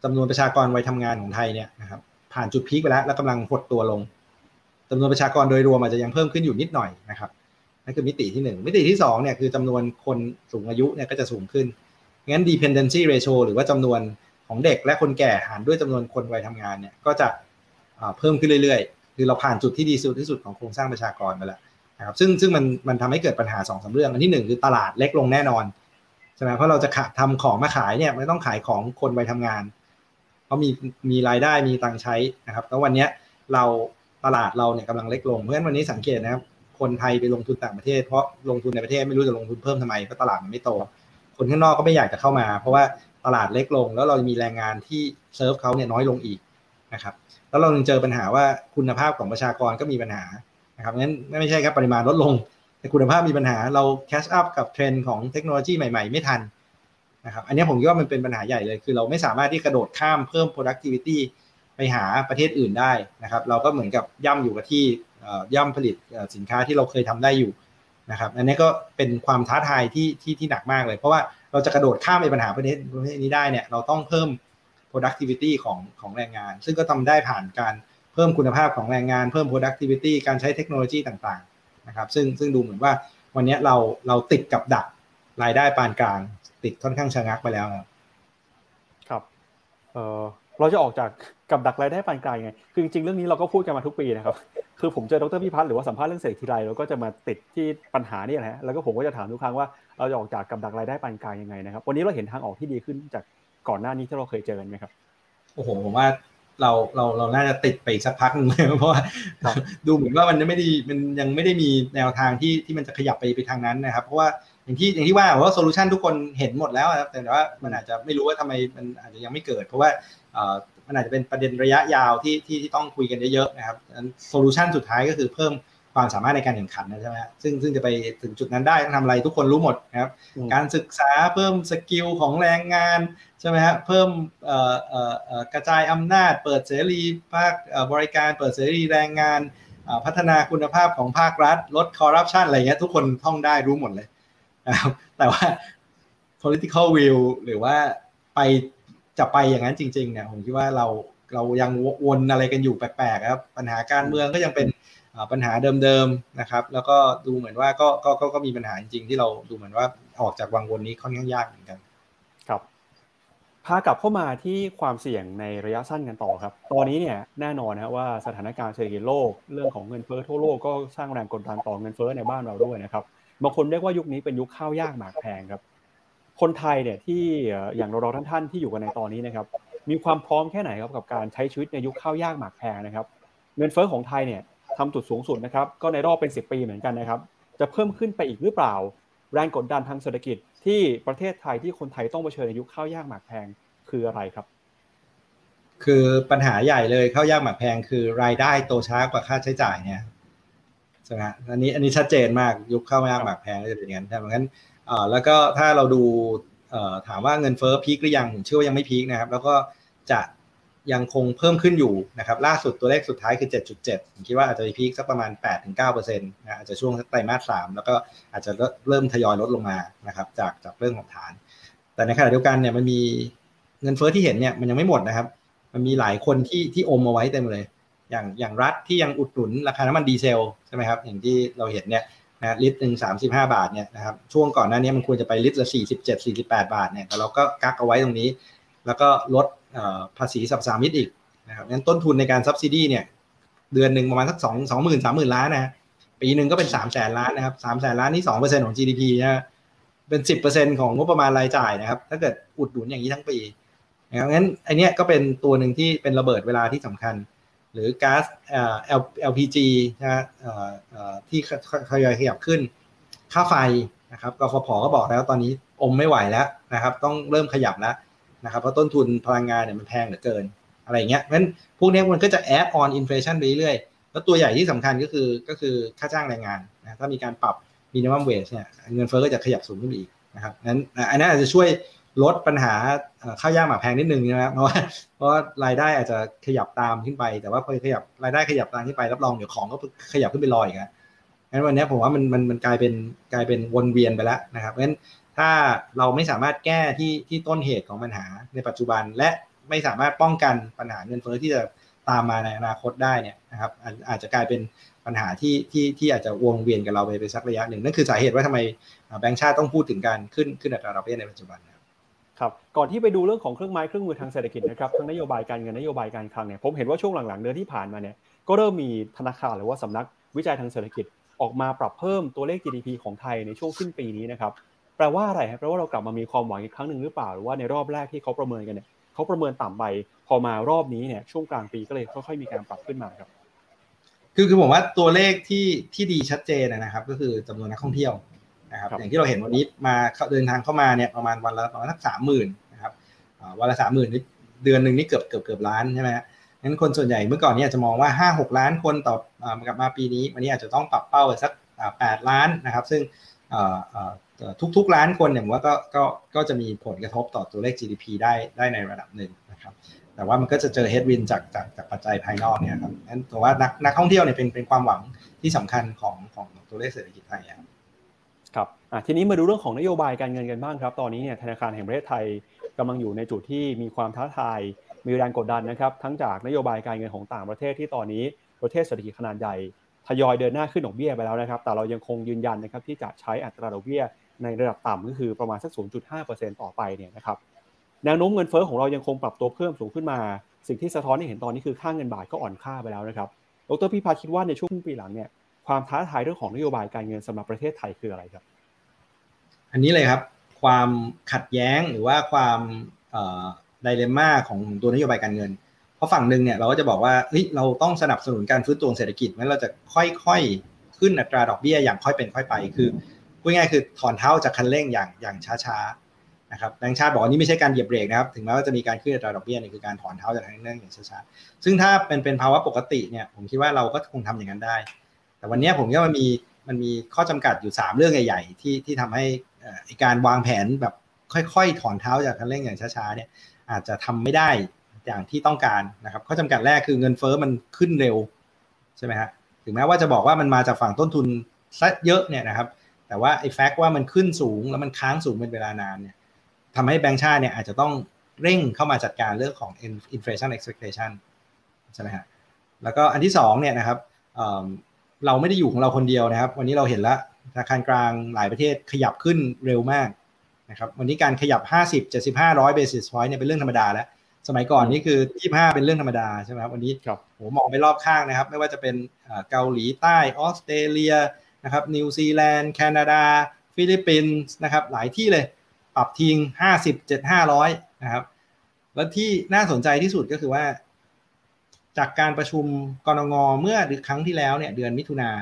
จำนวนประชากรวัยทำงานของไทยเนี่ยนะครับผ่านจุดพีคไปแล้วแล้วกำลังหดตัวลงจำนวนประชากรโดยรวมอาจจะยังเพิ่มขึ้นอยู่นิดหน่อยนะครับนั่นคือมิติที่หนึ่งมิติที่สองเนี่ยคือจำนวนคนสูงอายุเนี่ยก็จะสูงขึ้นงั้น dependency ratio หรือว่าจำนวนของเด็กและคนแก่หารด้วยจำนวนคนวัยทำงานเนี่ยก็จะเพิ่มขึ้นเรื่อยๆ คือเราผ่านจุดที่ดีสุดที่สุดของโครงสร้างประชากรไปแล้วนะครับซึ่งซึ่งมันมันทำให้เกิดปัญหาสองสาเรื่อง อันที่หนึ่งคือตลาดเล็กลงแน่นอนใช่ไหมเพราะเราจะทำของมาขายเนี่ยไม่ต้องขายของคนวัยทำงาน เพราะมีมีรายได้มีตังใช้นะครับแล้ววันนี้เราตลาดเราเนี่ยกำลังเล็กลงเพราะฉะนั้นวันนี้สังเกตนะครับคนไทยไปลงทุนต่างประเทศ เพราะลงทุนในประเทศไม่รู้จะลงทุนเพิ่มทำไมเพราะตลาดมันไม่โต คนข้างนอกก็ไม่อยากจะเข้ามา เพราะว่าตลาดเล็กลง แล้วเรามีแรงงานที่เซิร์ฟเขาเนี่ยน้อยลงอีกนะครับแล้วเราเจอปัญหาว่าคุณภาพของประชากรก็มีปัญหานะครับงั้นไม่ใช่ครับปริมาณลดลง แต่คุณภาพมีปัญหาเราแคชอัพกับเทรนด์ของเทคโนโลยีใหม่ๆ ไม่ทัน นะครับอันนี้ผมคิดว่ามันเป็นปัญหาใหญ่เลยคือเราไม่สามารถที่กระโดดข้ามเพิ่ม productivity ไปหาประเทศอื่นได้นะครับ เราก็เหมือนกับย่ำอยู่กับที่ย่ำผลิตสินค้าที่เราเคยทำได้อยู่นะครับอันนี้ก็เป็นความท้าทายที่ที่ที่หนักมากเลย เพราะว่าเราจะกระโดดข้ามไปปัญหาประเทศประเทศนี้ได้เนี่ยเราต้องเพิ่ม productivity ของของแรงงาน ซึ่งก็ทำได้ผ่านการเพิ่มคุณภาพของแรงงาน เพิ่ม productivity การใช้เทคโนโลยีต่างๆนะครับซึ่งซึ่งดูเหมือนว่าวันนี้เราเราติดกับดักรายได้ปานกลาง ติดค่อนข้างชะงักไปแล้วครับครับเออเราจะออกจากกับดักรายได้ปานกลางยังไง คือจริงๆเรื่องนี้เราก็พูดกันมาทุกปีนะครับ คือผมเจอดรพิพัฒน์หรือว่าสัมภาษณ์เรื่องเศรษฐกิจไรเราก็จะมาติดที่ปัญหานี่แหละ แล้วก็ผมก็จะถามทุกครั้งว่าเราจะออกจากกับดักรายได้ปานกลางยังไงนะครับ วันนี้เราเห็นทางออกที่ดีขึ้นจากก่อนหน้านี้ที่เราเคยเจอกันไหมครับ โอ้โห ผมว่าเราเราเราน่าจะติดไปสักพักหนึ่งเลยเพราะว่าดูเหมือนว่ามันไม่ได้มันยังไม่ได้มีแนวทางที่ที่มันจะขยับไปไปทางนั้นนะครับ เพราะว่า อย่างที่อย่างที่ว่าว่า solution ทุกคนเห็นหมดแล้วครับแต่ว่ามันอาจจะไม่รู้ว่าทำไมมันอาจจะยังไม่เกิด เพราะว่ามันอาจจะเป็นประเด็นระยะยาวที่ที่ที่ต้องคุยกันเยอะๆนะครับ solution สุดท้ายก็คือเพิ่มความสามารถในการแข่งขันนะใช่ไหมซึ่งซึ่งจะไปถึงจุดนั้นได้ต้องทำอะไรทุกคนรู้หมดนะครับ การศึกษาเพิ่ม skill ของแรงงานใช่ไหมฮะเพิ่มกระจายอำนาจ เปิดเสรีภาคบริการ เปิดเสรีแรงงาน พัฒนาคุณภาพของภาครัฐ ลดคอร์รัปชันอะไรเงี้ยทุกคนท่องได้รู้หมดเลย นะครับแต่ว่า political will หรือว่าไปจะไปอย่างนั้นจริงๆเนี่ยผมคิดว่าเราเรายังวนอะไรกันอยู่แปลกๆครับปัญหาการเมืองก็ยังเป็นปัญหาเดิมๆนะครับ แล้วก็ดูเหมือนว่าก็ก็ก็มีปัญหาจริงๆที่เราดูเหมือนว่าออกจากวังวนนี้ค่อนข้างยากเหมือนกัน ครับพากลับเข้ามาที่ความเสี่ยงในระยะสั้นกันต่อครับ ตอนนี้เนี่ยแน่นอนนะว่าสถานการณ์เศรษฐกิจโลกเรื่องของเงินเฟ้อทั่วโลกก็สร้างแรงกดดันต่อเงินเฟ้อในบ้านเราด้วยนะครับ บางคนเรียกว่ายุคนี้เป็นยุคข้าวยากหมากแพงครับ คนไทยเนี่ยที่อย่างเราๆท่านๆที่อยู่กันในตอนนี้นะครับ มีความพร้อมแค่ไหนครับกับการใช้ชีวิตในยุคข้าวยากหมากแพงนะครับ เงินเฟ้อของไทยเนี่ยทำจุดสูงสุดนะครับ ก็ในรอบเป็น 10 ปีเหมือนกันนะครับ จะเพิ่มขึ้นไปอีกหรือเปล่า แรงกดดันทางเศรษฐกิจที่ประเทศไทยที่คนไทยต้องเผชิญในยุคข้าวยากหมากแพงคืออะไรครับ คือปัญหาใหญ่เลยข้าวยากหมากแพงคือรายได้โตช้ากว่าค่าใช้จ่ายเนี่ย ใช่ไหมอันนี้อันนี้ชัดเจนมากยุคข้าวยากหมากแพงก็จะเป็นอย่างนั้นใช่ไหมงั้นแล้วก็ถ้าเราดูถามว่าเงินเฟ้อพีคหรือยังผมเชื่อว่ายังไม่พีคนะครับ แล้วก็จะยังคงเพิ่มขึ้นอยู่นะครับ ล่าสุดตัวเลขสุดท้ายคือ 7.7 ผมคิดว่าอาจจะพีคสักประมาณ 8-9%นะอาจจะช่วงไตรมาสสามแล้วก็อาจจะเริ่มทยอยลดลงมานะครับ จากจากเรื่องของฐาน แต่ในขณะเดียวกันเนี่ยมันมีเงินเฟ้อที่เห็นเนี่ยมันยังไม่หมดนะครับ มันมีหลายคนที่ที่อมเอาไว้เต็มเลย อย่างอย่างรัฐที่ยังอุดหนุนราคาน้ำมันดีเซลใช่ไหมครับอย่างที่เราเห็นเนี่ยนะลิตรหนึ่งสามสิบห้าบาทเนี่ยนะครับช่วงก่อนหน้านี้มันควรจะไปลิตรละสี่สิบเจ็ดสี่สิบแปดบาทเนี่ยแต่เราก็กักเอาไว้ตรงนี้ แล้วก็ลดภาษีสับสามิตอีกนะครับงั้นต้นทุนในการซับซิดีเนี่ยเดือนหนึ่งประมาณสักสองสองหมื่นสามหมื่นล้านนะปีหนึ่งก็เป็นสามแสนล้านนะครับสามแสนล้านนี่สองเปอร์เซ็นของ GDP นะเป็นสิบเปอร์เซ็นของงบประมาณรายจ่ายนะครับ ถ้าเกิดอุดหนุนอย่างนี้ทั้งปีนะครับงั้นไอเนี้ยก็เป็นตัวหนึ่งที่เป็นระเบิดเวลาที่สำคัญ หรือก๊าซ LPG นะที่ทยอยขยับขึ้น ค่าไฟนะครับกฟผก็บอกแล้วตอนนี้อมไม่ไหวแล้วนะครับ ต้องเริ่มขยับแล้วนะครับเพราะต้นทุนพลังงานเนี่ยมันแพงเหลือเกิน อะไรเงี้ยเพราะฉะนั้นพวกนี้มันก็จะแอดออนอินฟลชันไปเรื่อยๆแล้วตัวใหญ่ที่สำคัญก็คือก็คือค่าจ้างแรงงานนะถ้ามีการปรับมินิมัมเวจเนี่ยเงินเฟ้อก็จะขยับสูงขึ้นอีกนะครับนั้นอันนั้นอาจจะช่วย ลดปัญหาข้าวยากหมากแพงนิดนึงนะครับเพราะว่าเพราะรายได้อาจจะขยับตามขึ้นไป แต่ว่าพอขยับรายได้ขยับตามขึ้นไปรับรองเดี๋ยวของก็ขยับขึ้นไปลอยอีกงั้นวันนี้ผมว่ามันมันมันกลายเป็นกลายเป็นวนเวียนไปแล้วนะครับเพราะฉะนั้นถ้าเราไม่สามารถแก้ที่ที่ต้นเหตุของปัญหาในปัจจุบัน และไม่สามารถป้องกันปัญหาเงินเฟ้อที่จะตามมาในอนาคตได้เนี่ยนะครับอาจจะกลายเป็นปัญหาที่ที่ที่อาจจะวงเวียนกับเราไปไปสักระยะหนึ่งนั่นคือสาเหตุว่าทำไมแบงก์ชาติต้องพูดถึงการขึ้นขึ้นอัตราดอกเบี้ยในปัจจุบัน ครับก่อนที่ไปดูเรื่องของเครื่องไม้เครื่องมือทางเศรษฐกิจนะครับทั้งนโยบายการเงินนโยบายการคลังเนี่ยผมเห็นว่าช่วงหลังๆเดือนที่ผ่านมาเนี่ยก็เริ่มมีธนาคารหรือว่าสำนักวิจัยทางเศรษฐกิจออกมาปรับเพิ่มตัวเลข GDP ของไทยในช่วงสิ้นปีนี้นะครับแปลว่าอะไรครับแปลว่าเรากลับมามีความหวังอีกครั้งหนึ่งหรือเปล่าหรือว่าในรอบแรกที่เขาประเมินกันเนี่ยเขาประเมินต่ำไปพอมารอบนี้เนี่ยช่วงกลางปีก็เลยค่อยๆมีการปรับขึ้นมาครับ คือคือผมว่าตัวเลขที่ที่ดีชัดเจนนะครับ ก็คือจำนวนนักท่องเที่ยว นะครับอย่างที่เราเห็นวันนี้มาเดินทางเข้ามาเนี่ยประมาณวันละประมาณสักสามหมื่นนะครับวันละสามหมื่นเดือนหนึ่งนี่เกือบเกือบเกือบล้านใช่ไหมงั้นคนส่วนใหญ่เมื่อก่อนเนี่ยจะมองว่าห้าหกล้านคนต่อกลับมาปีนี้วันนี้อาจจะต้องปรับเป้าไปสักแปดล้านนะครับ ซึ่งทุกๆล้านคนเนี่ยผมว่าก็ก็ก็จะมีผลกระทบต่อตัวเลข GDP ได้ได้ในระดับหนึ่งนะครับแต่ว่ามันก็จะเจอเฮดวินจากจากจากปัจจัยภายนอกเนี่ยครับนั้นแต่ว่านักนักท่องเที่ยวเนี่ยเป็นเป็นความหวังที่สำคัญของของตัวเลขเศรษฐกิจไทยครับครับ ทีนี้มาดูเรื่องของนโยบายการเงินกันบ้างครับ ตอนนี้เนี่ยธนาคารแห่งประเทศไทยกำลังอยู่ในจุดที่มีความท้าทาย มีแรงกดดันนะครับ ทั้งจากนโยบายการเงินของต่างประเทศที่ตอนนี้ประเทศเศรษฐกิจขนาดใหญ่ทยอยเดินหน้าขึ้นดอกเบี้ยไปแล้วนะครับ แต่เรายังคงยืนยันนะครับที่จะใช้อัตราดอกเบี้ยในระดับต่ำก็คือประมาณสัก 0.5%ต่อไปเนี่ยนะครับ แนวโน้มเงินเฟ้อของเรายังคงปรับตัวเพิ่มสูงขึ้นมา สิ่งที่สะท้อนให้เห็นตอนนี้คือค่าเงินบาทก็อ่อนค่าไปแล้วนะครับ ดรพิพาคิดว่าในช่วงปีหลังเนี่ยความท้าทายเรื่องของนโยบายการเงินสำหรับประเทศไทยคืออะไรครับ อันนี้เลยครับ ความขัดแย้งหรือว่าความไดเลม่าของตัวนโยบายการเงิน เพราะฝั่งหนึ่งเนี่ยเราก็จะบอกว่าเฮ้ยเราต้องสนับสนุนการฟื้นตัวเศรษฐกิจงั้นเราจะค่อยๆขึ้นอัตราดอกเบี้ยอย่างค่อยเป็นค่อยไป คือพูดง่ายคือถอนเท้าจากคันเร่งอย่างอย่างช้าๆนะครับแบงค์ชาติบอกว่านี่ไม่ใช่การเหยียบเบรกนะครับ ถึงแม้ว่าจะมีการขึ้นอัตราดอกเบี้ยนี่คือการถอนเท้าจากคันเร่งอย่างช้าๆซึ่งถ้าเป็นเป็นภาวะปกติเนี่ยผมคิดว่าเราก็คงทำอย่างนั้นได้ แต่วันนี้ผมว่ามันมีมันมีข้อจำกัดอยู่ 3 เรื่องใหญ่ ๆ ที่ที่ทำให้ การวางแผนแบบค่อยๆ ถอนเท้าจากคันเร่งอย่างช้าๆเนี่ยอาจจะทำไม่ได้อย่างที่ต้องการนะครับข้อจำกัดแรกคือเงินเฟอ้อมันขึ้นเร็วใช่ไหมฮะถึงแม้ว่าจะบอกว่ามันมาจากฝั่งต้นทุนซะเยอะเนี่ยนะครับ แต่ว่าไอ้แฟกต์ว่ามันขึ้นสูงแล้วมันค้างสูงเป็นเวลานานเนี่ยทำให้แบงก์ชาติเนี่ยอาจจะต้องเร่งเข้ามาจัดการเรื่องของ inflation expectation ใช่ไหมฮะแล้วก็อันที่สองเนี่ยนะครับเราไม่ได้อยู่ของเราคนเดียวนะครับ วันนี้เราเห็นแล้ว ธนาคารกลางหลายประเทศขยับขึ้นเร็วมากนะครับวันนี้การขยับ 50 75 100 basis point เนี่ยเป็นเรื่องธรรมดาแล้ว สมัยก่อนนี่คือ 25 เป็นเรื่องธรรมดาใช่ไหมครับวันนี้โหมองไปรอบข้างนะครับ ไม่ว่าจะเป็นเกาหลีใต้ออสเตรเลียนะครับนิวซีแลนด์แคนาดา ฟิลิปปินส์นะครับหลายที่เลยปรับทิ้งห้าสิบเจ็ดห้าร้อยนะครับแล้วที่น่าสนใจที่สุดก็คือว่า จากการประชุมกรงงเมื่อครั้งที่แล้วเนี่ยเดือนมิถุนายน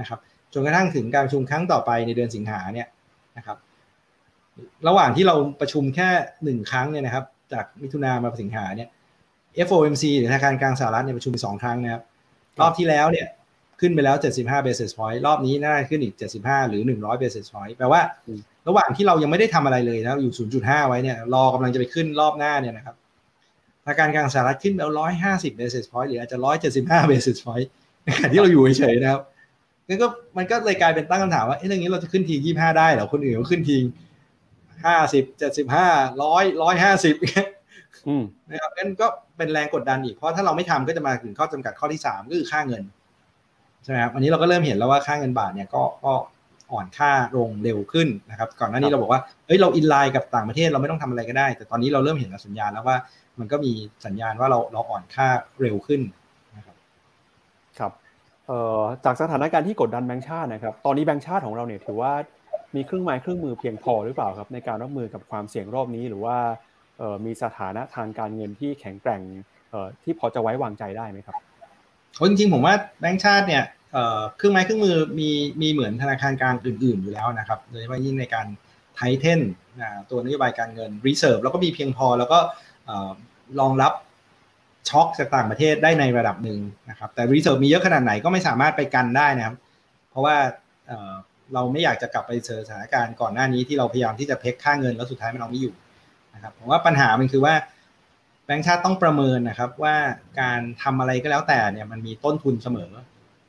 นะครับ จนกระทั่งถึงการประชุมครั้งต่อไปในเดือนสิงหาเนี่ยนะครับ ระหว่างที่เราประชุมแค่หนึ่งครั้งเนี่ยนะครับ จากมิถุนามาสิงหาเนี่ย FOMC หรือธนาคารกลางสหรัฐเนี่ยประชุมสองครั้งนะครับ รอบที่แล้วเนี่ยขึ้นไปแล้ว 75 basis point รอบนี้น่าจะขึ้นอีก 75 หรือ 100 basis point แปลว่าระหว่างที่เรายังไม่ได้ทำอะไรเลยนะอยู่ 0.5 ไว้เนี่ยรอกำลังจะไปขึ้นรอบหน้าเนี่ยนะครับธนาคารกลางสหรัฐขึ้นไปแล้ว 150 basis point หรืออาจจะ 175 basis point ในขณะที่เราอยู่เฉยๆนะครับ งั้นก็มันก็เลยกลายเป็นตั้งคำถามว่าเอ๊ะเรื่องนี้เราจะขึ้นที25ได้เหรอคนอื่นเขาขึ้นที50 75 100 150นะครับงั้นก็เป็นแรงกดดันอีกเพราะถ้าเราไม่ทำก็จะมาถึงข้อจำกัดข้อที่3ก็คือค่าเงินใช่ไหมครับวันนี้เราก็เริ่มเห็นแล้วว่าค่าเงินบาทเนี่ยก็ก็อ่อนค่าลงเร็วขึ้นนะครับ ก่อนหน้านี้เราบอกว่าเฮ้ยเราอินไลน์กับต่างประเทศเราไม่ต้องทำอะไรก็ได้ แต่ตอนนี้เราเริ่มเห็นสัญญาณแล้วว่ามันก็มีสัญญาณว่าเราเราอ่อนค่าเร็วขึ้นนะครับ ครับ จากสถานการณ์ที่กดดันแบงค์ชาตินะครับ ตอนนี้แบงค์ชาติของเราเนี่ยถือว่ามีเครื่องไม้เครื่องมือเพียงพอหรือเปล่าครับในการรับมือกับความเสี่ยงรอบนี้ หรือว่ามีสถานะทางการเงินที่แข็งแกร่งที่พอจะไว้วางใจได้ไหมครับจริงๆผมว่าแบงค์ชาติเนี่ยเครื่องไม้เครื่องมือมีมีเหมือนธนาคารกลางอื่น ๆอยู่แล้วนะครับโดยเฉพาะยิ่งในการ tighten ตัวนโยบายการเงิน reserve แล้วก็มีเพียงพอแล้วก็รองรับ ช็อคจากต่างประเทศได้ในระดับหนึ่งนะครับ แต่ reserve มีเยอะขนาดไหนก็ไม่สามารถไปกันได้นะครับ เพราะว่าเราไม่อยากจะกลับไปเจอสถานการณ์ก่อนหน้านี้ที่เราพยายามที่จะ peg ค่าเงินแล้วสุดท้ายมันเอาไม่อยู่นะครับผมว่าปัญหามันคือว่าแบงก์ชาติต้องประเมินนะครับว่าการทำอะไรก็แล้วแต่เนี่ยมันมีต้นทุนเสมอ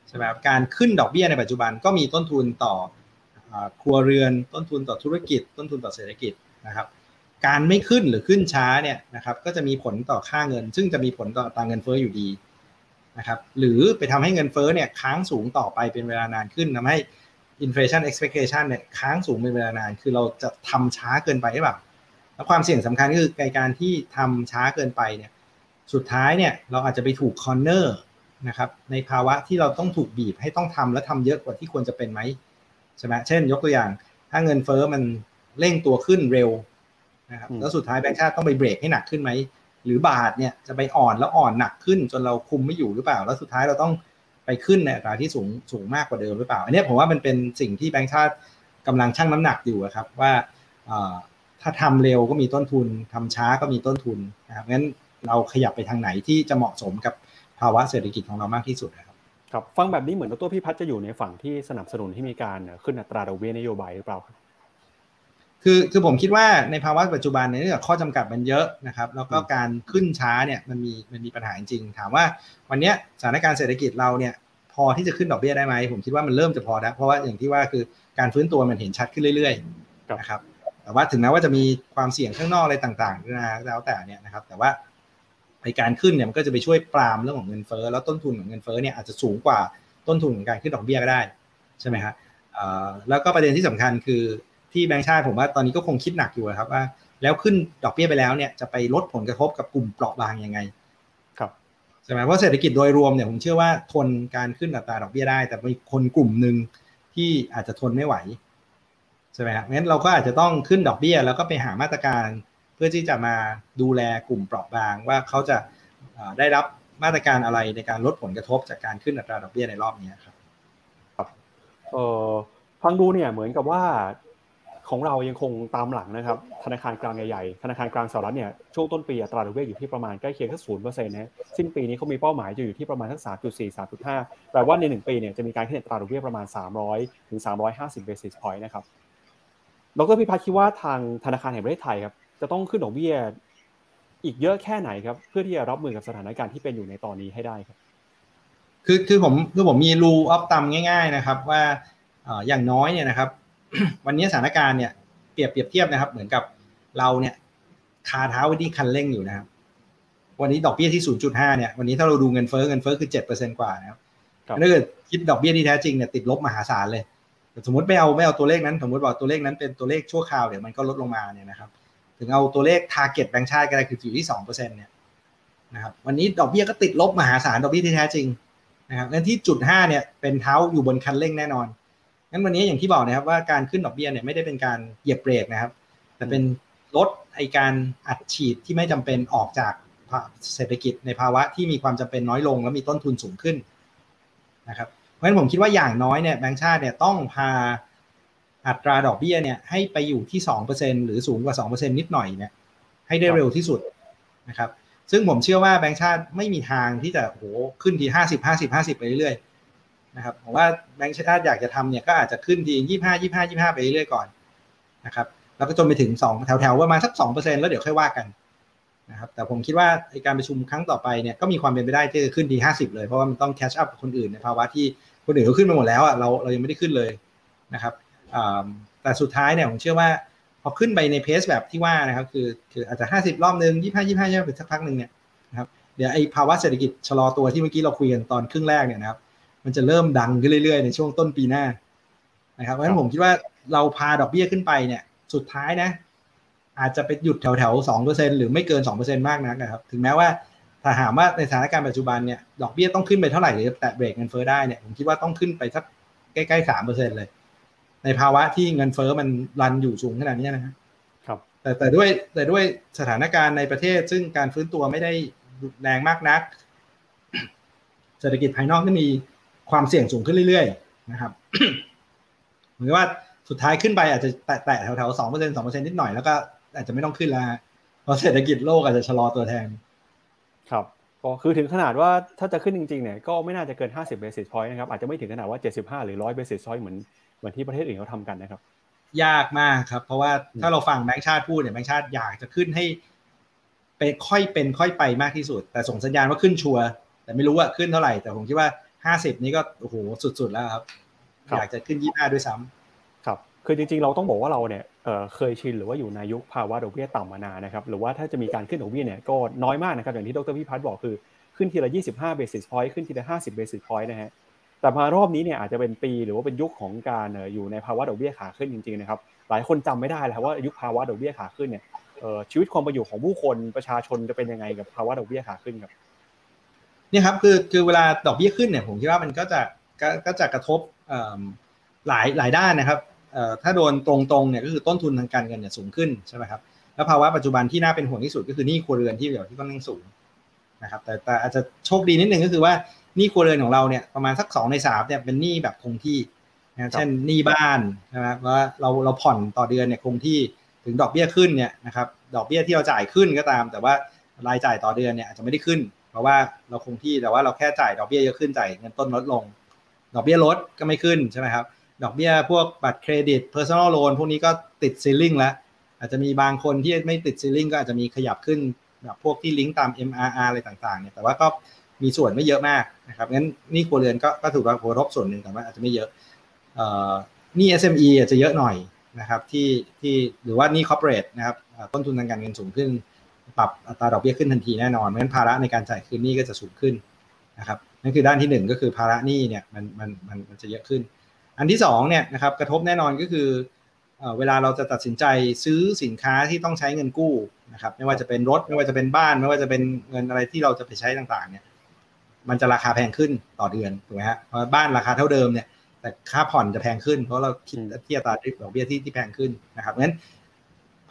ใช่ไหมครับการขึ้นดอกเบี้ยในปัจจุบันก็มีต้นทุนต่อครัวเรือนต้นทุนต่อธุรกิจ ต้นทุนต่อเศรษฐกิจนะครับ การไม่ขึ้นหรือขึ้นช้าเนี่ยนะครับก็จะมีผลต่อค่าเงิน ซึ่งจะมีผลต่อตางเงินเฟ้ออยู่ดีนะครับหรือไปทำให้เงินเฟ้อเนี่ยค้างสูงต่อไปเป็นเวลานานขึ้นทำให้ inflation expectation เนี่ยค้างสูงเป็นเวลานาน คือเราจะทำช้าเกินไปหรือเปล่าแล้วความเสี่ยงสำคัญก็คือการที่ทำช้าเกินไปเนี่ยสุดท้ายเนี่ยเราอาจจะไปถูก corner นะครับในภาวะที่เราต้องถูกบีบให้ต้องทำและทำเยอะกว่าที่ควรจะเป็นไหมใช่ไหมเช่น ยกตัวอย่าง ถ้าเงินเฟ้อมันเร่งตัวขึ้นเร็ว นะครับแล้วสุดท้ายแบงค์ชาติต้องไปเบรกให้หนักขึ้นไหมหรือบาทเนี่ยจะไปอ่อนแล้วอ่อนหนักขึ้น จนเราคุมไม่อยู่หรือเปล่า แล้วสุดท้ายเราต้องไปขึ้นในอัตราที่สูงสูงมากกว่าเดิมหรือเปล่า อันนี้ผมว่ามันเป็นสิ่งที่แบงค์ชาติกำลังชั่งน้ำหนักอยู่ครับว่าถ้าทำเร็วก็มีต้นทุนทำช้าก็มีต้นทุนนะครับงั้นเราขยับไปทางไหนที่จะเหมาะสมกับภาวะเศรษฐกิจของเรามากที่สุดนะครับครับฟังแบบนี้เหมือนตัวพี่พัฒจะอยู่ในฝั่งที่สนับสนุนที่มีการขึ้นอัตราดอกเบี้ยนโยบายหรือเปล่าครับ คือคือผมคิดว่าในภาวะปัจจุบันเนี่ยข้อจำกัดมันเยอะนะครับ แล้วก็การขึ้นช้าเนี่ยมันมีมันมีปัญหาจริง ถามว่าวันนี้สถานการณ์เศรษฐกิจเราเนี่ยพอที่จะขึ้นดอกเบี้ยได้ไหมผมคิดว่ามันเริ่มจะพอแล้วเพราะว่าอย่างที่ว่าคือการฟื้นตัวมันเห็นชัดขึ้นเรื่อยๆนะครับแต่ว่าถึงแม้ว่าจะมีความเสี่ยงข้างนอกอะไรต่างๆนะแล้วแต่เนี่ยนะครับ แต่ว่าในการขึ้นเนี่ยมันก็จะไปช่วยปรามเรื่องของเงินเฟ้อแล้วต้นทุนของเงินเฟ้อเนี่ยอาจจะสูงกว่าต้นทุนของการขึ้นดอกเบี้ยก็ได้ใช่ไหมครับแล้วก็ประเด็นที่สำคัญคือ ที่แบงค์ชาติผมว่าตอนนี้ก็คงคิดหนักอยู่ครับว่า แล้วขึ้นดอกเบี้ยไปแล้วเนี่ยจะไปลดผลกระทบกับกลุ่มเปราะบางยังไงครับใช่ไหมเพราะเศรษฐกิจโดยรวมเนี่ยผมเชื่อว่าทนการขึ้นอัตราดอกเบี้ยได้ แต่มีคนกลุ่มหนึ่งที่อาจจะทนไม่ไหวใช่ไหมครับงั้นเราก็อาจจะต้องขึ้นดอกเบี้ย แล้วก็ไปหามาตรการเพื่อที่จะมาดูแลกลุ่มเปราะบาง ว่าเขาจะได้รับมาตรการอะไรในการลดผลกระทบจากการขึ้นอัตราดอกเบี้ยในรอบนี้ครับครับเอ่อฟังดูเนี่ยเหมือนกับว่า ของเรายังคงตามหลังนะครับ ธนาคารกลางใหญ่ๆ ธนาคารกลางสหรัฐเนี่ย ช่วงต้นปีอัตราดอกเบี้ยอยู่ที่ประมาณใกล้เคียงแค่ศูนย์เปอร์เซ็นต์นะ สิ้นปีนี้เขามีเป้าหมายจะอยู่ที่ประมาณทั้งสามจุดสี่สามจุดห้าแปลว่าในหนึ่งปีเนี่ยจะมีการขึ้นอัตราดอกเบี้ยประมาณสามร้อยถึงสามร้อยห้าสิบเบสิสพอยต์นะครับ ดรพิพัฒน์คิดว่าทางธนาคารแห่งประเทศไทยครับจะต้องขึ้นดอกเบี้ยอีกเยอะแค่ไหนครับ เพื่อที่จะรับมือกับสถานการณ์ที่เป็นอยู่ในตอนนี้ให้ได้ครับ คือคือผมคือผมมีรูออฟตัมง่าย ๆนะครับ ว่าอย่างน้อยเนี่ยนะครับ วันนี้สถานการณ์เนี่ยเปรียบเปรียบเทียบนะครับ เหมือนกับเราเนี่ยคาเท้าไว้ที่คันเร่งอยู่นะครับ วันนี้ดอกเบี้ยที่ 0.5 เนี่ย วันนี้ถ้าเราดูเงินเฟ้อเงินเฟ้อคือ 7%กว่านะครับถ้าเกิดคิดดอกเบี้ยที่แท้จริงเนี่ยติดลบมหาศาลเลย สมมติไม่เอาไม่เอาตัวเลขนั้นสมมติบอกตัวเลขนั้นเป็นตัวเลขชั่วคราวเดี๋ยวมันก็ลดลงมาเนี่ยนะครับ ถึงเอาตัวเลข target แบงค์ชาติก็ได้คืออยู่ที่2%เนี่ยนะครับ วันนี้ดอกเบี้ยก็ติดลบมหาศาลดอกเบี้ยที่แท้จริงนะครับงั้นที่จุด5เนี่ยเป็นเท้าอยู่บนคันเร่งแน่นอน งั้นวันนี้อย่างที่บอกนะครับว่าการขึ้นดอกเบี้ยเนี่ยไม่ได้เป็นการเหยียบเบรกนะครับ แต่เป็นลดไอการอัดฉีดที่ไม่จำเป็นออกจากเศรษฐกิจในภาวะที่มีความจำเป็นน้อยลง และมีต้นทุนสูงขึ้นนะครับ เพราะฉะนั้นผมคิดว่าอย่างน้อยเนี่ยแบงก์ชาติเนี่ยต้องพาอัตราดอกเบี้ยเนี่ยให้ไปอยู่ที่สองเปอร์เซ็นหรือสูงกว่าสองเปอร์เซ็นนิดหน่อยเนี่ยให้ได้เร็วที่สุดนะครับ ซึ่งผมเชื่อว่าแบงก์ชาติไม่มีทางที่จะโหขึ้นที่ห้าสิบห้าสิบห้าสิบไปเรื่อย นะครับผมว่าแบงก์ชาติอยากจะทำเนี่ยก็อาจจะขึ้นทียี่ห้ายี่ห้ายี่ห้าไปเรื่อยๆก่อนนะครับแล้วก็จนไปถึงสองแถวๆประมาณสักสองเปอร์เซ็นแล้วเดี๋ยวค่อยว่ากันนะครับแต่ผมคิดว่าการประชุมครั้งต่อไปเนี่ยก็มีความเป็นไปได้ที่จะขึ้นทีห้าสิบเลยเพราะว่ามันต้องแคชอัพกับคนอื่นในภาวะที่คนอื่นเขาขึ้นมาหมดแล้วอะเราเรายังไม่ได้ขึ้นเลยนะครับแต่สุดท้ายเนี่ยผมเชื่อว่าพอขึ้นไปในเพสแบบที่ว่านะครับคือคืออาจจะห้าสิบรอบหนึ่งยี่ห้ายี่ห้ายี่ห้าสักพักหนึ่งเนี่ยนะครับเดี๋ยวไอ้ภาวะเศรษฐกิจชะลอตัวที่เมื่อกี้เราคุยกันตอนครึ่งแรกเนี่ยนะครับ มันจะเริ่มดังขึ้นเรื่อยๆ ในช่วงต้นปีหน้านะครับเพราะฉะนั้นผมคิดว่าเราพาดอกเบี้ยขึ้นไปเนี่ย สุดท้ายนะ อาจจะไปหยุดแถวๆสองเปอร์เซ็นหรือไม่เกินสองเปอร์เซ็นมากนักนะครับ ถึงแม้ว่าถ้าถามว่าในสถานการณ์ปัจจุบันเนี่ยดอกเบี้ยต้องขึ้นไปเท่าไหร่หรือแตะเบรกเงินเฟ้อได้เนี่ยผมคิดว่าต้องขึ้นไปสักใกล้ๆสามเปอร์เซ็นเลย ในภาวะที่เงินเฟ้อมันรันอยู่สูงขนาดนี้นะครับครับแต่แต่ด้วยแต่ด้วยสถานการณ์ในประเทศ ซึ่งการฟื้นตัวไม่ได้แรงมากนัก เศรษฐกิจภายนอกก็มี ความเสี่ยงสูงขึ้นเรื่อยๆนะครับเหมือนว่าสุดท้ายขึ้นไปอาจจะแตะแถวๆสองเปอร์เซ็นสองเปอร์เซ็นนิดหน่อยแล้วก็อาจจะไม่ต้องขึ้นแล้วเพราะเศรษฐกิจโลกอาจจะชะลอตัวแทน ครับก็คือถึงขนาดว่าถ้าจะขึ้นจริงๆเนี่ยก็ไม่น่าจะเกิน 50 basis point นะครับอาจจะไม่ถึงขนาดว่า 75 หรือ 100 basis point เหมือนเหมือนที่ประเทศอื่นเขาทำกันนะครับ ยากมากครับ เพราะว่าถ้าเราฟังแบงค์ชาติพูดเนี่ยแบงค์ชาติอยากจะขึ้นให้เป็นค่อยเป็นค่อยไปมากที่สุด แต่ส่งสัญญาณว่าขึ้นชัวร์แต่ไม่รู้ว่าขึ้นเท่าไหร่ แต่ผมคิดว่า ห้าสิบนี้ก็โอ้โหสุดๆแล้วครับ อยากจะขึ้นยี่ห้าด้วยซ้ำครับ คือจริงๆ เราต้องบอกว่าเราเนี่ยเคยชินหรือว่าอยู่ในยุคภาวะดอกเบี้ยต่ำมานานนะครับ หรือว่าถ้าจะมีการขึ้นดอกเบี้ยเนี่ยก็น้อยมากนะครับ อย่างที่ดรพิพัฒน์บอกคือขึ้นทีละ 25 basis point ขึ้นทีละ 50 basis point นะฮะ แต่มารอบนี้เนี่ยอาจจะเป็นปีหรือว่าเป็นยุคของการอยู่ในภาวะดอกเบี้ยขาขึ้นจริงๆนะครับ หลายคนจำไม่ได้แล้วว่ายุคภาวะดอกเบี้ยขาขึ้นเนี่ยชีวิตความเป็นอยู่ของผู้คนประชาชนจะเป็นยังไงกับภาวะดอกเบี้ยขาขึ้นครับ นี่ครับคือคือเวลาดอกเบี้ยขึ้นเนี่ยผมคิดว่ามันก็จะก็จะกระทบหลายหลายด้านนะครับถ้าโดนตรงๆเนี่ยก็คือต้นทุนทางการเงินเนี่ยสูงขึ้นใช่ไหมครับแล้วภาวะปัจจุบันที่น่าเป็นห่วงที่สุดก็คือหนี้ครัวเรือนที่เดี๋ยวที่ค่อนข้างสูงนะครับแต่แต่อาจจะโชคดีนิดนึงก็คือว่าหนี้ครัวเรือนของเราเนี่ยประมาณสักสองในสามเนี่ยเป็นหนี้แบบคงที่นะเช่นหนี้บ้านนะครับว่าเราเราผ่อนต่อเดือนเนี่ยคงที่ถึงดอกเบี้ยขึ้นเนี่ยนะครับดอกเบี้ยที่เราจ่ายขึ้นก็ตาม แต่ว่ารายจ่ายต่อเดือนเนี่ยอาจจะไม่ได้ขึ้น เพราะว่าเราคงที่แต่ว่าเราแค่จ่ายดอกเบี้ยเยอะขึ้นจ่ายเงินต้นลดลง ดอกเบี้ยลดก็ไม่ขึ้นใช่ไหมครับ ดอกเบี้ยพวกบัตรเครดิต personal loan พวกนี้ก็ติดซีลิงแล้วอาจจะมีบางคนที่ไม่ติดซีลิงก็อาจจะมีขยับขึ้นแบบพวกที่ลิงก์ตาม MRR อะไรต่างๆเนี่ยแต่ว่าก็มีส่วนไม่เยอะมากนะครับงั้นนี่ครัวเรือนก็ก็ถูกกระทบส่วนหนึ่งแต่ว่าอาจจะไม่เยอะนี่ SME อาจจะเยอะหน่อยนะครับที่ที่หรือว่านี่ corporate นะครับต้นทุนทางการเงินสูงขึ้น ปรับอัตราดอกเบี้ยขึ้นทันทีแน่นอนเพราะฉะนั้นภาระในการจ่ายคืนหนี้ก็จะสูงขึ้นนะครับนั่นคือด้านที่ 1 ก็คือภาระหนี้เนี่ยมันมันมันมันจะเยอะขึ้น อันที่2เนี่ยนะครับกระทบแน่นอนก็คือเวลาเราจะตัดสินใจซื้อสินค้าที่ต้องใช้เงินกู้นะครับไม่ว่าจะเป็นรถไม่ว่าจะเป็นบ้าน ไม่ว่าจะเป็นเงินอะไรที่เราจะไปใช้ต่างๆเนี่ยมันจะราคาแพงขึ้นต่อเดือนถูกไหมฮะเพราะบ้านราคาเท่าเดิมเนี่ยแต่ค่าผ่อนจะแพงขึ้น เพราะเราคิดเทียบตาดอกเบี้ยที่ที่แพงขึ้นนะครับงั้น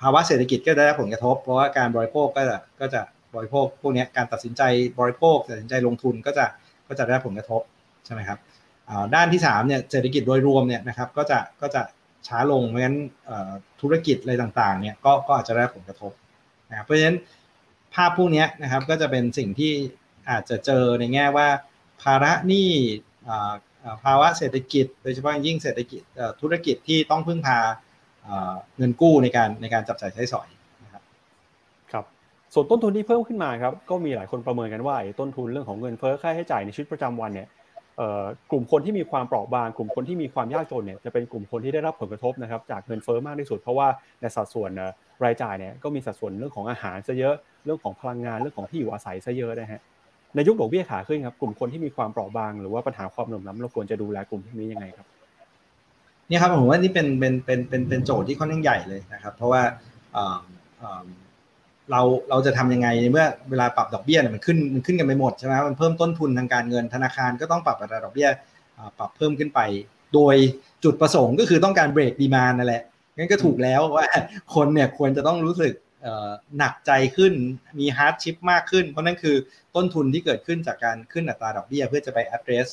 ภาวะเศรษฐกิจก็ได้รับผลกระทบ เพราะว่าการบริโภคก็จะก็จะบริโภคพวกนี้การตัดสินใจบริโภคตัดสินใจลงทุนก็จะก็จะได้ผลกระทบใช่ไหมครับด้านที่3เนี่ยเศรษฐกิจโดยรวมเนี่ยนะครับก็จะก็จะช้าลงเพราะฉะนั้นธุรกิจอะไรต่างๆเนี่ยก็ก็อาจจะได้ผลกระทบนะเพราะฉะนั้นภาพพวกนี้นะครับก็จะเป็นสิ่งที่อาจจะเจอในแง่ว่า ภาระหนี้ภาวะเศรษฐกิจ โดยเฉพาะยิ่งเศรษฐกิจธุรกิจที่ต้องพึ่งพา เงินกู้ในการในการจับจ่ายใช้สอยนะครับครับส่วนต้นทุนที่เพิ่มขึ้นมาครับก็มีหลายคนประเมินกันว่าต้นทุนเรื่องของเงินเฟ้อค่าใช้จ่ายในชีวิตประจำวันเนี่ยกลุ่มคนที่มีความเปราะบาง กลุ่มคนที่มีความยากจนเนี่ยจะเป็นกลุ่มคนที่ได้รับผลกระทบนะครับจากเงินเฟ้อมากที่สุด เพราะว่าในสัดส่วนรายจ่ายเนี่ยก็มีสัดส่วนเรื่องของอาหารซะเยอะเรื่องของพลังงานเรื่องของที่อยู่อาศัยซะเยอะนะฮะในยุคดอกเบี้ยขาขึ้นครับกลุ่มคนที่มีความเปราะบาง หรือว่าปัญหาความเหลื่อมล้ำเราควรจะดูแลกลุ่มพวกนี้ยังไงครับ นี่ครับผมว่านี่เป็นเป็นเป็นเป็นเป็นโจทย์ที่ค่อนข้างใหญ่เลยนะครับ เพราะว่าเราเราจะทำยังไงเมื่อเวลาปรับดอกเบี้ยเนี่ยมันขึ้นมันขึ้นกันไปหมดใช่ไหมมันเพิ่มต้นทุนทางการเงินธนาคารก็ต้องปรับอัตราดอกเบี้ยปรับเพิ่มขึ้นไป โดยจุดประสงค์ก็คือต้องการเบรก demand นั่นแหละงั้นก็ถูกแล้วว่าคนเนี่ยควรจะต้องรู้สึกหนักใจขึ้นมี hardship มากขึ้น เพราะนั่นคือต้นทุนที่เกิดขึ้นจากการขึ้นอัตราดอกเบี้ยเพื่อจะไป address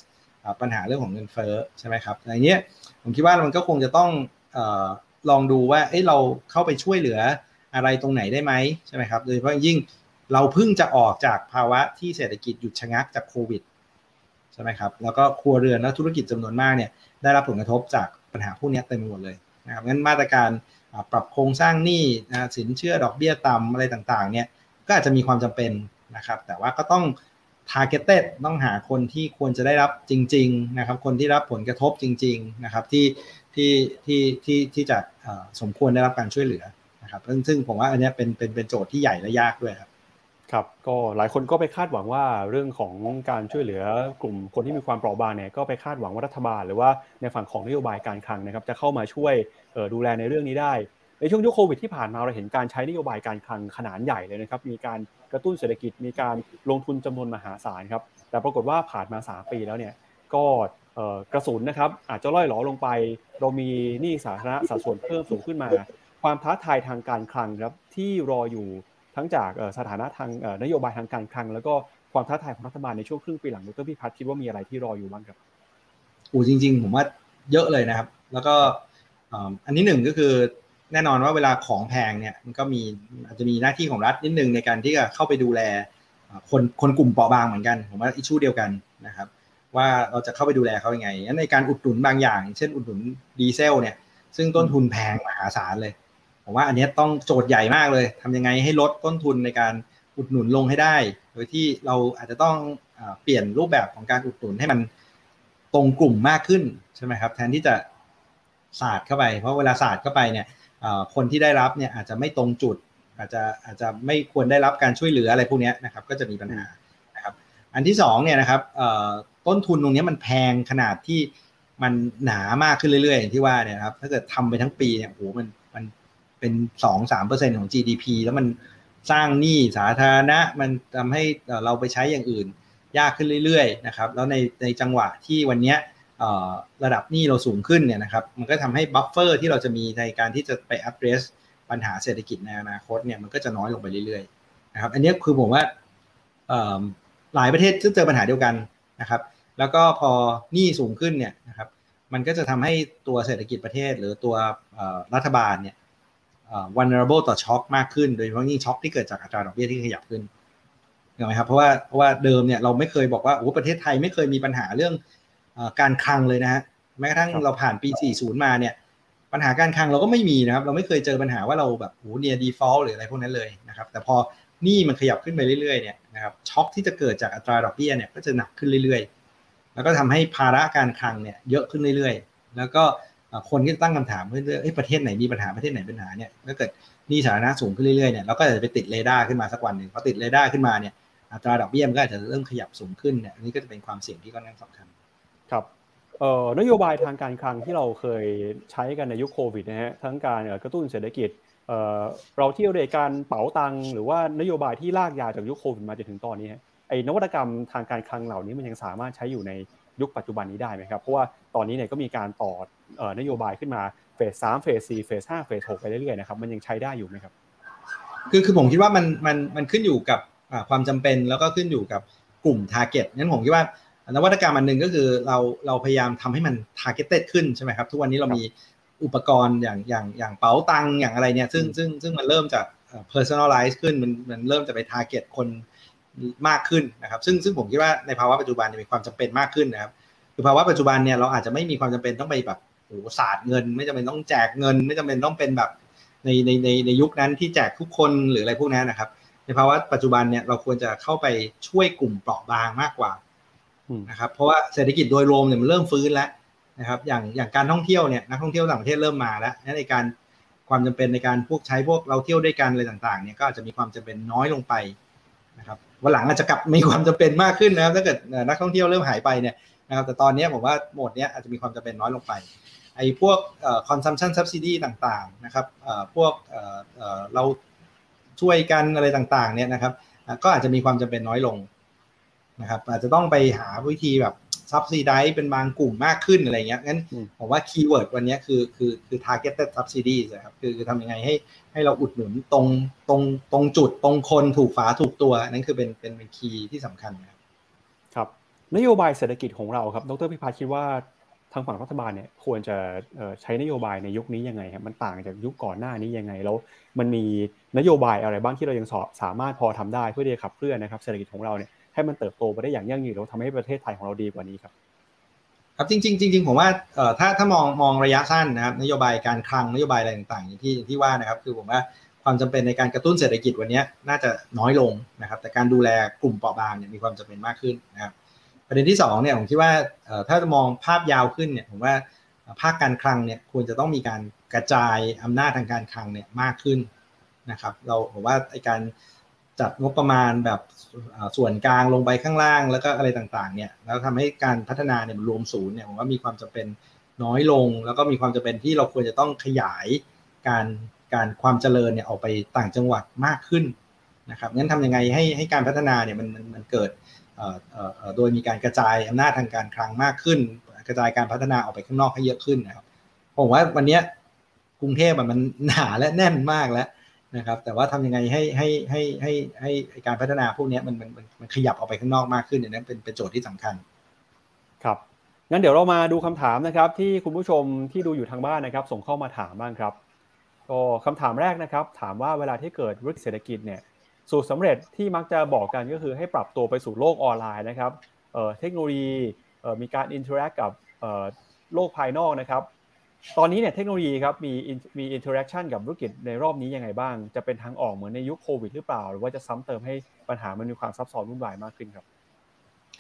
ปัญหาเรื่องของเงินเฟ้อใช่ไหมครับอย่างนี้ผมคิดว่ามันก็คงจะต้องลองดูว่าเเราเข้าไปช่วยเหลืออะไรตรงไหนได้ไหมใช่ไหมครับโดยเฉพาะยิ่งเราเพิ่งจะออกจากภาวะที่เศรษฐกิจหยุดชะงักจากโควิดใช่ไหมครับแล้วก็ครัวเรือนและธุรกิจจำนวนมากเนี่ยได้รับผลกระทบจากปัญหาพวกนี้เต็มไปหมดเลยนะครับงั้นมาตรการปรับโครงสร้างหนี้สินเชื่อดอกเบี้ยต่ำอะไรต่างๆเนี่ยก็อาจจะมีความจำเป็นนะครับ แต่ว่าก็ต้อง targeted ต้องหาคนที่ควรจะได้รับจริงๆนะครับคนที่รับผลกระทบจริงๆนะครับที่ที่ที่ที่ที่จะสมควรได้รับการช่วยเหลือนะครับซึ่งซึ่งผมว่าอันนี้เป็นเป็นเป็นโจทย์ที่ใหญ่และยากด้วยครับครับก็หลายคนก็ไปคาดหวังว่าเรื่องของการช่วยเหลือกลุ่มคนที่มีความเปราะบางเนี่ยก็ไปคาดหวังว่ารัฐบาล หรือว่าในฝั่งของนโยบายการคลังนะครับจะเข้ามาช่วยดูแลในเรื่องนี้ได้ในช่วงยุคโควิดที่ผ่านมาเราเห็นการใช้นโยบายการคลังขนาดใหญ่เลยนะครับมีการ กระตุ้นเศรษฐกิจมีการลงทุนจำนวนมหาศาลครับ แต่ปรากฏว่าผ่านมา 3 ปีแล้วเนี่ยก็กระสุนนะครับอาจจะล่อยหลอลงไป เรามีหนี้สาธารณะสัดส่วนเพิ่มสูงขึ้นมา ความท้าทายทางการคลังครับที่รออยู่ทั้งจากสถานะทางนโยบายทางการคลัง แล้วก็ความท้าทายของรัฐบาลในช่วงครึ่งปีหลังดรพิพัฒน์คิดว่ามีอะไรที่รออยู่บ้างครับโอ้จริง ๆ ผมว่าเยอะเลยนะครับ แล้วก็อันนี้หนึ่งก็คือ แน่นอนว่าเวลาของแพงเนี่ยมันก็มีอาจจะมีหน้าที่ของรัฐนิดนึงในการที่จะเข้าไปดูแลคนคนกลุ่มเปราะบางเหมือนกันผมว่าอิชูเดียวกันนะครับ ว่าเราจะเข้าไปดูแลเขายัางไงในการอุดหนุนบางอย่าง เช่นอุดหนุนดีเซลเนี่ยซึ่งต้นทุนแพงมหาศาลเลยผมว่าอันนี้ต้องโจทย์ใหญ่มากเลยทำยังไงให้ลดต้นทุนในการอุดหนุนลงให้ได้ โดยที่เราอาจจะต้องเปลี่ยนรูปแบบของการอุดหนุนให้มันตรงกลุ่มมากขึ้นใช่ไหมครับ แทนที่จะศาสตร์เข้าไป เพราะเวลาศาสตร์เข้าไปเนี่ย คนที่ได้รับเนี่ยอาจจะไม่ตรงจุด อาจจะอาจจะไม่ควรได้รับการช่วยเหลืออะไรพวกนี้นะครับก็จะมีปัญหานะครับอันที่สองเนี่ยนะครับต้นทุนตรงนี้มันแพงขนาดที่มันหนามากขึ้นเรื่อยๆอย่างที่ว่าเนี่ยครับถ้าเกิดทำไปทั้งปีเนี่ยโอ้โหมันมันเป็นสองสามเปอร์เซ็นของ GDP แล้วมันสร้างหนี้สาธารณะมันทำให้เราไปใช้อย่างอื่น ยากขึ้นเรื่อยๆนะครับแล้วในในจังหวะที่วันนี้ ระดับหนี้เราสูงขึ้นเนี่ยนะครับมันก็ทำให้ buffer ที่เราจะมีในการที่จะไป address ปัญหาเศรษฐกิจในอนาคตเนี่ยมันก็จะน้อยลงไปเรื่อยๆนะครับอันนี้คือผมว่าหลายประเทศจะเจอปัญหาเดียวกันนะครับ แล้วก็พอหนี้สูงขึ้นเนี่ยนะครับมันก็จะทำให้ตัวเศรษฐกิจประเทศ หรือตัวรัฐบาลเนี่ย vulnerable ต่อช็อคมากขึ้น โดยเฉพาะยิ่งช็อคที่เกิดจากอัตราดอกเบี้ยที่ขยับขึ้นเห็นไหมครับเพราะว่าเพราะว่าเดิมเนี่ยเราไม่เคยบอกว่าโอ้ประเทศไทยไม่เคยมีปัญหาเรื่อง การคลังเลยนะฮะแม้กระทั่งเราผ่านปี 40 มาเนี่ย ปัญหาการคลังเราก็ไม่มีนะครับ เราไม่เคยเจอปัญหาว่าเราแบบโอ้เนี่ย default หรืออะไรพวกนั้นเลยนะครับ แต่พอหนี้มันขยับขึ้นไปเรื่อยๆเนี่ยนะครับช็อคที่จะเกิดจากอัตราดอกเบี้ยเนี่ยก็จะหนักขึ้นเรื่อยๆ แล้วก็ทำให้ภาระการคลังเนี่ยเยอะขึ้นเรื่อยๆ แล้วก็คนที่ตั้งคำถามเรื่อยๆประเทศไหนมีปัญหาประเทศไหนปัญหาเนี่ยถ้าเกิดหนี้สาธารณะสูงขึ้นเรื่อยๆเนี่ยเราก็จะไปติดเรดาร์ขึ้นมาสักวันหนึ่งพอติดเรดาร์ขึ้นมาเนี่ยอัตราดอกเบี้ยมันก็อาจจะเริ่มขยับสูงขึ้นเนี่ยอันนี้ก็จะเป็นความเสี่ยงที่ค่อนข้างสำคัญ ครับนโยบายทางการคลังที่เราเคยใช้กันในยุคโควิดนะฮะทั้งการกระตุ้นเศรษฐกิจเเราเที่ยวด้วยการเป๋าตังหรือว่านโยบายที่ลากยาวจากยุคโควิดมาจนถึงตอนนี้ไอ้นวัตกรรมทางการคลังเหล่านี้มันยังสามารถใช้อยู่ในยุคปัจจุบันนี้ได้ไหมครับเพราะว่าตอนนี้เนี่ยก็มีการต่อนโยบายขึ้นมาเฟสสามเฟสสี่เฟสห้าเฟสหกไปเรื่อยๆนะครับมันยังใช้ได้อยู่ไหมครับคือคือผมคิดว่ามันมันมันขึ้นอยู่กับความจำเป็นแล้วก็ขึ้นอยู่กับกลุ่ม target งั้นผมคิดว่า นวัตกรรมอันหนึ่งก็คือเราเราพยายามทำให้มัน targeted ขึ้นใช่ไหมครับ ทุกวันนี้เรามีอุปกรณ์อย่างอย่างอย่างเป๋าตังอย่างอะไรเนี่ยซึ่งซึ่งซึ่งมันเริ่มจาก personalize ขึ้นมันมันเริ่มจะไป target คนมากขึ้นนะครับซึ่งซึ่งผมคิดว่าในภาวะปัจจุบันมีความจำเป็นมากขึ้นนะครับคือภาวะปัจจุบันเนี่ยเราอาจจะไม่มีความจำเป็นต้องไปแบบโอ้ศาสตร์เงิน ไม่จำเป็นต้องแจกเงิน ไม่จำเป็นต้องเป็นแบบในในในในยุคนั้นที่แจกทุกคนหรืออะไรพวกนั้นนะครับ ในภาวะปัจจุบันเนี่ยเราควรจะเข้าไปช่วยกลุ่มเปราะบางมากกว่า นะครับเพราะว่าเศรษฐกิจโดยรวมเนี่ยมันเริ่มฟื้นแล้วนะครับอย่างอย่างการท่องเที่ยวเนี่ยนักท่องเที่ยวต่างประเทศเริ่มมาแล้วในการความจำเป็นในการพวกใช้พวกเราเที่ยวด้วยกันอะไรต่างๆเนี่ยก็อาจจะมีความจำเป็นน้อยลงไปนะครับวันหลังอาจจะกลับมีความจำเป็นมากขึ้นนะครับถ้าเกิดนักท่องเที่ยวเริ่มหายไปเนี่ยนะครับแต่ตอนนี้ผมว่าโหมดนี้อาจจะมีความจำเป็นน้อยลงไปไอ้พวก consumption subsidy ต่างๆนะครับพวกเราช่วยกันอะไรต่างๆเนี่ยนะครับก็อาจจะมีความจำเป็นน้อยลง นะครับอาจจะต้องไปหาวิธีแบบ subsidize เป็นบางกลุ่มมากขึ้นอะไรเงี้ยงั้นผมว่า keyword วันนี้คือคือคือ targeted subsidies นะครับคือคือทำยังไงให้ให้เราอุดหนุนตรงตรงตรงจุดตรงคนถูกฝาถูกตัวนั่นคือเป็นเป็นเป็น key ที่สำคัญครับครับนโยบายเศรษฐกิจของเราครับดรพิพัฒน์คิดว่าทางฝั่งรัฐบาลเนี่ยควรจะใช้นโยบายในยุคนี้ยังไงครับมันต่างจากยุคก่อนหน้านี้ยังไง แล้วมันมีนโยบายอะไรบ้างที่เรายังสามารถพอทำได้เพื่อที่จะขับเคลื่อนนะครับเศรษฐกิจของเราเนี่ย ให้มันเติบโตไปได้อย่างยั่งยืนแล้วทำให้ประเทศไทยของเราดีกว่านี้ครับครับจริงๆจริงๆผมว่าถ้าถ้ามองมองระยะสั้นนะครับนโยบายการคลังนโยบายอะไรต่างๆอย่างที่ที่ว่านะครับคือผมว่าความจำเป็นในการกระตุ้นเศรษฐกิจวันนี้น่าจะน้อยลงนะครับ แต่การดูแลกลุ่มเปราะบางเนี่ยมีความจำเป็นมากขึ้นนะครับประเด็นที่2เนี่ยผมคิดว่าถ้าจะมองภาพยาวขึ้นเนี่ยผมว่าภาคการคลังเนี่ยควรจะต้องมีการกระจายอำนาจทางการคลังเนี่ยมากขึ้นนะครับ เราผมว่าไอการจัดงบประมาณแบบ ส่วนกลางลงไปข้างล่างแล้วก็อะไรต่างๆเนี่ยแล้วทำให้การพัฒนาเนี่ยมันรวมศูนย์เนี่ยผมว่ามีความจำเป็นน้อยลง แล้วก็มีความจำเป็นที่เราควรจะต้องขยายการการความเจริญเนี่ยออกไปต่างจังหวัดมากขึ้นนะครับงั้นทำยังไงให้ให้การพัฒนาเนี่ยมันมันมันเกิดโดยมีการกระจายอำนาจทางการคลังมากขึ้น กระจายการพัฒนาออกไปข้างนอกให้เยอะขึ้นนะครับผมว่าวันนี้กรุงเทพมันหนาและแน่นมากแล้ว นะครับ แต่ว่าทำยังไงให้ให้ให้ให้ให้การพัฒนาพวกนี้มันมันมันขยับออกไปข้างนอกมากขึ้นเนี่ยนั้นเป็นเป็นโจทย์ที่สำคัญ ครับงั้นเดี๋ยวเรามาดูคำถามนะครับ ที่คุณผู้ชมที่ดูอยู่ทางบ้านนะครับ ส่งเข้ามาถามบ้างครับก็คำถามแรกนะครับ ถามว่าเวลาที่เกิดวิกฤตเศรษฐกิจเนี่ยสูตรสำเร็จที่มักจะบอกกันก็คือให้ปรับตัวไปสู่โลกออนไลน์นะครับเทคโนโลยีมีการ interact กับโลกภายนอกนะครับ ตอนนี้เนี่ยเทคโนโลยีครับมีมี interaction กับธุรกิจในรอบนี้ยังไงบ้าง จะเป็นทางออกเหมือนในยุคโควิดหรือเปล่า หรือว่าจะซ้ำเติมให้ปัญหามันมีความซับซ้อนวุ่นวายมากขึ้นครับ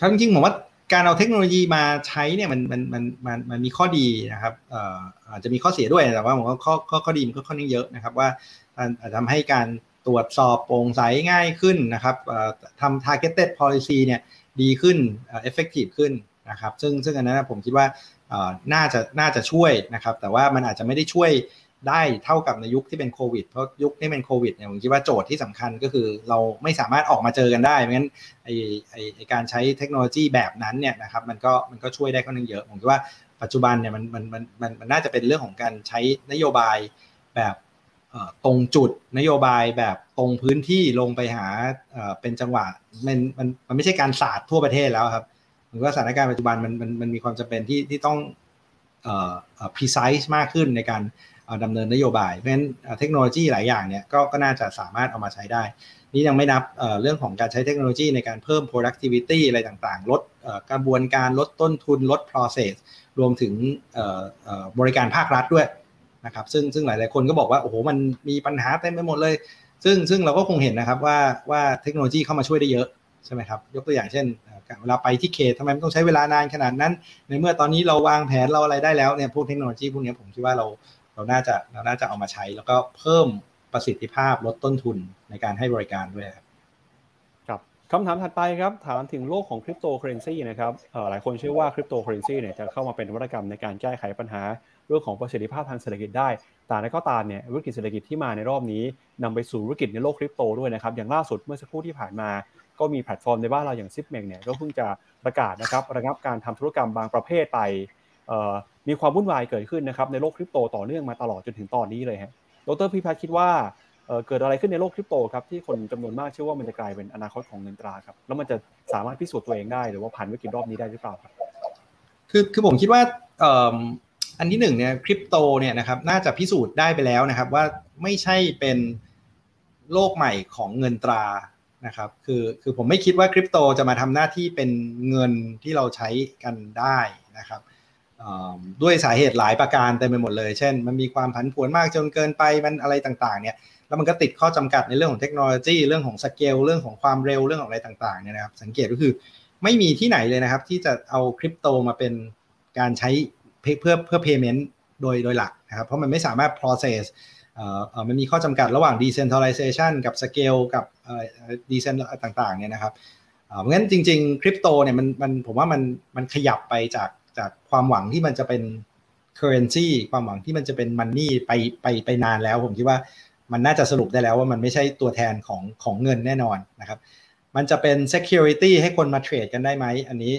ครับจริงๆผมว่าการเอาเทคโนโลยีมาใช้เนี่ยมันมันมันมันมันมีข้อดีนะครับเอ่ออาจจะมีข้อเสียด้วยแต่ว่าผมว่าข้อข้อข้อดีมันก็ค่อนข้างเยอะนะครับว่าอาจจะทำให้การตรวจสอบโปร่งใสง่ายขึ้นนะครับทำ targeted policy เนี่ยดีขึ้น effective ขึ้นนะครับซึ่งซึ่งอันนั้นผมคิดว่า น่าจะน่าจะช่วยนะครับ แต่ว่ามันอาจจะไม่ได้ช่วยได้เท่ากับในยุคที่เป็นโควิด เพราะยุคที่เป็นโควิดเนี่ยผมคิดว่าโจทย์ที่สำคัญก็คือเราไม่สามารถออกมาเจอกันได้เพราะงั้นไอไอไอการใช้เทคโนโลยีแบบนั้นเนี่ยนะครับมันก็มันก็ช่วยได้ค่อนข้างเยอะ ผมคิดว่าปัจจุบันเนี่ยมันมันมันมันมันน่าจะเป็นเรื่องของการใช้นโยบายแบบตรงจุดนโยบายแบบตรงพื้นที่ลงไปหาเป็นจังหวะมันมันมันไม่ใช่การศาสตร์ทั่วประเทศแล้วครับ หรือว่าสถานการณ์ปัจจุบันมันมันมันมีความจำเป็นที่ที่ต้องเอ่อ precise มากขึ้นในการดำเนินนโยบาย เพราะฉะนั้นเทคโนโลยีหลายอย่างเนี่ยก็ก็น่าจะสามารถเอามาใช้ได้ นี่ยังไม่นับเรื่องของการใช้เทคโนโลยีในการเพิ่ม productivity อะไรต่างๆ ลดกระบวนการลดต้นทุนลด process รวมถึงบริการภาครัฐด้วยนะครับซึ่งซึ่งหลายๆคนก็บอกว่า โอ้โห มันมีปัญหาเต็มไปหมดเลย ซึ่งซึ่งเราก็คงเห็นนะครับว่าว่าเทคโนโลยีเข้ามาช่วยได้เยอะ ใช่ไหมครับยกตัวอย่างเช่นเวลาไปที่เขตทำไมต้องใช้เวลานานขนาดนั้น ในเมื่อตอนนี้เราวางแผนเราอะไรได้แล้วเนี่ยพวกเทคโนโลยีพวกนี้ผมคิดว่าเราเราน่าจะเราน่าจะเอามาใช้ แล้วก็เพิ่มประสิทธิภาพลดต้นทุนในการให้บริการด้วยครับครับคำถามถัดไปครับถามถึงโลกของคริปโตเคอเรนซีนะครับหลายคนเชื่อว่าคริปโตเคอเรนซีเนี่ยจะเข้ามาเป็นนวัตกรรมในการแก้ไขปัญหาเรื่องของประสิทธิภาพทางเศรษฐกิจได้แต่อย่างไรก็ตามเนี่ยวิกฤตเศรษฐกิจที่มาในรอบนี้นำไปสู่วิกฤตในโลกคริปโตด้วยนะครับอย่างล่าสุดเมื่อสักครู่ที่ผ่านมา ก็มีแพลตฟอร์มในบ้านเราอย่าง Zipmex เนี่ยก็เพิ่งจะประกาศนะครับระงับการทำธุรกรรมบางประเภทไปมีความวุ่นวายเกิดขึ้นนะครับในโลกคริปโตต่อเนื่องมาตลอดจนถึงตอนนี้เลยฮะดรพิพัฒน์คิดว่าเกิดอะไรขึ้นในโลกคริปโตครับที่คนจำนวนมากเชื่อว่ามันจะกลายเป็นอนาคตของเงินตราครับแล้วมันจะสามารถพิสูจน์ตัวเองได้หรือว่าผ่านวิกฤตรอบนี้ได้หรือเปล่าครับคือคือผมคิดว่าอันที่หนึ่งเนี่ยคริปโตเนี่ยนะครับน่าจะพิสูจน์ได้ไปแล้วนะครับว่าไม่ใช่เป็นโลกใหม่ของเงินตรา นะครับ คือคือผมไม่คิดว่าคริปโตจะมาทำหน้าที่เป็นเงินที่เราใช้กันได้นะครับด้วยสาเหตุหลายประการเต็มไปหมดเลย เช่น มันมีความผันผวนมากจนเกินไป มันอะไรต่างๆ เนี่ย แล้วมันก็ติดข้อจำกัดในเรื่องของเทคโนโลยี เรื่องของสเกล เรื่องของความเร็ว เรื่องของอะไรต่างๆ เนี่ยนะครับ สังเกตก็คือไม่มีที่ไหนเลยนะครับ ที่จะเอาคริปโตมาเป็นการใช้เพื่อเพื่อ payment โดยโดยหลักนะครับ เพราะมันไม่สามารถ process มันมีข้อจำกัดระหว่าง decentralization กับ scale กับ decent ต่างๆเนี่ยนะครับเพราะงั้นจริงๆคริปโตเนี่ยมันมันผมว่ามันมันขยับไปจากจากความหวังที่มันจะเป็น currency ความหวังที่มันจะเป็น money ไปไปไปนานแล้ว ผมคิดว่ามันน่าจะสรุปได้แล้วว่ามันไม่ใช่ตัวแทนของของเงินแน่นอนนะครับ มันจะเป็น security ให้คนมาเทรดกันได้ไหม อันนี้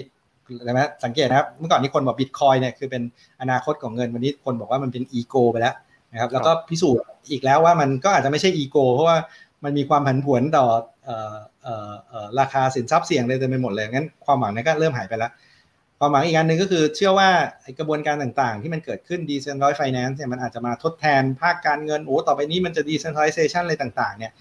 นะสังเกตนะครับ เมื่อก่อนนี้คนบอกบิตคอยเนี่ยคือเป็นอนาคตของเงินวันนี้คนบอกว่ามันเป็นอีโกไปแล้ว นะครับ แล้วก็พิสูจน์อีกแล้วว่ามันก็อาจจะไม่ใช่อีโกเพราะว่ามันมีความผันผวนต่อราคาสินทรัพย์เสี่ยงเลยเต็มไปหมดเลยงั้นความหวังนั้นก็เริ่มหายไปแล้วความหวังอีกอันหนึ่งก็คือเชื่อว่ากระบวนการต่างๆ ที่มันเกิดขึ้น decentralized finance เนี่ยมันอาจจะมาทดแทนภาคการเงินโอ้ต่อไปนี้มันจะ decentralization อะไรต่างๆเนี่ย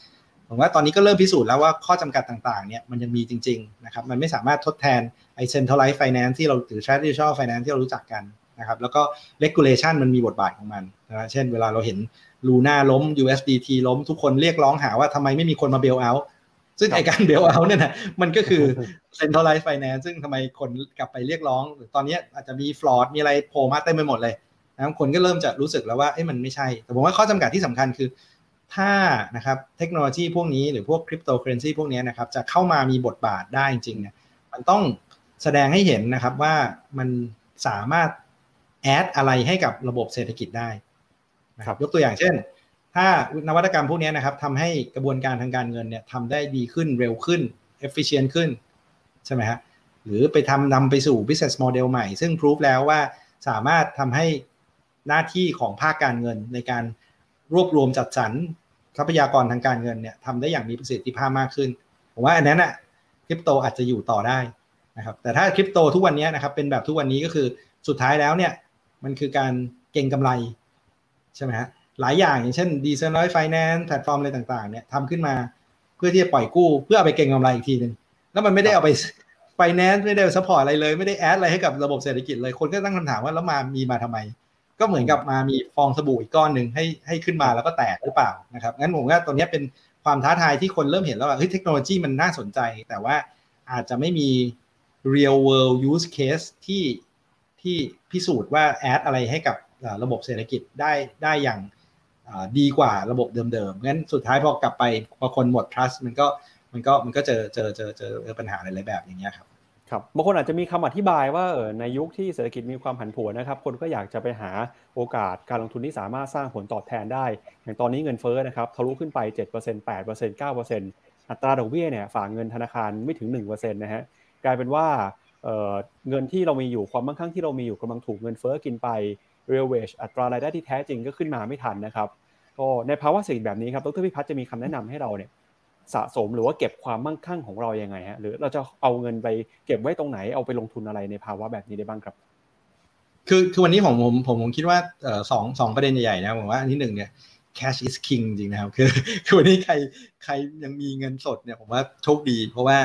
ผมว่าตอนนี้ก็เริ่มพิสูจน์แล้วว่าข้อจำกัดต่างๆเนี่ยมันยังมีจริงๆนะครับมันไม่สามารถทดแทนไอ้ centralized finance ที่เราหรือ traditional finance ที่เรารู้จักกันนะครับแล้วก็ regulation มันมีบทบาทของมัน นะเช่นเวลาเราเห็นลูน่าล้ม USDT ล้มทุกคนเรียกร้องหาว่าทำไมไม่มีคนมาเบลเอาซึ่งไอการเบลเอาเนี่ยนะมันก็คือ centralized finance ซึ่งทำไมคนกลับไปเรียกร้องหรือตอนนี้อาจจะมีฟลอดมีอะไรโผล่มาเต็มไปหมดเลยนะคนก็เริ่มจะรู้สึกแล้วว่าเอ้มันไม่ใช่ แต่ผมว่าข้อจำกัดที่สำคัญคือ ถ้านะครับเทคโนโลยีพวกนี้หรือพวกคริปโตเคอเรนซีพวกนี้นะครับจะเข้ามามีบทบาทได้จริงเนี่ยมันต้องแสดงให้เห็นนะครับว่ามันสามารถแอดอะไรให้กับระบบเศรษฐกิจได้ นะครับยกตัวอย่างเช่น ถ้านวัตกรรมพวกนี้นะครับทำให้กระบวนการทางการเงินเนี่ยทำได้ดีขึ้นเร็วขึ้น efficient ขึ้นใช่ไหมฮะหรือไปทำนำไปสู่ business model ใหม่ ซึ่งพิสูจแล้วว่าสามารถทำให้หน้าที่ของภาคการเงินในการรวบรวมจัดสรรทรัพยากรทางการเงินเนี่ยทำได้อย่างมีประสิทธิภาพมากขึ้นผมว่าอันนั้นอะคริปโตอาจจะอยู่ต่อได้นะครับแต่ถ้าคริปโตทุกวันนี้นะครับเป็นแบบทุกวันนี้ก็คือสุดท้ายแล้วเนี่ยมันคือการเก็งกำไร ใช่ไหมฮะหลายอย่างอย่างเช่น decentralized finance แพลตฟอร์มอะไรต่างๆเนี่ยทำขึ้นมาเพื่อที่จะปล่อยกู้ เพื่อเอาไปเก็งกำไรอีกทีหนึ่งแล้วมันไม่ได้เอาไป finance ไม่ได้ support อะไรเลย ไม่ได้ add อะไรให้กับระบบเศรษฐกิจเลยคนก็ตั้งคำถามว่าแล้วมามีมาทำไมก็เหมือนกับมามีฟองสบู่อีกก้อนหนึ่งให้ให้ขึ้นมาแล้วก็แตกหรือเปล่านะครับงั้นผมว่าตัวนี้เป็นความท้าทายที่คนเริ่มเห็นแล้วว่าเฮ้ยเทคโนโลยีมันน่าสนใจ แต่ว่าอาจจะไม่มี real world use case ที่ที่พิสูจน์ว่าแอดอะไรให้กับ ระบบเศรษฐกิจได้ได้อย่างดีกว่าระบบเดิมๆงั้นสุดท้ายพอกลับไปพอคนหมด trust มันก็มันก็มันก็เจอเจอเจอเจอปัญหาอะไรแบบอย่างเงี้ยครับครับบางคนอาจจะมีคำอธิบายว่าเออในยุคที่เศรษฐกิจมีความผันผวนนะครับ คนก็อยากจะไปหาโอกาสการลงทุนที่สามารถสร้างผลตอบแทนได้ อย่างตอนนี้เงินเฟ้อนะครับทะลุขึ้นไป 7% 8% 9%อัตราดอกเบี้ยเนี่ยฝากเงินธนาคารไม่ถึง1%นะฮะกลายเป็นว่าเเงินที่เรามีอยู่ความมั่งคั่งที่เรามีอยู่กำลังถูกเงินเฟ้อกินไป real wage อัตรารายได้ที่แท้จริงก็ขึ้นมาไม่ทันนะครับ ก็ในภาวะเศรษฐกิจแบบนี้ครับดรพิพัฒน์จะมีคำแนะนำให้เราเนี่ยสะสมหรือว่าเก็บความมั่งคั่งของเรายังไงฮะหรือเราจะเอาเงินไปเก็บไว้ตรงไหนเอาไปลงทุนอะไรในภาวะแบบนี้ได้บ้างครับ คือคือวันนี้ผมผมผมผมคิดว่าสองสองประเด็นใหญ่ๆนะผมว่าอันที่หนึ่งเนี่ย cash is king จริงนะครับคือคือวันนี้ใครใครยังมีเงินสดเนี่ยผมว่าโชคดี เพราะว่า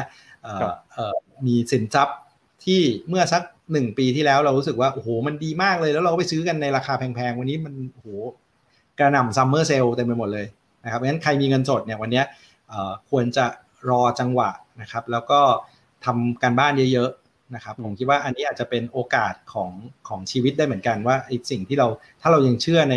มีสินทรัพย์ ที่เมื่อสักหนึ่งปีที่แล้วเรารู้สึกว่า โอ้โห มันดีมากเลยแล้วเราไปซื้อกันในราคาแพงๆ วันนี้มันโอ้โหกระหน่ำซัมเมอร์เซลเต็มไปหมดเลยนะครับเพราะฉะนั้นใครมีเงินสดเนี่ยวันนี้ควรจะรอจังหวะนะครับ แล้วก็ทำการบ้านเยอะๆนะครับผมคิดว่าอันนี้อาจจะเป็นโอกาสของของชีวิตได้เหมือนกันว่าไอ้สิ่งที่เราถ้าเรายังเชื่อใน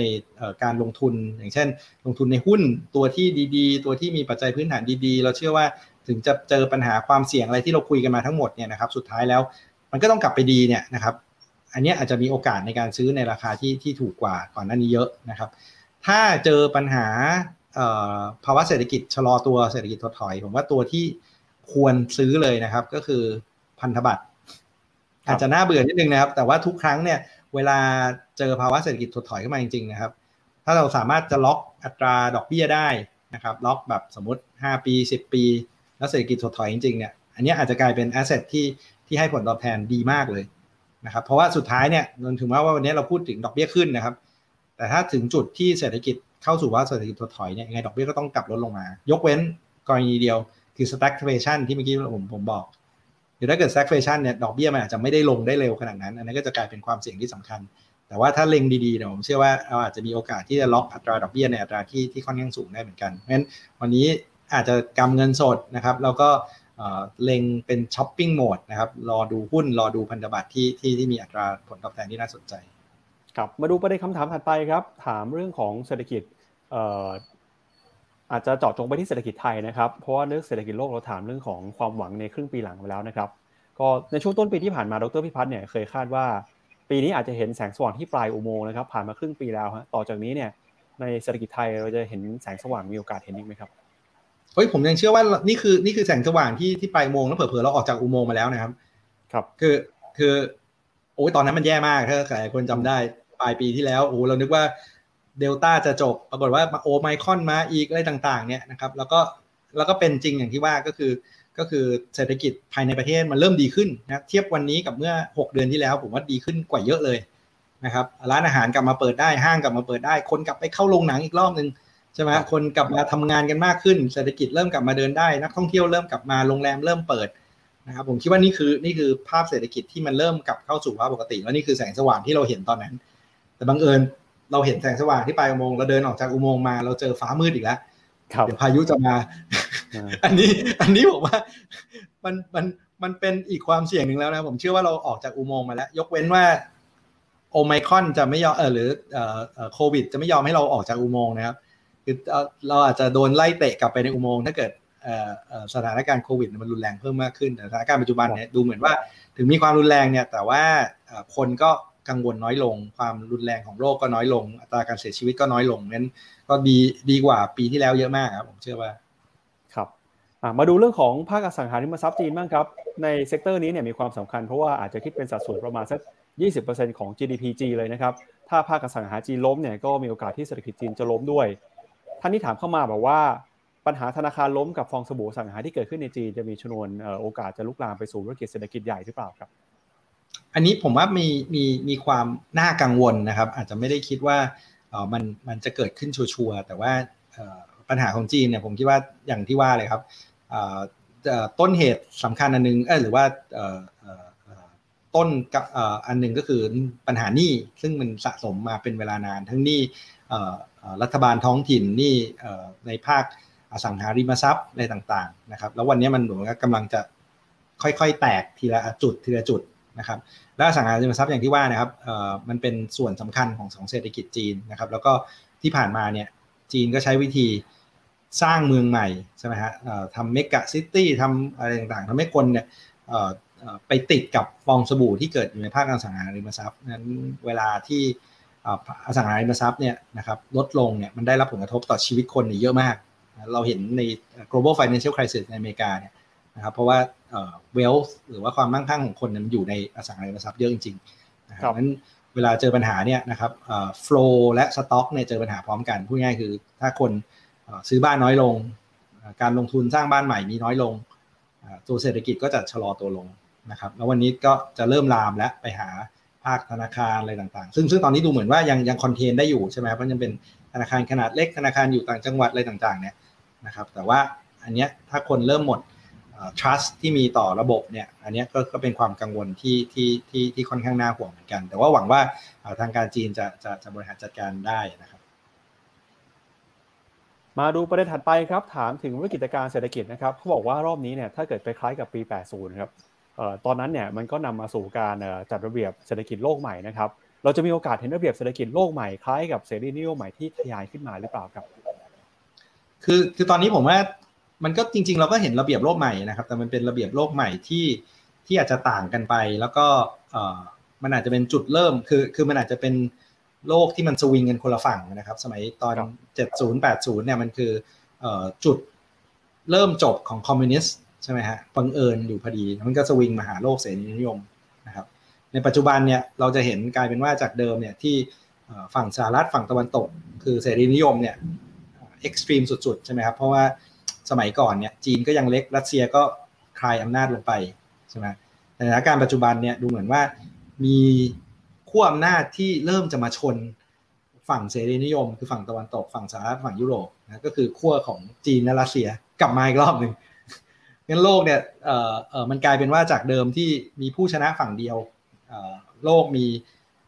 การลงทุน อย่างเช่น ลงทุนในหุ้นตัวที่ดีๆ ตัวที่มีปัจจัยพื้นฐานดีๆ เราเชื่อว่า ถึงจะเจอปัญหาความเสี่ยงอะไรที่เราคุยกันมาทั้งหมดเนี่ยนะครับสุดท้ายแล้วมันก็ต้องกลับไปดีเนี่ยนะครับอันนี้อาจจะมีโอกาสในการซื้อในราคาที่ที่ถูกกว่าก่อนหน้านี้เยอะนะครับ ถ้าเจอปัญหาภาวะเศรษฐกิจชะลอตัวเศรษฐกิจถดถอย ผมว่าตัวที่ควรซื้อเลยนะครับ ก็คือพันธบัตรอาจจะน่าเบื่อนิดนึงนะครับ แต่ว่าทุกครั้งเนี่ยเวลาเจอภาวะเศรษฐกิจถดถอยขึ้นมาจริงๆนะครับ ถ้าเราสามารถจะล็อกอัตราดอกเบี้ยได้นะครับ ล็อกแบบสมมติ 5 ปี 10 ปี แล้วเศรษฐกิจถดถอยจริงๆเนี่ยอันนี้อาจจะกลายเป็นแอสเซทที่ที่ให้ผลตอบแทนดีมากเลยนะครับเพราะว่าสุดท้ายเนี่ยนนถึงว่าวันนี้เราพูดถึงดอกเบี้ยขึ้นนะครับ แต่ถ้าถึงจุดที่เศรษฐกิจเข้าสู่ว่าเศรษฐกิจถดถอยเนี่ยยังไงดอกเบี้ยก็ต้องกลับลดลงมา ยกเว้นกรณีเดียวคือ stagflation ที่เมื่อกี้ผมผมบอกหรือถ้าเกิด stagflation เนี่ยดอกเบี้ยมันอาจจะไม่ได้ลงได้เร็วขนาดนั้น อันนั้นก็จะกลายเป็นความเสี่ยงที่สำคัญ แต่ว่าถ้าเล็งดีๆเนี่ยผมเชื่อว่าเราอาจจะมีโอกาสที่จะล็อกอัตราดอกเบี้ยในอัตราที่ที่ค่อนข้างสูงได้เหมือนกันเพราะฉะนั้นวันนี้ อาจจะกำเงินสดนะครับ แล้วก็เล็งเป็นช้อปปิ้งโหมดนะครับ รอดูหุ้น รอดูพันธบัตรที่ที่ที่มีอัตราผลตอบแทนที่น่าสนใจ ครับมาดูประเด็นคำถามถัดไปครับ ถามเรื่องของเศรษฐกิจอาจจะเจาะจงไปที่เศรษฐกิจไทยนะครับ เพราะว่าเรื่องเศรษฐกิจโลกเราถามเรื่องของความหวังในครึ่งปีหลังไปแล้วนะครับ ก็ในช่วงต้นปีที่ผ่านมา ดรพิพัฒน์เนี่ยเคยคาดว่า ปีนี้อาจจะเห็นแสงสว่างที่ปลายอุโมงค์นะครับ ผ่านมาครึ่งปีแล้วฮะ ต่อจากนี้เนี่ยในเศรษฐกิจไทยเราจะเห็นแสงสว่างมีโอกาสเห็นอีกไหมครับ ฮ้ยผมยังเชื่อว่านี่คือนี่คือแสงสว่างที่ที่ปลายอุโมงค์แล้วเผลอๆเราออกจากอุโมงค์มาแล้วนะครับ ครับ คือคือโอ้ยตอนนั้นมันแย่มากถ้าใครคนจำได้ปลายปีที่แล้วโอ้เรานึกว่าเดลต้าจะจบ ปรากฏว่าโอไมคอนมาอีกอะไรต่างๆ เนี่ยนะครับ แล้วก็แล้วก็เป็นจริงอย่างที่ว่าก็คือก็คือเศรษฐกิจภายในประเทศมันเริ่มดีขึ้นนะเทียบวันนี้กับเมื่อ 6 เดือนที่แล้ว ผมว่าดีขึ้นกว่าเยอะเลยนะครับร้านอาหารกลับมาเปิดได้ห้างกลับมาเปิดได้ คนกลับไปเข้าโรงหนังอีกรอบหนึ่ง ใช่ไหมคนกลับมาทำงานกันมากขึ้น เศรษฐกิจเริ่มกลับมาเดินได้ นักท่องเที่ยวเริ่มกลับมาโรงแรมเริ่มเปิดนะครับผมคิดว่านี่คือนี่คือภาพเศรษฐกิจที่มันเริ่มกลับเข้าสู่ภาพปกติ แล้วนี่คือแสงสว่างที่เราเห็นตอนนั้น แต่บังเอิญเราเห็นแสงสว่างที่ปลายอุโมงค์เราเดินออกจากอุโมงค์มาเราเจอฟ้ามืดอีกแล้วเดี๋ยวพายุจะมา อันนี้อันนี้ผมว่ามันมันมันเป็นอีกความเสี่ยงหนึ่งแล้วนะผมเชื่อว่าเราออกจากอุโมงค์มาแล้ว ยกเว้นว่าโอไมคอนจะไม่ยอมเออหรือเอ่อโควิด จะไม่ยอมให้เราออกจากอุโมงค์นะครับ คือเราอาจจะโดนไล่เตะกลับไปในอุโมงค์ถ้าเกิดสถานการณ์โควิดมันรุนแรงเพิ่มมากขึ้นแต่สถานการณ์ปัจจุบันเนี่ยดูเหมือนว่าถึงมีความรุนแรงเนี่ยแต่ว่าคนก็กังวลน้อยลง ความรุนแรงของโรคก็น้อยลง อัตราการเสียชีวิตก็น้อยลงนั้นก็ดีดีกว่าปีที่แล้วเยอะมากครับผมเชื่อว่าครับมาดูเรื่องของภาคอสังหาริมทรัพย์จีนบ้างครับ ใน sector นี้เนี่ยมีความสำคัญเพราะว่าอาจจะคิดเป็นสัดส่วนประมาณสัก 20%ของ GDP จีเลยนะครับถ้าภาคอสังหาจีนล้มเนี่ยก็มีโอกาสที่เศรษฐกิจจีนจะล้มด้วย ท่านที่ถามเข้ามาบอกว่าปัญหาธนาคารล้มกับฟองสบู่สังหาที่เกิดขึ้นในจีนจะมีชนวนโอกาสจะลุกลามไปสู่ธุรกิจเศรษฐกิจใหญ่หรือเปล่าครับ อันนี้ผมว่ามีมีมีความน่ากังวลนะครับ อาจจะไม่ได้คิดว่าเออมันมันจะเกิดขึ้นชัวร์แต่ว่าปัญหาของจีนเนี่ยผมคิดว่าอย่างที่ว่าเลยครับต้นเหตุสำคัญอันนึงเออหรือว่าต้นกับอันหนึ่งก็คือปัญหาหนี้ซึ่งมันสะสมมาเป็นเวลานาน ทั้งหนี้ รัฐบาลท้องถิ่นนี้ในภาคอสังหาริมทรัพย์อะไรต่างๆนะครับแล้ววันนี้มันเหมือนกับกำลังจะค่อยๆ แตกทีละจุดทีละจุดนะครับและอสังหาริมทรัพย์อย่างที่ว่านะครับมันเป็นส่วนสำคัญของสองเศรษฐกิจจีนนะครับแล้วก็ที่ผ่านมาเนี่ยจีนก็ใช้วิธีสร้างเมืองใหม่ใช่ไหมฮะทำเมกะซิตี้ทำอะไรต่างๆทำให้คนเนี่ยไปติดกับฟองสบู่ที่เกิดอยู่ในภาคอสังหาริมทรัพย์นั้นเวลาที่ อสังหาริมทรัพย์เนี่ยนะครับลดลงเนี่ยมันได้รับผลกระทบต่อชีวิตคนเยอะมาก เราเห็นใน global financial crisis ในอเมริกาเนี่ยนะครับเพราะว่า wealth หรือว่าความมั่งคั่งของคนมันอยู่ในอสังหาริมทรัพย์เยอะจริงๆนะครับนั้นเวลาเจอปัญหาเนี่ยนะครับ flow และ stock เนี่ยเจอปัญหาพร้อมกันพูดง่ายคือถ้าคนซื้อบ้านน้อยลง การลงทุนสร้างบ้านใหม่มีน้อยลงตัวเศรษฐกิจก็จะชะลอตัวลงนะครับแล้ววันนี้ก็จะเริ่มลามและไปหาภาคธนาคารอะไรต่างๆ ซึ่งซึ่งตอนนี้ดูเหมือนว่ายังยังคอนเทนได้อยู่ใช่ไหมเพราะยังเป็นธนาคารขนาดเล็กธนาคารอยู่ต่างจังหวัดอะไรต่างๆเนี่ยนะครับ แต่ว่าอันเนี้ยถ้าคนเริ่มหมด trust ที่มีต่อระบบเนี่ย อันนี้ก็ก็เป็นความกังวลที่ที่ที่ที่ค่อนข้างน่าห่วงเหมือนกัน แต่ว่าหวังว่าทางการจีนจะจะจะบริหารจัดการได้นะครับ มาดูประเด็นถัดไปครับ ถามถึงวิกฤตการเศรษฐกิจนะครับเขาบอกว่ารอบนี้เนี่ยถ้าเกิดไปคล้ายกับปี 80 ครับ ตอนนั้นเนี่ยมันก็นำมาสู่การจัดระเบียบเศรษฐกิจโลกใหม่นะครับเราจะมีโอกาสเห็นระเบียบเศรษฐกิจโลกใหม่คล้ายกับเสรีนิยมใหม่ที่ทะยานขึ้นมาหรือเปล่าครับ คือคือตอนนี้ผมว่ามันก็จริง ๆ เราก็เห็นระเบียบโลกใหม่นะครับ แต่มันเป็นระเบียบโลกใหม่ที่ที่อาจจะต่างกันไป แล้วก็มันอาจจะเป็นจุดเริ่มคือคือมันอาจจะเป็นโลกที่มันสวิงกันคนละฝั่งนะครับ สมัยตอน 70 80เนี่ยมันคือจุดเริ่มจบของคอมมิวนิสต์ ใช่ไหมฮะบังเอิญอยู่พอดีมันก็สวิงมาหาโลกเสรีนิยมนะครับ ในปัจจุบันเนี่ยเราจะเห็นกลายเป็นว่าจากเดิมเนี่ยที่ฝั่งสหรัฐฝั่งตะวันตก คือเสรีนิยมเนี่ย extreme สุดๆใช่ไหมครับเพราะว่าสมัยก่อนเนี่ยจีนก็ยังเล็กรัสเซียก็คลายอำนาจลงไปใช่ไหมแต่สถานการณ์ปัจจุบันเนี่ยดูเหมือนว่ามีขั้วอำนาจที่เริ่มจะมาชนฝั่งเสรีนิยม คือฝั่งตะวันตกฝั่งสหรัฐฝั่งยุโรปนะก็คือขั้วของจีนและรัสเซียกลับมาอีกรอบหนึ่ง งั้นโลกเนี่ยเอ่อเอ่อมันกลายเป็นว่าจากเดิมที่มีผู้ชนะฝั่งเดียวเอ่อโลกมี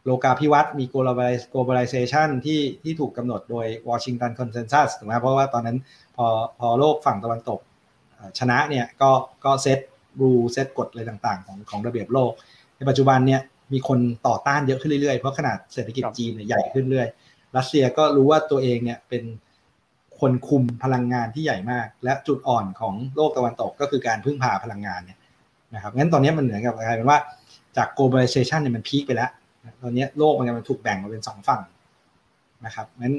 โลกาภิวัตน์มี globalization ที่ที่ถูกกำหนดโดย Washington Consensus ถูกไหมเพราะว่าตอนนั้นพอพอโลกฝั่งตะวันตกชนะเนี่ยก็ก็เซตรูเซตกฎอะไรต่างๆ ของของระเบียบโลก ในปัจจุบันเนี่ยมีคนต่อต้านเยอะขึ้นเรื่อยๆ เพราะขนาดเศรษฐกิจจีนใหญ่ขึ้นเรื่อยรัสเซียก็รู้ว่าตัวเองเนี่ยเป็น คนคุมพลังงานที่ใหญ่มาก และจุดอ่อนของโลกตะวันตกก็คือการพึ่งพาพลังงานเนี่ยนะครับงั้นตอนนี้มันเหมือนกับกลายเป็นว่าจาก globalization เนี่ยมันพีคไปแล้ว ตอนนี้โลกมันกำลังถูกแบ่งมาเป็นสองฝั่งนะครับงั้น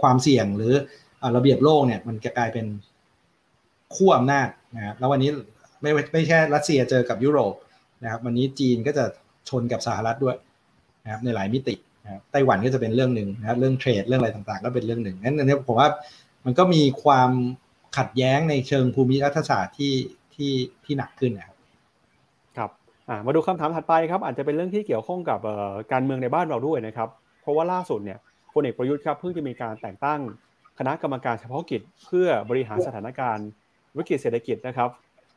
ความเสี่ยงหรือระเบียบโลกเนี่ยมันจะกลายเป็นขั้วอำนาจนะครับแล้ววันนี้ไม่ไม่แค่รัสเซียเจอกับยุโรปนะครับ วันนี้จีนก็จะชนกับสหรัฐด้วยนะครับในหลายมิตินะครับไต้หวันก็จะเป็นเรื่องหนึ่งนะครับเรื่องเทรดเรื่องอะไรต่างๆ ก็เป็นเรื่องหนึ่งงั้นอันนี้ผมว่า มันก็มีความขัดแย้งในเชิงภูมิรัฐศาสตร์ที่ที่ที่หนักขึ้นนะครับครับมาดูคำถามถัดไปครับ อาจจะเป็นเรื่องที่เกี่ยวข้องกับการเมืองในบ้านเราด้วยนะครับ เพราะว่าล่าสุดเนี่ยพลเอกประยุทธ์ครับเพิ่งจะมีการแต่งตั้งคณะกรรมการเฉพาะกิจ เพื่อบริหารสถานการณ์ วิกฤตเศรษฐกิจนะครับ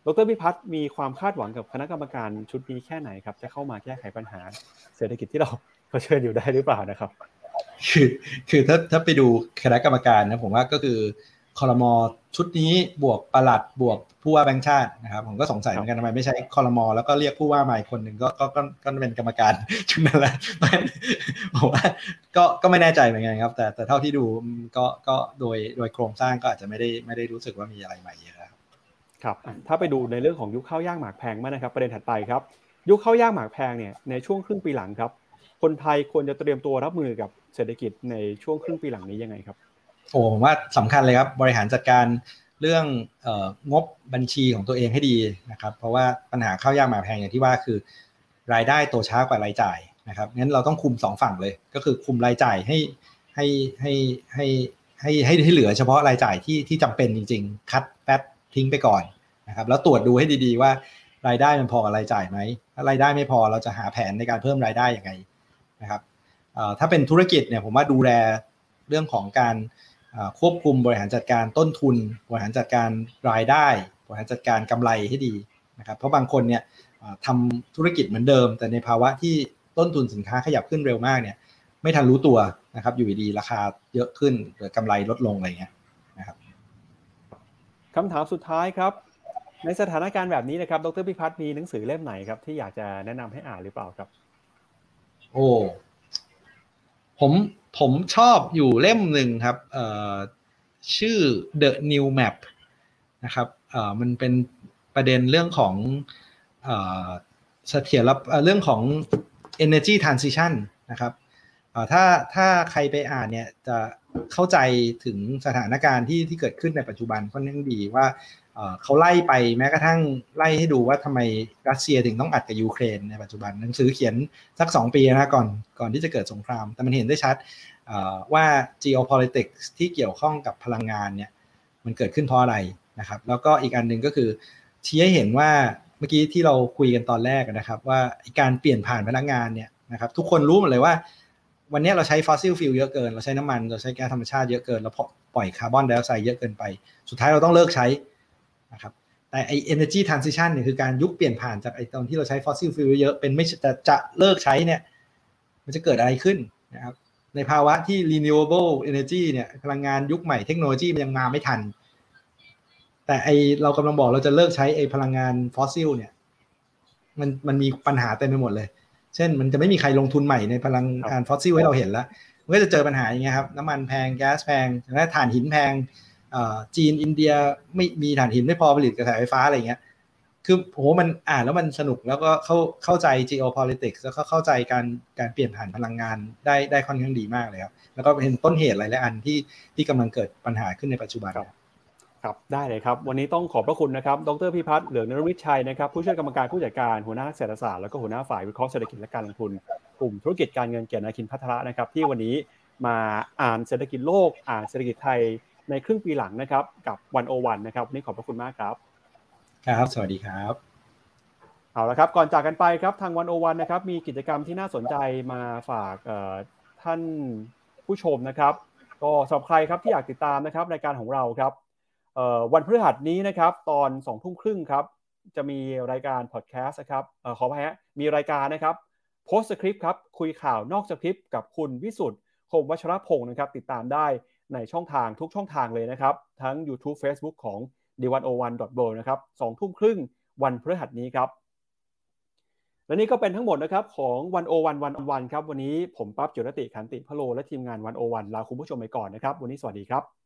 ดรพิพัฒน์มีความคาดหวังกับคณะกรรมการชุดนี้แค่ไหนครับ จะเข้ามาแก้ไขปัญหาเศรษฐกิจที่เราเผชิญอยู่ได้หรือเปล่านะครับ คือคือถ้าถ้าไปดูคณะกรรมการนะผมว่าก็คือคอรมอชุดนี้บวกประหลัดบวกผู้ว่าแบงค์ชาตินะครับผมก็สงสัยเหมือนกันทำไมไม่ใช่คอรมอแล้วก็เรียกผู้ว่ามาอีกคนหนึ่งก็ก็ก็ก็เป็นกรรมการชุดนั้นแหละผมว่าก็ก็ไม่แน่ใจเหมือนกันครับ แต่แต่เท่าที่ดูก็ก็โดยโดยโครงสร้างก็อาจจะไม่ได้ไม่ได้รู้สึกว่ามีอะไรใหม่เยอะครับถ้าไปดูในเรื่องของยุคข้าวย่างหมากแพงมากนะครับ ประเด็นถัดไปครับ ยุคข้าวย่างหมากแพงเนี่ยในช่วงครึ่งปีหลังครับ คนไทยควรจะเตรียมตัวรับมือกับเศรษฐกิจในช่วงครึ่งปีหลังนี้ยังไงครับโอ้ผมว่าสำคัญเลยครับบริหารจัดการเรื่องงบบัญชีของตัวเองให้ดีนะครับเพราะว่าปัญหาข้าวยากหมากแพงอย่างที่ว่าคือ รายได้โตช้ากว่ารายจ่ายนะครับงั้นเราต้องคุมสองฝั่งเลย ก็คือคุมรายจ่ายให้ให้ให้ให้ให้ให้ให้เหลือเฉพาะรายจ่ายที่ที่จำเป็นจริง ๆ คัดแป๊บทิ้งไปก่อนนะครับแล้วตรวจดูให้ดีๆว่ารายได้มันพอกับรายจ่ายไหมถ้ารายได้ไม่พอเราจะหาแผนในการเพิ่มรายได้อย่างไง นะครับถ้าเป็นธุรกิจเนี่ยผมว่าดูแลเรื่องของการควบคุมบริหารจัดการต้นทุน บริหารจัดการรายได้ บริหารจัดการกำไรให้ดีนะครับเพราะบางคนเนี่ยทำธุรกิจเหมือนเดิม แต่ในภาวะที่ต้นทุนสินค้าขยับขึ้นเร็วมากเนี่ยไม่ทันรู้ตัวนะครับอยู่ดีราคาเยอะขึ้นหรือกำไรลดลงอะไรเงี้ยนะครับคำถามสุดท้ายครับ ในสถานการณ์แบบนี้นะครับดรพิพัฒน์มีหนังสือเล่มไหนครับที่อยากจะแนะนำให้อ่านหรือเปล่าครับ โอ้ผมผมชอบอยู่เล่มหนึ่งครับเอ่อชื่อ The New Map นะครับเอ่อมันเป็นประเด็นเรื่องของเอ่อเสถียรเรื่องของ energy transition นะครับถ้าถ้าใครไปอ่านเนี่ยจะเข้าใจถึงสถานการณ์ที่ที่เกิดขึ้นในปัจจุบันค่อนข้างดีว่า เขาไล่ไปแม้กระทั่งไล่ให้ดูว่าทำไมรัสเซียถึงต้องอัดกับยูเครนในปัจจุบันหนังสือเขียนสัก 2 ปีนะก่อนก่อนที่จะเกิดสงคราม แต่มันเห็นได้ชัดว่า geopolitics ที่เกี่ยวข้องกับพลังงานเนี่ยมันเกิดขึ้นเพราะอะไรนะครับ แล้วก็อีกอันหนึ่งก็คือชี้ให้เห็นว่าเมื่อกี้ที่เราคุยกันตอนแรกนะครับ ว่าการเปลี่ยนผ่านพลังงานเนี่ยนะครับทุกคนรู้หมดเลยว่า วันนี้เราใช้ fossil fuel เยอะเกิน เราใช้น้ำมันเราใช้แก๊สธรรมชาติเยอะเกินเราปล่อยคาร์บอนไดออกไซด์เยอะเกินไป สุดท้ายเราต้องเลิกใช้ นะครับแต่ไอ energy transition เนี่ยคือการยุคเปลี่ยนผ่านจากไอตอนที่เราใช้ fossil fuel เยอะเป็นไม่จะจะเลิกใช้เนี่ยมันจะเกิดอะไรขึ้นนะครับในภาวะที่ renewable energy เนี่ยพลังงานยุคใหม่เทคโนโลยีมันยังมาไม่ทัน แต่ไอเรากำลังบอกเราจะเลิกใช้ไอพลังงานฟอสซิลเนี่ยมันมันมีปัญหาเต็มไปหมดเลย เช่นมันจะไม่มีใครลงทุนใหม่ในพลังงานฟอสซิลให้เราเห็นแล้วมันก็จะเจอปัญหาอย่างเงี้ยครับน้ำมันแพงแก๊สแพงและถ่านหินแพง จีนอินเดียไม่มีถ่านหินไม่พอผลิตกระแสไฟฟ้าอะไรเงี้ยคือโหมันอ่านแล้วมันสนุกแล้วก็เข้าเข้าใจ geopolitics แล้วก็เข้าใจการการเปลี่ยนผ่านพลังงานได้ได้ค่อนข้างดีมากเลยครับ แล้วก็เป็นต้นเหตุหลาย ๆ อันที่ที่กำลังเกิดปัญหาขึ้นในปัจจุบันครับครับได้เลยครับ วันนี้ต้องขอบพระคุณนะครับ ดรพิพัฒน์เหลืองนรวิชัยนะครับ ผู้ช่วยกรรมการผู้จัดการหัวหน้าเศรษฐศาสตร์แล้วก็หัวหน้าฝ่ายวิเคราะห์เศรษฐกิจและการลงทุน กลุ่มธุรกิจการเงินเกียรตินาคินพัฒระนะครับ ที่วันนี้มาอ่านเศรษฐกิจโลก อ่านเศรษฐกิจไทย ในครึ่งปีหลังนะครับกับวันโอวันนะครับนี่ขอบพระคุณมากครับ ครับ สวัสดีครับเอาละครับก่อนจากกันไปครับทางวันโอวันนะครับมีกิจกรรมที่น่าสนใจมาฝากท่านผู้ชมนะครับก็สำหรับใครครับที่อยากติดตามนะครับรายการของเราครับวันพฤหัสนี้นะครับตอนสองทุ่มครึ่งครับจะมีรายการพอดแคสต์นะครับขอพายฮะมีรายการนะครับโพสต์สคริปต์ครับคุยข่าวนอกสคริปต์กับคุณวิสุทธ์คมวัชรพงศ์นะครับติดตามได้ ในช่องทางทุกช่องทางเลยนะครับ ทั้ง YouTube Facebook ของ d 1 0 1 w o r l d นะครับสองทุ่มครึ่งวันพฤหัสนี้ครับ และนี่ก็เป็นทั้งหมดนะครับของวันโอวันวันวันครับ วันนี้ผมปั๊บจุรติขันติพโลและทีมงานวันโอวันลาคุณผู้ชมไปก่อนนะครับ วันนี้สวัสดีครับ